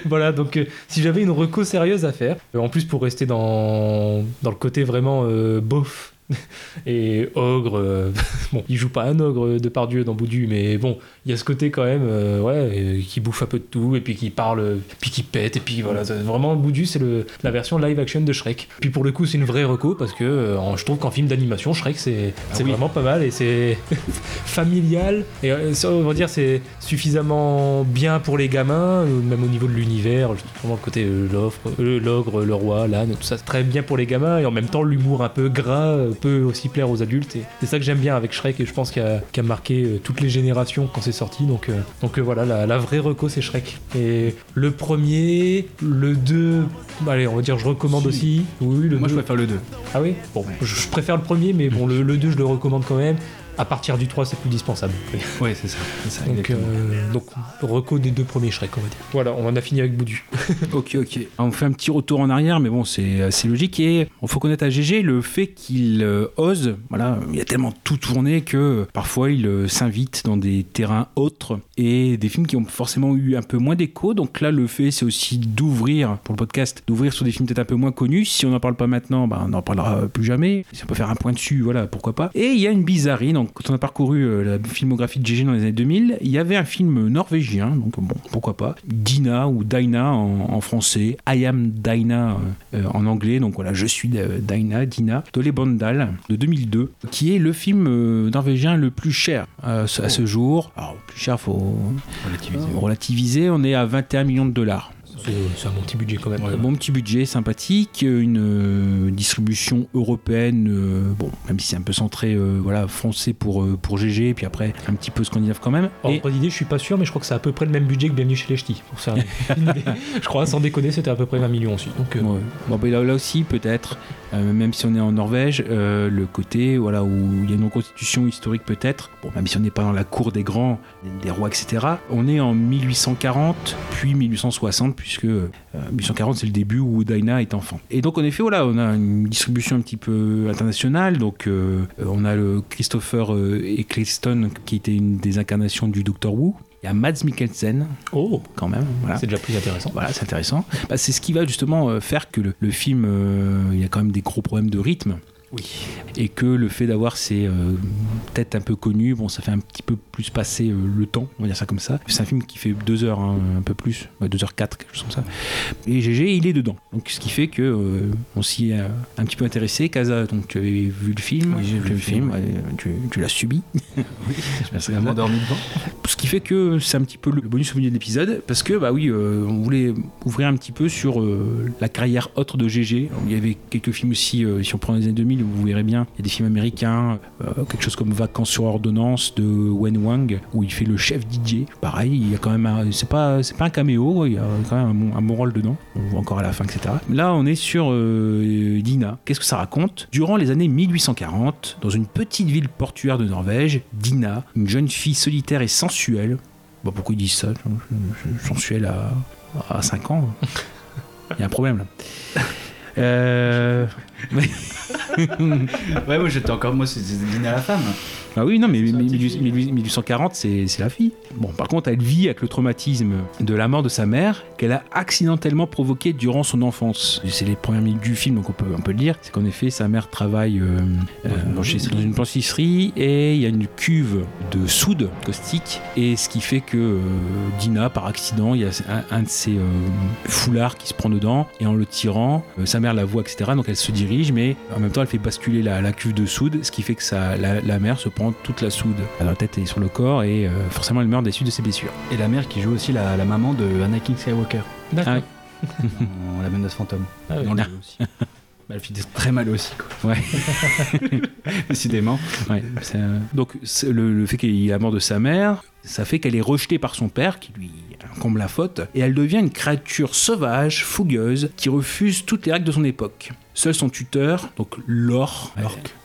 voilà, donc euh, si j'avais une reco sérieuse à faire, euh, en plus pour rester dans, dans le côté vraiment euh, beauf et ogre, bon, il joue pas un ogre de par Dieu dans Boudu, mais bon, il y a ce côté quand même, euh, ouais, qui bouffe un peu de tout, et puis qui parle, puis qui pète, et puis voilà, vraiment Boudu, c'est le- la version live action de Shrek. Puis pour le coup, c'est une vraie reco, parce que euh, je trouve qu'en film d'animation, Shrek, c'est c'est vraiment pas mal, et c'est familial, et euh, on va dire, c'est suffisamment bien pour les gamins, même au niveau de l'univers, vraiment le côté euh, l'offre, l'ogre, le roi, l'âne, tout ça, c'est très bien pour les gamins, et en même temps, l'humour un peu gras peut aussi plaire aux adultes, et c'est ça que j'aime bien avec Shrek, et je pense qu'il a, a marqué toutes les générations quand c'est sorti, donc, euh, donc euh, voilà, la, la vraie reco, c'est Shrek. Et le premier, le 2, allez, on va dire, je recommande aussi. Oui, le Moi, je deux. préfère le 2. Ah oui? Bon, je, je préfère le premier, mais bon, le, le 2, je le recommande quand même. À partir du 3, c'est plus dispensable. Oui, c'est ça. Donc, euh, donc, reco des deux premiers Shrek, on va dire. Voilà, on en a fini avec Boudu. Ok, ok. On fait un petit retour en arrière, mais bon, c'est assez logique. Et il faut connaître à GG le fait qu'il euh, ose. Voilà, il a tellement tout tourné que euh, parfois il euh, s'invite dans des terrains autres et des films qui ont forcément eu un peu moins d'écho. Donc là, le fait, c'est aussi d'ouvrir pour le podcast, d'ouvrir sur des films peut-être un peu moins connus. Si on n'en parle pas maintenant, bah, on n'en parlera plus jamais. Si on peut faire un point dessus, voilà, pourquoi pas. Et il y a une bizarrerie. Donc, quand on a parcouru euh, la filmographie de GG dans les années 2000, il y avait un film norvégien. Donc, bon, pourquoi pas. Dina ou Dinah en, en français. I am Dinah euh, euh, en anglais. Donc voilà, je suis Dina, d'Ole Bandal de 2002, qui est le film euh, norvégien le plus cher euh, à ce jour. Alors, le plus cher, faut relativiser. relativiser. On est à 21 millions de dollars. C'est un bon petit budget quand même. Un bon petit budget, sympathique, une euh, distribution européenne, euh, bon, même si c'est un peu centré, euh, voilà, français pour, euh, pour GG, puis après un petit peu scandinave quand même. Et- Ordre d'idée, je suis pas sûr, mais je crois que c'est à peu près le même budget que Bienvenue chez les Ch'tis. Pour ça, une idée. je crois, sans déconner, c'était à peu près 20 millions aussi. Donc, euh, Ouais. Bon, bah, là, là aussi, peut-être, euh, même si on est en Norvège, euh, le côté voilà, où il y a une constitution historique, peut-être, bon, même si on n'est pas dans la cour des grands, des rois, etc., on est en 1840, puis 1860, puisque euh, 1840, c'est le début où Dinah est enfant. Et donc, en effet, voilà, on a une distribution un petit peu internationale. Donc, euh, on a le Christopher euh, Eccleston, qui était une des incarnations du Doctor Who. Il y a Mads Mikkelsen, oh, quand même. Voilà. c'est déjà plus intéressant. Voilà, c'est intéressant. Bah, c'est ce qui va justement euh, faire que le, le film, euh, il y a quand même des gros problèmes de rythme. Oui. Et que le fait d'avoir ces euh, têtes un peu connues, bon, ça fait un petit peu plus passer euh, le temps, on va dire ça comme ça. C'est un film qui fait deux heures, hein, un peu plus, ouais, deux heures quatre, quelque chose comme ça. Et GG, il est dedans. Donc, ce qui fait que euh, on s'y est euh, un petit peu intéressé. Kaza, donc tu avais vu le film, Oui, j'ai vu le film, ouais, tu, tu l'as subi. Je me endormi devant. Ce qui fait que c'est un petit peu le bonus au milieu de l'épisode, parce que bah oui, on voulait ouvrir un petit peu sur la carrière autre de GG. Il y avait quelques films aussi, si on prend les années 2000, vous verrez bien, il y a des films américains, euh, quelque chose comme Vacances sur ordonnance de Wen Wang, où il fait le chef DJ. Pareil, il y a quand même, un- c'est pas, c'est pas un caméo, il y a quand même un bon, un bon rôle dedans. On voit encore à la fin, etc. Là, on est sur euh, Dina. Qu'est-ce que ça raconte? Durant les années 1840, dans une petite ville portuaire de Norvège, Dina, une jeune fille solitaire et sensuelle, Bon, pourquoi ils disent ça? Sensuel à, à 5 ans Il y a un problème là. Euh... ouais, moi j'étais encore. Moi, c'était dîner à la femme. Ah oui, non, mais 1840, c'est la fille. Bon, par contre, elle vit avec le traumatisme de la mort de sa mère qu'elle a accidentellement provoqué durant son enfance. C'est les premières minutes du film, donc on peut, on peut le dire. C'est qu'en effet, sa mère travaille euh, euh, dans une blanchisserie et il y a une cuve de soude caustique. Et ce qui fait que euh, Dina, par accident, il y a un, un de ses foulards qui se prend dedans et en le tirant, sa mère la voit, etc. Donc elle se dirige, mais en même temps, elle fait basculer la, la cuve de soude, ce qui fait que sa, la, la mère se prend toute la soude à la tête et sur le corps et euh, forcément elle meurt des suites de ses blessures. Et la mère qui joue aussi la, la maman de Anakin Skywalker. Ah oui. dans La menace fantôme. Ah oui. Dans aussi. Bah, elle fait très mal aussi, quoi. Ouais. Décidément. Ouais, euh, Donc le, le fait qu'il y ait la mort de sa mère, ça fait qu'elle est rejetée par son père, qui lui incombe la faute, et elle devient une créature sauvage, fougueuse, qui refuse toutes les règles de son époque. Seul son tuteur, donc Lorc,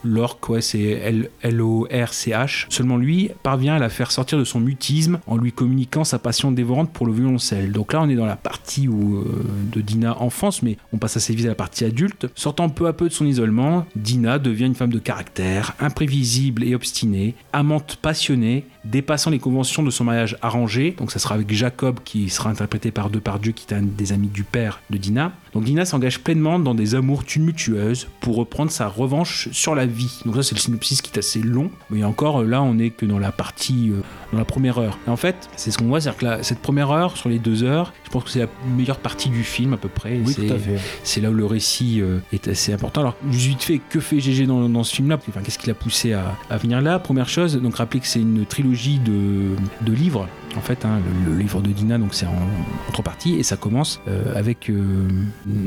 Lorc, ouais, c'est L-O-R-C-H, seulement lui parvient à la faire sortir de son mutisme en lui communiquant sa passion dévorante pour le violoncelle. Donc là, on est dans la partie où, euh, de Dina enfance, mais on passe assez vite à la partie adulte. Sortant peu à peu de son isolement, Dina devient une femme de caractère, imprévisible et obstinée, amante passionnée, dépassant les conventions de son mariage arrangé. Donc ça sera avec Jacob qui sera interprété par Depardieu, qui est un des amis du père de Dina. Donc Dina s'engage pleinement dans des amours tumultueuses pour reprendre sa revanche sur la vie. Donc ça c'est le synopsis qui est assez long, mais encore là on est que dans la partie, euh, dans la première heure. Et en fait c'est ce qu'on voit, c'est-à-dire que la- cette première heure sur les deux heures, je pense que c'est la meilleure partie du film à peu près. Oui, c'est- tout à fait. c'est là où le récit euh, est assez important. Alors, juste vite fait, que fait GG dans, dans ce film-là? Enfin, Qu'est-ce qui l'a poussé à, à venir là? Première chose, donc rappelez que c'est une trilogie de, de livres. En fait, hein, le, le livre de Dina, donc c'est en, en trois parties, et ça commence euh, avec euh,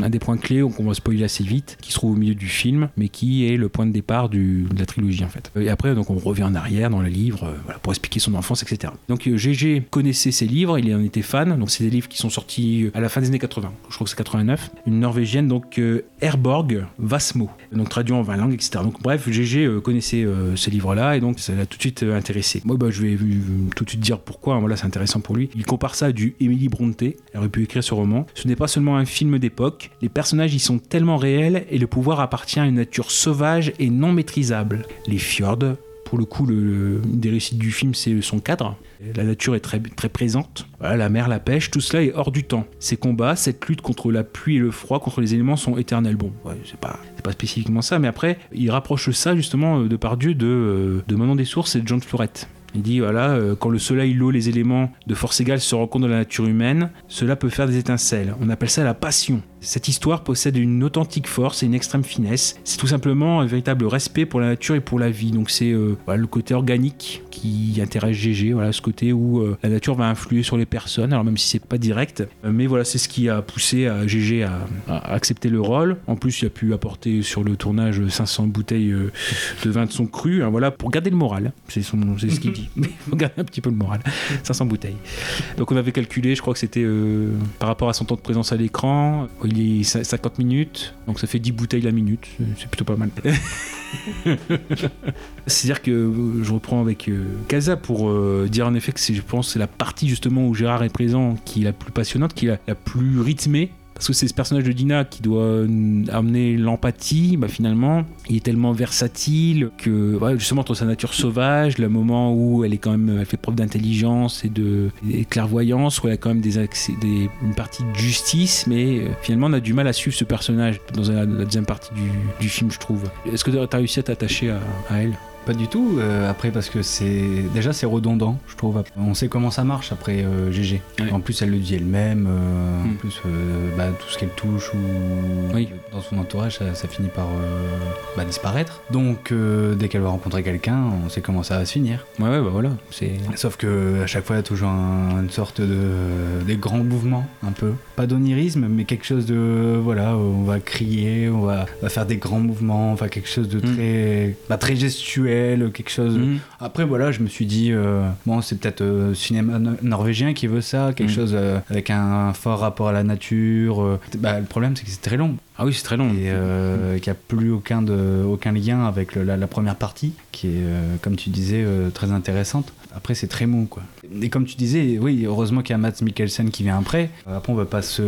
un des points clés qu'on va spoiler assez vite, qui se trouve au milieu du film, mais qui est le point de départ de la trilogie en fait. Et après, donc on revient en arrière dans le livre, euh, voilà, pour expliquer son enfance, etc. Donc euh, GG connaissait ces livres, il en était fan. Donc c'est des livres qui sont sortis à la fin des années 80. Je crois que c'est 89. Une norvégienne, donc euh, Herborg Vasmo, donc traduit en 20 langues, etc. Donc bref, GG euh, connaissait euh, ces livres-là et donc ça l'a tout de suite euh, intéressé. Moi, bah, je vais euh, tout de suite dire pourquoi. voilà, c'est intéressant pour lui. Il compare ça à du Emily Bronte. Elle aurait pu écrire ce roman. Ce n'est pas seulement un film d'époque. Les personnages y sont tellement réels et le pouvoir appartient à une nature sauvage et non maîtrisable. Les fjords, pour le coup, une des récits du film, c'est son cadre. La nature est très, très présente. La mer, la pêche, tout cela est hors du temps. Ces combats, cette lutte contre la pluie et le froid, contre les éléments sont éternels. Bon, c'est pas, spécifiquement ça, mais après, il rapproche ça justement de Pardieu de, euh, de Manon des Sources et de John Florette. Il dit voilà, euh, quand le soleil, l'eau, les éléments de force égale se rencontrent dans la nature humaine, cela peut faire des étincelles. On appelle ça la passion. Cette histoire possède une authentique force et une extrême finesse. C'est tout simplement un véritable respect pour la nature et pour la vie. Donc c'est euh, le côté organique qui intéresse GG, voilà, ce côté où euh, la nature va influer sur les personnes, alors même si c'est pas direct. Mais voilà, c'est ce qui a poussé à GG à, accepter le rôle. En plus, il a pu apporter sur le tournage 500 bouteilles de vin de son cru, hein, voilà, pour garder le moral. C'est ce qu'il dit. Mais faut garder un petit peu le moral. 500 bouteilles. Donc on avait calculé, je crois que c'était euh, par rapport à son temps de présence à l'écran, il est cin- 50 minutes, donc ça fait 10 bouteilles la minute, C'est- plutôt pas mal. C'est-à-dire que euh, je reprends avec euh, Casa pour euh, dire en effet que je pense, c'est la partie justement où Gérard est présent qui est la plus passionnante, qui est la, la plus rythmée. Parce que c'est ce personnage de Dina qui doit euh, amener l'empathie, bah finalement, il est tellement versatile que justement entre sa nature sauvage, le moment où elle est quand même, fait preuve d'intelligence et de clairvoyance, où elle a quand même des, une partie de justice, mais euh, finalement on a du mal à suivre ce personnage dans la, deuxième partie du, film, je trouve. Est-ce que tu as réussi à t'attacher à elle? Pas du tout, euh, après parce que c'est déjà c'est redondant, je trouve. On sait comment ça marche après euh, GG. En plus, elle le dit elle-même, euh, en plus, euh, bah, tout ce qu'elle touche ou dans son entourage, ça, ça finit par euh, bah, disparaître. Donc, euh, dès qu'elle va rencontrer quelqu'un, on sait comment ça va se finir. Ouais, ouais, bah voilà. Sauf que à chaque fois, il y a toujours un- une sorte de des grands mouvements, un peu. Pas d'onirisme, mais quelque chose de voilà, on va crier, on va, faire des grands mouvements, enfin quelque chose de très bah, très gestuel, quelque chose. Mm. Après voilà, je me suis dit euh, bon, c'est peut-être euh, cinéma no- norvégien qui veut ça, quelque Mm. chose euh, avec un fort rapport à la nature. Bah, le problème, c'est que c'est très long. Ah oui, c'est très long. Et euh, qu'il n'y a plus aucun, de, aucun lien avec le- la, la première partie. Qui est, euh, comme tu disais, euh, très intéressante. Après, c'est très mou, quoi. Et comme tu disais, oui, heureusement qu'il y a Matt Mikkelsen qui vient après. Euh, Après, on se,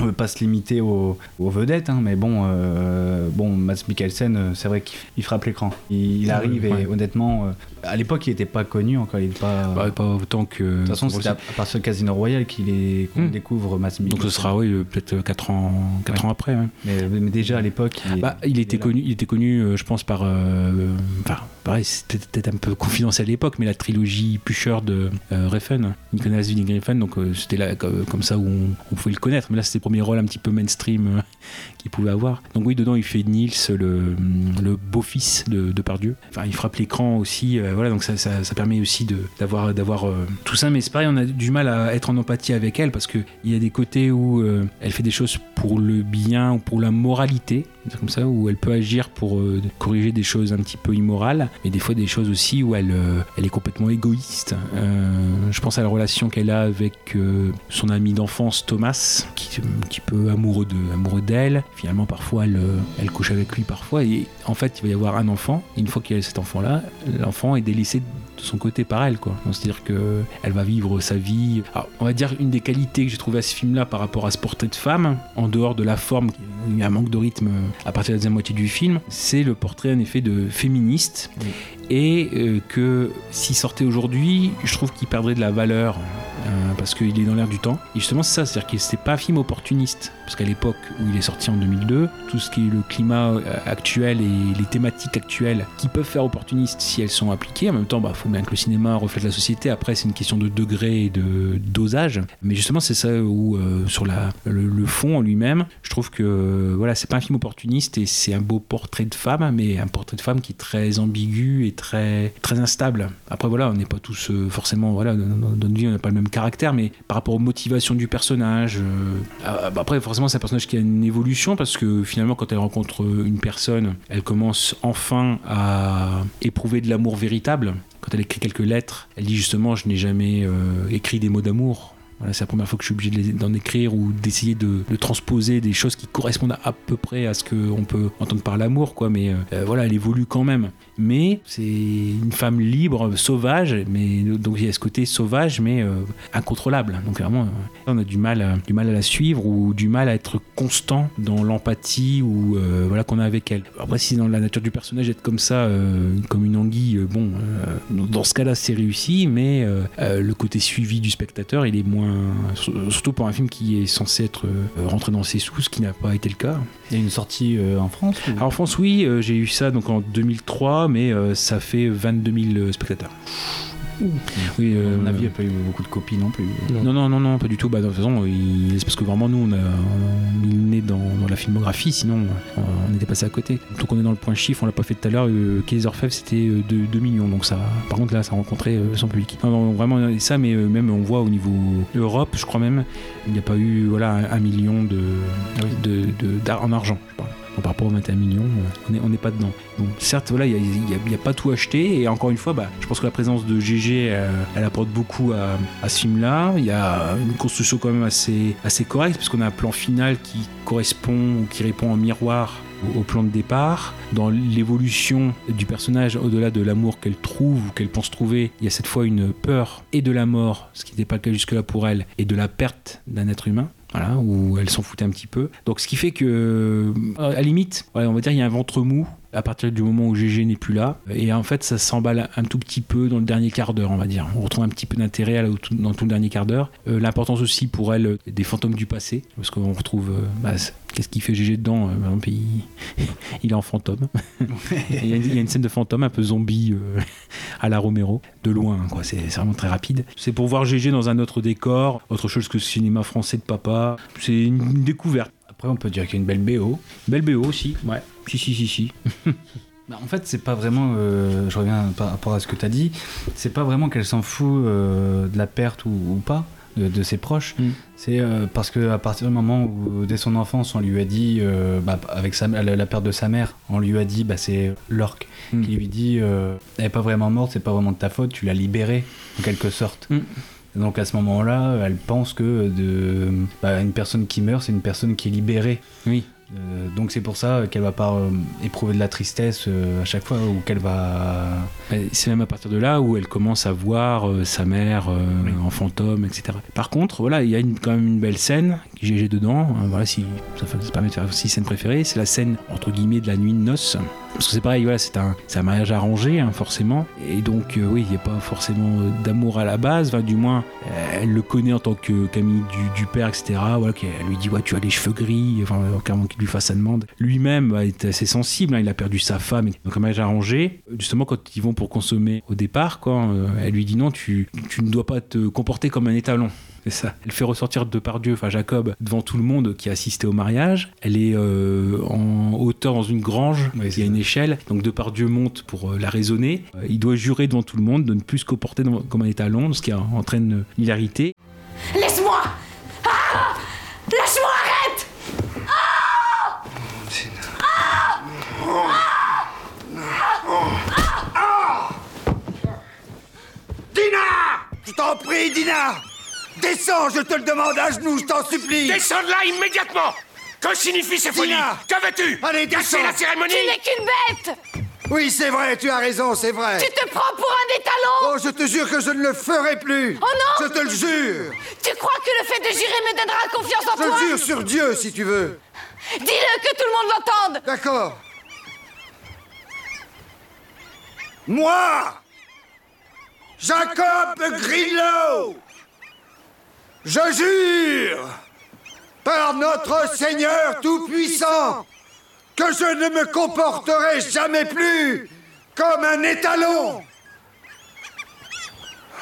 on veut pas se limiter aux, aux vedettes, hein, mais bon, euh, bon, Matt Mikkelsen, c'est vrai qu'il il frappe l'écran. Il, il arrive Ouais. et honnêtement, à l'époque, il était pas connu encore. Il pas. Bah, pas autant que. de toute façon, c'est à, partir de Casino Royale qu'il est, Hmm. découvre Matt Mikkelsen. Donc ce sera oui, peut-être 4 ans, quatre Ouais. ans après. ouais. Mais, mais déjà à l'époque, il, Bah, il était connu, il était connu, je pense par, enfin, pareil, c'était peut-être un peu confidentiel à l'époque, mais la trilogie Pusher de euh, Refn, Nicolas Winding Refn, donc euh, c'était là comme, comme ça où on, pouvait le connaître. Mais là, c'était le premier rôle un petit peu mainstream euh, qu'il pouvait avoir. Donc oui, dedans, il fait Nils, le, beau-fils de, Pardieu. Enfin, il frappe l'écran aussi. euh, voilà, donc ça, permet aussi d'avoir euh, tout ça. Mais c'est pareil, on a du mal à être en empathie avec elle parce que il y a des côtés où euh, elle fait des choses pour le bien ou pour la moralité, comme ça, où elle peut agir pour euh, corriger des choses un petit peu immorales, mais des fois des choses aussi où elle, euh, elle est complètement égoïste. Euh, je pense à la relation qu'elle a avec euh, son ami d'enfance Thomas, qui est un petit peu amoureux de amoureux d'elle. Finalement, parfois, elle, elle couche avec lui, parfois, et en fait, il va y avoir un enfant. Une fois qu'il y a cet enfant-là, l'enfant est délaissé de son côté par elle, quoi. C'est-à-dire que elle va vivre sa vie. Alors, on va dire une des qualités que j'ai trouvé à ce film-là par rapport à ce portrait de femme, en dehors de la forme, il y a un manque de rythme à partir de la deuxième moitié du film, c'est le portrait en effet de féministe et euh, que s'il sortait aujourd'hui, je trouve qu'il perdrait de la valeur euh, parce qu'il est dans l'air du temps. Et justement, c'est ça, c'est-à-dire que c'était pas un film opportuniste, parce qu'à l'époque où il est sorti en 2002, tout ce qui est le climat euh, actuel et les thématiques actuelles qui peuvent faire opportuniste si elles sont appliquées. En même temps, bah, faut bien que le cinéma reflète la société. Après, c'est une question de degré et de dosage. Mais justement, c'est ça où euh, sur le, fond en lui-même, je trouve que voilà, c'est pas un film opportuniste et c'est un beau portrait de femme, mais un portrait de femme qui est très ambigu et très très instable. Après voilà, on n'est pas tous forcément voilà dans- dans notre vie, on n'a pas le même mais par rapport aux motivations du personnage. euh, ah, bah, après, forcément, c'est un personnage qui a une évolution parce que finalement, quand elle rencontre une personne, elle commence enfin à éprouver de l'amour véritable. Quand elle écrit quelques lettres, elle dit justement Je n'ai jamais euh, écrit des mots d'amour. C'est la première fois que je suis obligé d'en écrire ou d'essayer de, de transposer des choses qui correspondent à, peu près à ce qu'on peut entendre par l'amour, quoi. Mais euh, voilà, elle évolue quand même. Mais c'est une femme libre, sauvage, mais donc il y a ce côté sauvage, mais euh, incontrôlable. Donc vraiment, euh, on a du mal, à, du mal à la suivre ou du mal à être constant dans l'empathie ou euh, voilà qu'on a avec elle. Après, si dans la nature du personnage d'être comme ça, euh, comme une anguille, euh, bon, euh, dans ce cas-là, c'est réussi, mais euh, euh, le côté suivi du spectateur, il est moins, surtout pour un film qui est censé être euh, rentré dans ses sous, ce qui n'a pas été le cas. Il y a une sortie euh, en France ou- Alors en France, oui, euh, j'ai eu ça donc en 2003, mais ça fait 22 000 spectateurs. Oui, À euh, mon avis, il n'y a pas eu beaucoup de copies non plus. non, non, non, non, pas du tout. Bah, de toute façon, il- c'est parce que vraiment, nous, on a on- nez dans, dans la filmographie, sinon euh, on était passé à côté. Donc on est dans le point chiffre, on l'a pas fait tout à l'heure. Euh, Quai des Orfèvres, c'était euh, de 2 millions. Donc ça, par contre, là, ça a rencontré euh, son public. Non, non, vraiment, ça, mais euh, même on voit au niveau Europe, je crois même, il n'y a pas eu voilà, un, un million de, de, de- en argent, je parle. Par rapport aux 21 millions, on n'est pas dedans. Donc certes, voilà, il n'y a, pas tout acheté. Et encore une fois, bah, je pense que la présence de GG, euh, elle apporte beaucoup à, à ce film-là. Il y a une construction quand même assez, assez correcte, puisqu'on a un plan final qui correspond ou qui répond en miroir au plan de départ. Dans l'évolution du personnage, au-delà de l'amour qu'elle trouve ou qu'elle pense trouver, il y a cette fois une peur et de la mort, ce qui n'était pas le cas jusque-là pour elle, et de la perte d'un être humain. Voilà, où elle s'en foutait un petit peu. Donc ce qui fait que, euh, à la limite, on va dire il y a un ventre mou à partir du moment où GG n'est plus là. Et en fait, ça s'emballe un tout petit peu dans le dernier quart d'heure, on va dire. On retrouve un petit peu d'intérêt dans tout le dernier quart d'heure. Euh, L'importance aussi pour elle euh, des fantômes du passé, parce qu'on retrouve. euh, bah, Qu'est-ce qu'il fait GG dedans Par exemple, il, il est en fantôme. il, y a une, il y a une scène de fantôme un peu zombie euh, à la Romero, de loin, quoi. C'est vraiment très rapide. C'est pour voir GG dans un autre décor, autre chose que le cinéma français de papa. C'est une, une découverte. Après, on peut dire qu'il y a une belle BO. Belle BO aussi, ouais. Si, si, si, si. Bah, en fait, c'est pas vraiment. euh, je reviens par rapport à ce que tu as dit. C'est pas vraiment qu'elle s'en fout euh, de la perte ou, ou pas de, de ses proches. C'est euh, parce que à partir du moment où, dès son enfance, on lui a dit, bah, avec sa, la, la perte de sa mère, on lui a dit, bah, c'est l'orque qui lui dit, elle est pas vraiment morte, c'est pas vraiment de ta faute, tu l'as libérée en quelque sorte. Et Donc à ce moment-là, elle pense que de, bah, une personne qui meurt, c'est une personne qui est libérée. Oui. Euh, donc c'est pour ça qu'elle va pas euh, éprouver de la tristesse euh, à chaque fois ou qu'elle va. C'est même à partir de là où elle commence à voir sa mère en fantôme, etc. Par contre, voilà, il y a une- quand même une belle scène GG dedans. hein, voilà, si ça, permet de faire aussi scène préférée, c'est la scène entre guillemets de la nuit de noces. Parce que c'est pareil, voilà, c'est un, mariage arrangé, hein, forcément. Et donc, euh, oui, il n'y a pas forcément euh, d'amour à la base. Du moins, euh, elle le connaît en tant que qu'amie du, père, etc. Voilà, qu'elle lui dit, tu as les cheveux gris. Enfin, qu'il lui fasse sa demande. Lui-même bah, est assez sensible. hein, il a perdu sa femme. Donc, un mariage arrangé. Justement, quand ils vont pour consommer au départ, quand elle lui dit non, tu ne dois pas te comporter comme un étalon. C'est ça. Elle fait ressortir Depardieu, enfin Jacob, devant tout le monde qui a assisté au mariage. Elle est euh, en hauteur dans une grange. il y a une échelle. Donc Depardieu monte pour euh, la raisonner. Euh, il doit jurer devant tout le monde de ne plus se comporter dans- comme un étalon, ce qui entraîne une hilarité. Laisse-moi Ah Lâche-moi, arrête Ah Dina Je t'en prie, Dina Descends, je te le demande à genoux, je t'en supplie. Descends de là immédiatement. Que signifient ces folies Que veux-tu Allez, descends. la cérémonie. Tu n'es qu'une bête. Oui, c'est vrai, tu as raison, c'est vrai. Tu te prends pour un étalon. Oh, je te jure que je ne le ferai plus. Oh non. Je te le jure. Tu crois que le fait de jurer me donnera confiance en Je toi jure sur Dieu, si tu veux. Dis-le que tout le monde l'entende. D'accord. Moi Jacob Grillo Je jure par notre Seigneur Tout-Puissant que je ne me comporterai jamais plus comme un étalon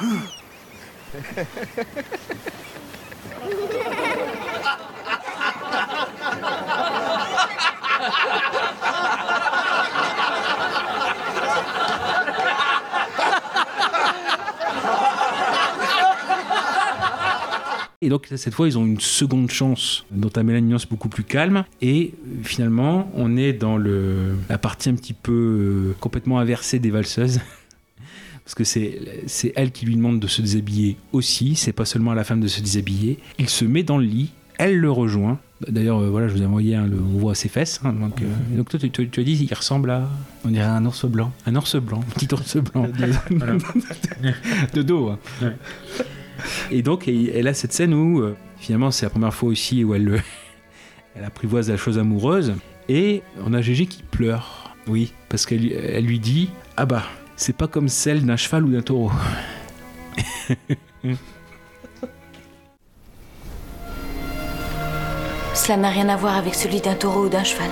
Et donc cette fois, ils ont une seconde chance d'entamer la nuance beaucoup plus calme. Et euh, finalement, on est dans le, la partie un petit peu euh, complètement inversée des valseuses. Parce que c'est elle qui lui demande de se déshabiller aussi. C'est pas seulement à la femme de se déshabiller. Il se met dans le lit. Elle le rejoint. D'ailleurs, euh, voilà, je vous ai envoyé, hein, le- on voit ses fesses. hein, donc, euh, donc toi, tu, tu- tu as dit, il ressemble à. On dirait un ours blanc. Un ours blanc, un petit ours blanc. De dos. hein. Et donc, elle a cette scène où, euh, finalement, c'est la première fois aussi où elle, euh, elle apprivoise la chose amoureuse. Et on a Gégé qui pleure. Oui. Parce qu'elle lui- elle lui dit Ah bah, c'est pas comme celle d'un cheval ou d'un taureau. Cela n'a rien à voir avec celui d'un taureau ou d'un cheval.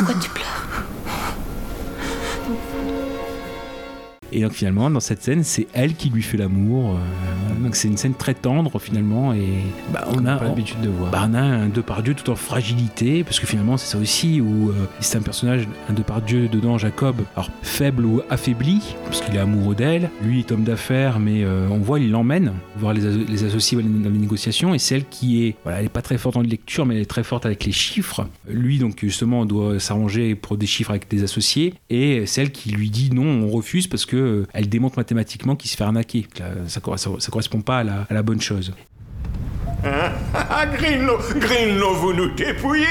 Pourquoi Et donc, finalement, dans cette scène, c'est elle qui lui fait l'amour. euh, donc, c'est une scène très tendre, finalement. Et bah, on a pas l'habitude de voir. Bah, on a un Depardieu tout en fragilité, parce que finalement, c'est ça aussi, où euh, c'est un personnage, un Depardieu dedans, Jacob, alors faible ou affaibli, parce qu'il est amoureux d'elle. Lui est homme d'affaires, mais euh, on voit, il l'emmène voir les, les associés dans les négociations, et celle qui est, voilà, elle est pas très forte en lecture, mais elle est très forte avec les chiffres. Lui, donc, justement, doit s'arranger pour des chiffres avec des associés, et celle qui lui dit non, on refuse, parce que euh, elle démontre mathématiquement qu'il se fait arnaquer. Là, Ça, ça, ça correspond pas à la, à la bonne chose. Hein Ah, Greenlow, Greenlow, vous nous dépouillez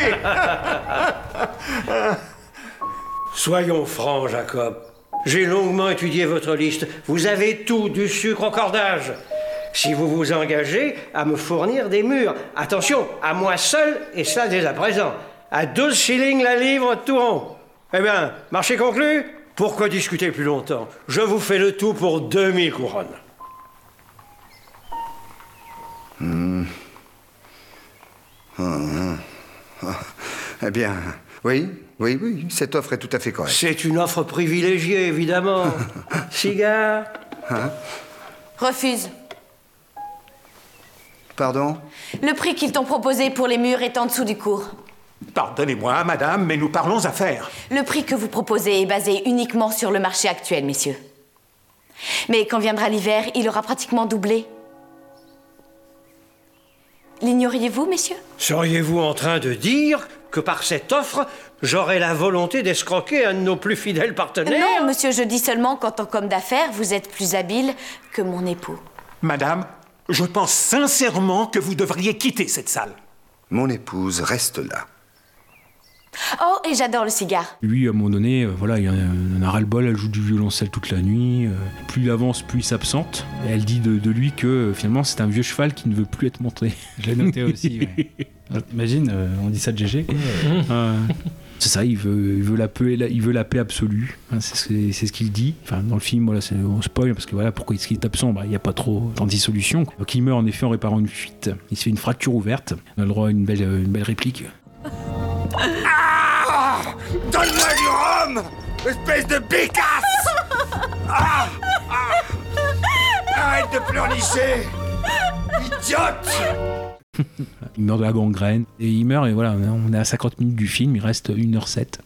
Soyons francs, Jacob. J'ai longuement étudié votre liste. Vous avez tout, du sucre au cordage. Si vous vous engagez à me fournir des murs, attention, à moi seul, et cela dès à présent, à 12 shillings la livre tout rond. Eh bien, marché conclu Pourquoi discuter plus longtemps? Je vous fais le tout pour 2000 couronnes. Hmm. Hum, hum. Eh bien, oui, oui, oui, cette offre est tout à fait correcte. C'est une offre privilégiée, évidemment. Cigare Hein? Refuse. Pardon? Le prix qu'ils t'ont proposé pour les murs est en dessous du cours. Pardonnez-moi, madame, mais nous parlons affaires. Le prix que vous proposez est basé uniquement sur le marché actuel, messieurs. Mais quand viendra l'hiver, il aura pratiquement doublé. L'ignoriez-vous, messieurs? Seriez-vous en train de dire que par cette offre, j'aurais la volonté d'escroquer un de nos plus fidèles partenaires? Non, monsieur, je dis seulement qu'en tant qu'homme d'affaires, vous êtes plus habile que mon époux. Madame, je pense sincèrement que vous devriez quitter cette salle. Mon épouse reste là. Oh, et j'adore le cigare. Lui, à un moment donné, euh, voilà, il y en a, ras-le-bol, elle joue du violoncelle toute la nuit. euh, plus il avance, plus il s'absente. Et elle dit de, de lui que euh, finalement, c'est un vieux cheval qui ne veut plus être monté. Je l'ai noté aussi, ouais. Imagine, euh, on dit ça de GG. C'est ça, il veut, il veut la paix, il veut la paix absolue. Hein, c'est ce, que- c'est ce qu'il dit. Enfin, dans le film, voilà, c'est- on spoil parce que voilà, pourquoi est-ce qu'il est absent? Bah, Il n'y a pas trop tant de dissolution. quoi. Donc il meurt en effet en réparant une fuite. Il se fait une fracture ouverte. On a le droit à une belle, une belle réplique. Ah Donne-moi du rhum Espèce de ah Ah Arrête de pleurnicher Idiote Il meurt de la gangrène. Et il meurt, et voilà, on est à 50 minutes du film, il reste 1h07.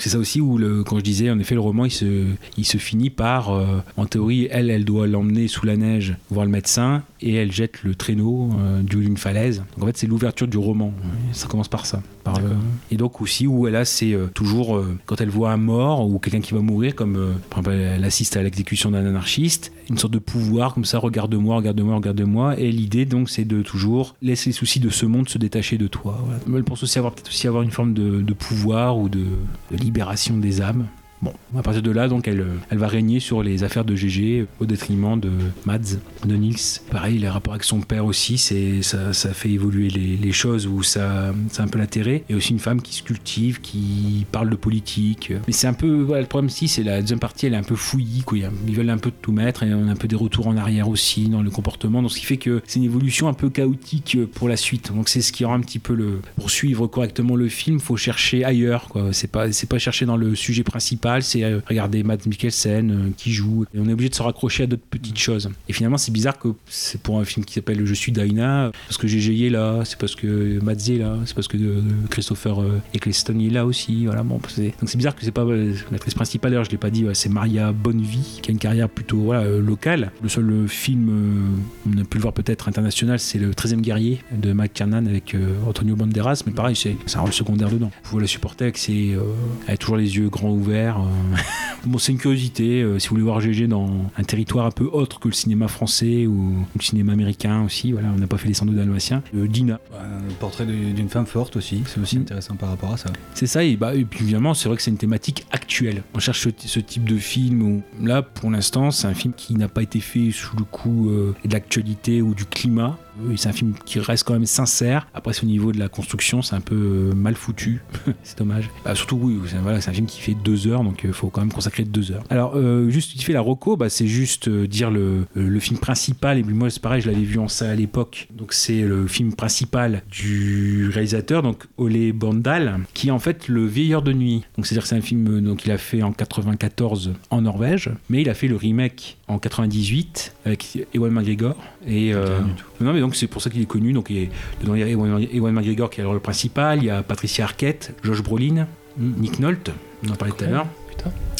C'est ça aussi où, le, quand je disais, en effet, le roman, il se, il se finit par, euh, en théorie, elle, elle doit l'emmener sous la neige voir le médecin, et elle jette le traîneau euh, du haut d'une falaise. Donc en fait, c'est l'ouverture du roman. Ça commence par ça. Par le- Et donc aussi, où elle a, c'est euh, toujours, quand elle voit un mort ou quelqu'un qui va mourir, comme par exemple, elle assiste à l'exécution d'un anarchiste, une sorte de pouvoir, comme ça, regarde-moi, regarde-moi, regarde-moi. Et l'idée, donc, c'est de toujours laisser les soucis de ce monde se détacher de toi. Voilà. Elle pense aussi avoir peut-être aussi avoir une forme de, pouvoir ou de libération des âmes. Bon, à partir de là, donc, elle, euh, va régner sur les affaires de GG au détriment de Mads, de Nils. Pareil, les rapports avec son père aussi, c'est ça, fait évoluer les, choses où ça, c'est un peu l'intérêt. Et aussi une femme qui se cultive, qui parle de politique. Mais c'est un peu, voilà, le problème ici, c'est la deuxième partie, elle est un peu fouillie, quoi. Ils veulent un peu tout mettre et on a un peu des retours en arrière aussi dans le comportement. Donc, ce qui fait que c'est une évolution un peu chaotique pour la suite. Donc, c'est ce qui rend un petit peu le, pour suivre correctement le film, faut chercher ailleurs, quoi. C'est pas, c'est pas chercher dans le sujet principal, c'est euh, regarder Matt Mikkelsen euh, qui joue. Et on est obligé de se raccrocher à d'autres petites choses. Et finalement, c'est bizarre que c'est pour un film qui s'appelle Je suis Dinah, parce que GG est là, c'est parce que Matt est là, c'est parce que euh, Christopher Eccleston est là aussi. Voilà, bon, c'est- donc c'est bizarre que c'est pas l'actrice principale, d'ailleurs, je l'ai pas dit, c'est Maria Bonnevie, qui a une carrière plutôt locale. Le seul film, on a pu le voir peut-être international, c'est le 13e guerrier de Mike Kernan avec Antonio Banderas, mais pareil, c'est c'est un rôle secondaire dedans. Vous la supporter ses, euh, elle a toujours les yeux grands ouverts. Euh. bon, c'est une curiosité. euh, si vous voulez voir GG dans un territoire un peu autre que le cinéma français ou le cinéma américain aussi, voilà, on n'a pas fait les 102 dalmatiens. Euh, Dina. Un portrait d'une femme forte aussi, c'est aussi intéressant par rapport à ça. C'est ça, et, bah, et puis évidemment, c'est vrai que c'est une thématique actuelle. On cherche ce, ce type de film où, là, pour l'instant, c'est un film qui n'a pas été fait sous le coup de l'actualité ou du climat. Oui, C'est un film qui reste quand même sincère. Après, c'est au niveau de la construction, c'est un peu euh, mal foutu. c'est dommage. Bah, surtout, oui, c'est voilà, un film qui fait deux heures, donc il faut quand même consacrer deux heures. Alors, euh, juste, tu fais la reco, bah, c'est juste euh, dire le, euh, le film principal. Et puis moi, c'est pareil, je l'avais vu en salle à l'époque. Donc, c'est le film principal du réalisateur, donc Ole Bandal, qui est en fait le vieilleur de nuit. Donc, c'est-à-dire que c'est un film euh, donc, il a fait en 94 en Norvège, mais il a fait le remake en 98 avec Ewan McGregor. Et, euh, non, mais donc c'est pour ça qu'il est connu. Donc, il, dedans, il y a Ewan, Ewan McGregor qui a le rôle principal, il y a Patricia Arquette, Josh Brolin, Nick Nolte, on en parlait tout à l'heure.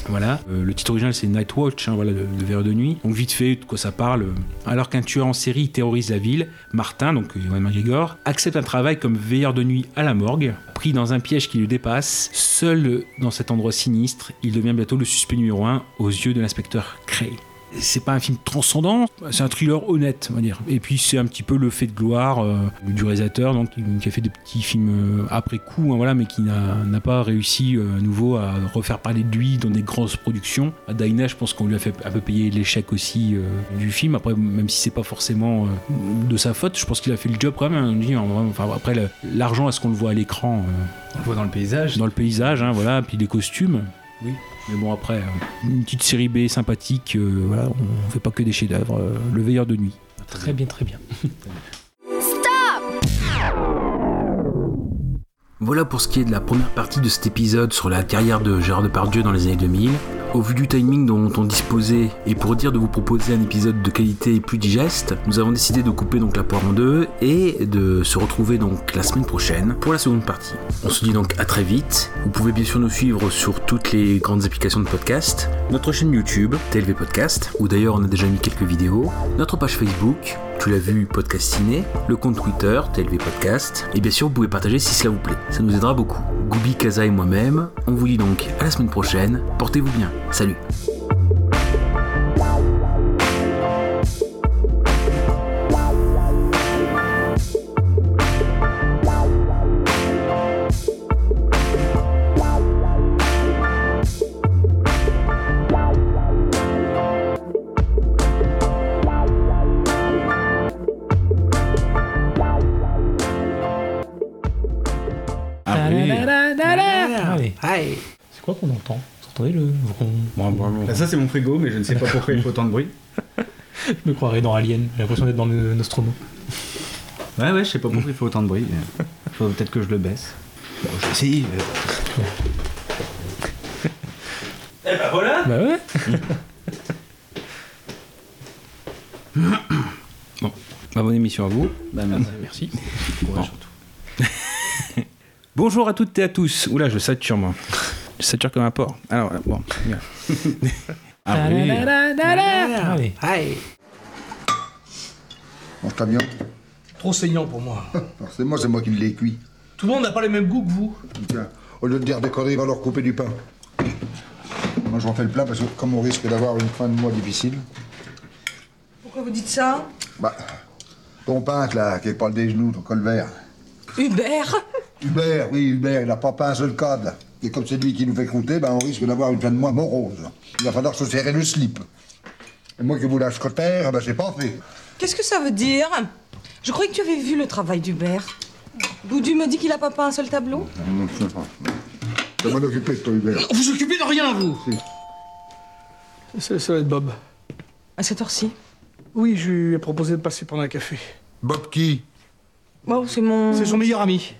Voilà, Euh, le titre original c'est Night Watch, hein, voilà, le, le verre de nuit. Donc vite fait, de quoi ça parle Alors qu'un tueur en série terrorise la ville, Martin, donc Ewan McGregor, accepte un travail comme veilleur de nuit à la morgue. Pris dans un piège qui le dépasse, seul dans cet endroit sinistre, il devient bientôt le suspect numéro un aux yeux de l'inspecteur Cray. C'est pas un film transcendant, c'est un thriller honnête, on va dire. Et puis c'est un petit peu le fait de gloire euh, du réalisateur, donc qui a fait des petits films euh, après coup, hein, voilà, mais qui n'a pas réussi euh, à nouveau à refaire parler de lui dans des grosses productions. À Daina, je pense qu'on lui a fait un peu payer l'échec aussi du film. Après, même si c'est pas forcément de sa faute, je pense qu'il a fait le job quand même. hein. Vrai, Enfin, après, l'argent, est-ce qu'on le voit à l'écran On le voit dans le paysage. Dans le paysage, hein, voilà, puis les costumes. Oui. Mais bon, après, euh, une petite série B sympathique, euh, voilà, on fait pas que des chefs-d'œuvre. euh, le veilleur de nuit. Très bien, très bien. Voilà pour ce qui est de la première partie de cet épisode sur la carrière de Gérard Depardieu dans les années 2000. Au vu du timing dont on disposait et pour dire de vous proposer un épisode de qualité plus digeste, nous avons décidé de couper donc la poire en deux et de se retrouver donc la semaine prochaine pour la seconde partie. On se dit donc à très vite. Vous pouvez bien sûr nous suivre sur toutes les grandes applications de podcast, notre chaîne YouTube, TLV Podcast, où d'ailleurs on a déjà mis quelques vidéos, notre page Facebook, Tu l'as vu podcast ciné, le compte Twitter, TLV Podcast, et bien sûr vous pouvez partager si cela vous plaît, ça nous aidera beaucoup. Goubi, Kaza et moi-même, on vous dit donc à la semaine prochaine, portez-vous bien, salut Qu'on entend Vous entendez le vroom Bah, ça c'est mon frigo, mais je ne sais pas pourquoi il faut autant de bruit. Je me croirais dans Alien. J'ai l'impression d'être dans le Nostromo. Ouais, ouais, je sais pas pourquoi il faut autant de bruit. mais Faut peut-être que je le baisse. Bon, je vais essayer. Eh ben voilà Bah ouais Bon, bah, bonne émission à vous. Bah, merci. Merci. Courage. Bonjour à toutes et à tous. Oula, je sature moi. Je sature comme un porc. Alors, bon. bien. Ah oui. Allez. Mange ta viande. Trop saignant pour moi. Forcément, c'est moi qui l'ai cuit. Tout le monde n'a pas les mêmes goûts que vous. Tiens, au lieu de dire des conneries, va leur couper du pain. Moi, je refais le plat parce que comme on risque d'avoir une fin de mois difficile, Pourquoi vous dites ça? Bah, ton peintre, là, qui est pas le des genoux, ton colvert. Hubert? Hubert, oui, Hubert, il n'a pas peint un seul cadre. Et comme c'est lui qui nous fait croûter, ben, on risque d'avoir une fin de mois morose. Il va falloir se serrer le slip. Et moi qui vous lâche terre, ben, c'est pas fait. Qu'est-ce que ça veut dire? Je croyais que tu avais vu le travail d'Hubert. Boudu me dit qu'il a pas peint un seul tableau. Non, je sais pas. Je vais m'en occuper de toi, Hubert. Vous occupez de rien, vous Ça, ça va être Bob. À cette heure-ci? Oui, je lui ai proposé de passer prendre un café. Bob qui? Bon, c'est mon. C'est son meilleur ami.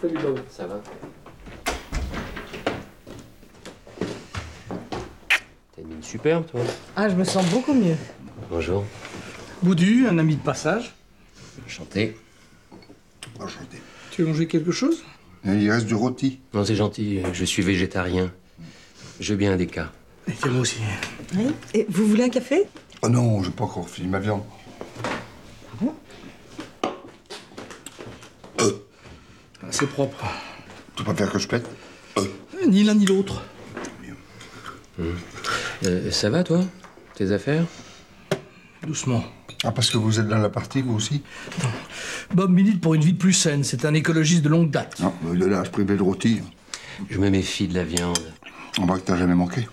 Salut Bob. Ça va T'as une mine superbe, toi. Ah, je me sens beaucoup mieux. Bonjour. Boudu, un ami de passage. Enchanté. Enchanté. Tu veux manger quelque chose? Et il reste du rôti. Non, c'est gentil, je suis végétarien. Je veux bien un des cas. Et moi aussi. Oui. Et vous voulez un café? Oh non, j'ai pas encore fini ma viande. Ah, C'est propre. Tu préfères que je pète Ni l'un ni l'autre. Euh, ça va, toi Tes affaires? Doucement. Ah, parce que vous êtes dans la partie, vous aussi? Bob milite pour une vie plus saine. C'est un écologiste de longue date. Non, mais de là, je privais de rôti. Je me méfie de la viande. On voit que t'as jamais manqué.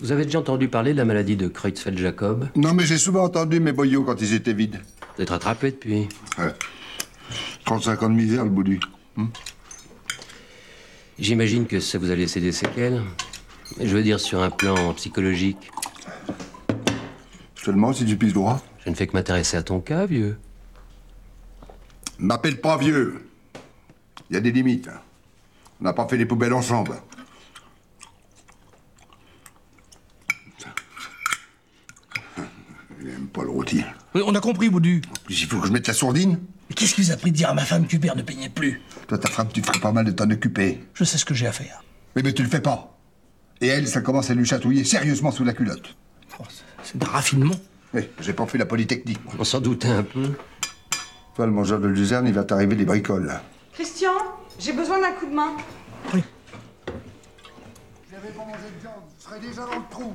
Vous avez déjà entendu parler de la maladie de Creutzfeldt-Jacob? Non, mais j'ai souvent entendu mes boyaux quand ils étaient vides. Vous êtes rattrapé depuis. Ouais. 35 ans de misère, le boudu. J'imagine que ça vous a laissé des séquelles. Je veux dire sur un plan psychologique. Seulement si tu pises droit. Je ne fais que m'intéresser à ton cas, vieux. M'appelle pas vieux. Il y a des limites. On n'a pas fait les poubelles ensemble. Il aime pas le rôti. Oui, on a compris, Boudu. Il faut que je mette la sourdine. Mais qu'est-ce qui vous a pris de dire à ma femme qu'Hubert ne peignait plus? Toi, ta femme, tu ferais pas mal de t'en occuper. Je sais ce que j'ai à faire. Mais, mais tu le fais pas. Et elle, ça commence à lui chatouiller sérieusement sous la culotte. C'est un raffinement. Oui, j'ai pas fait la polytechnique. On s'en doutait un peu. Toi, le mangeur de luzerne, il va t'arriver des bricoles. Christian, j'ai besoin d'un coup de main. J'avais pas mangé de viande, je serais déjà dans le trou.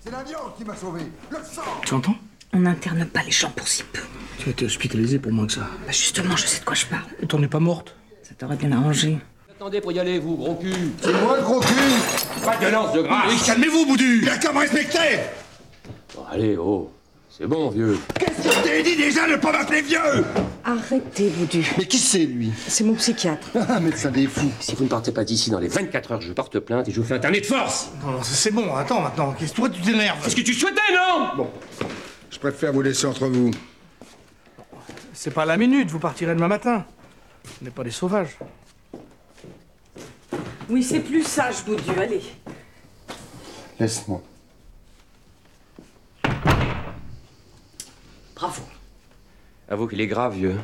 C'est la viande qui m'a sauvé. Le sang Tu entends On n'interne pas les gens pour si peu. Tu as été hospitalisé pour moins que ça. Bah justement, je sais de quoi je parle. Et t'en es pas morte? Ça t'aurait bien arrangé. Attendez pour y aller, vous, gros cul. C'est moi le gros cul Pas de violence de grâce. Oui, calmez-vous, Boudu Il a qu'à me respecter Bon, allez, oh. C'est bon, vieux. Qu'est-ce que je t'ai dit déjà de pas m'appeler vieux? Arrêtez, Boudu. Mais qui c'est, lui? C'est mon psychiatre. Ah, médecin des fous. Si vous ne partez pas d'ici dans les 24 heures, je porte plainte et je vous fais interner de force. Non, non, c'est bon, attends maintenant. Qu'est-ce que toi, tu t'énerves? Est-ce que tu souhaitais, non? Bon, je préfère vous laisser entre vous. C'est pas la minute, vous partirez demain matin. On n'est pas des sauvages. Oui, c'est plus sage, Boudu, allez. Laisse-moi. Bravo. Avoue qu'il est grave, vieux.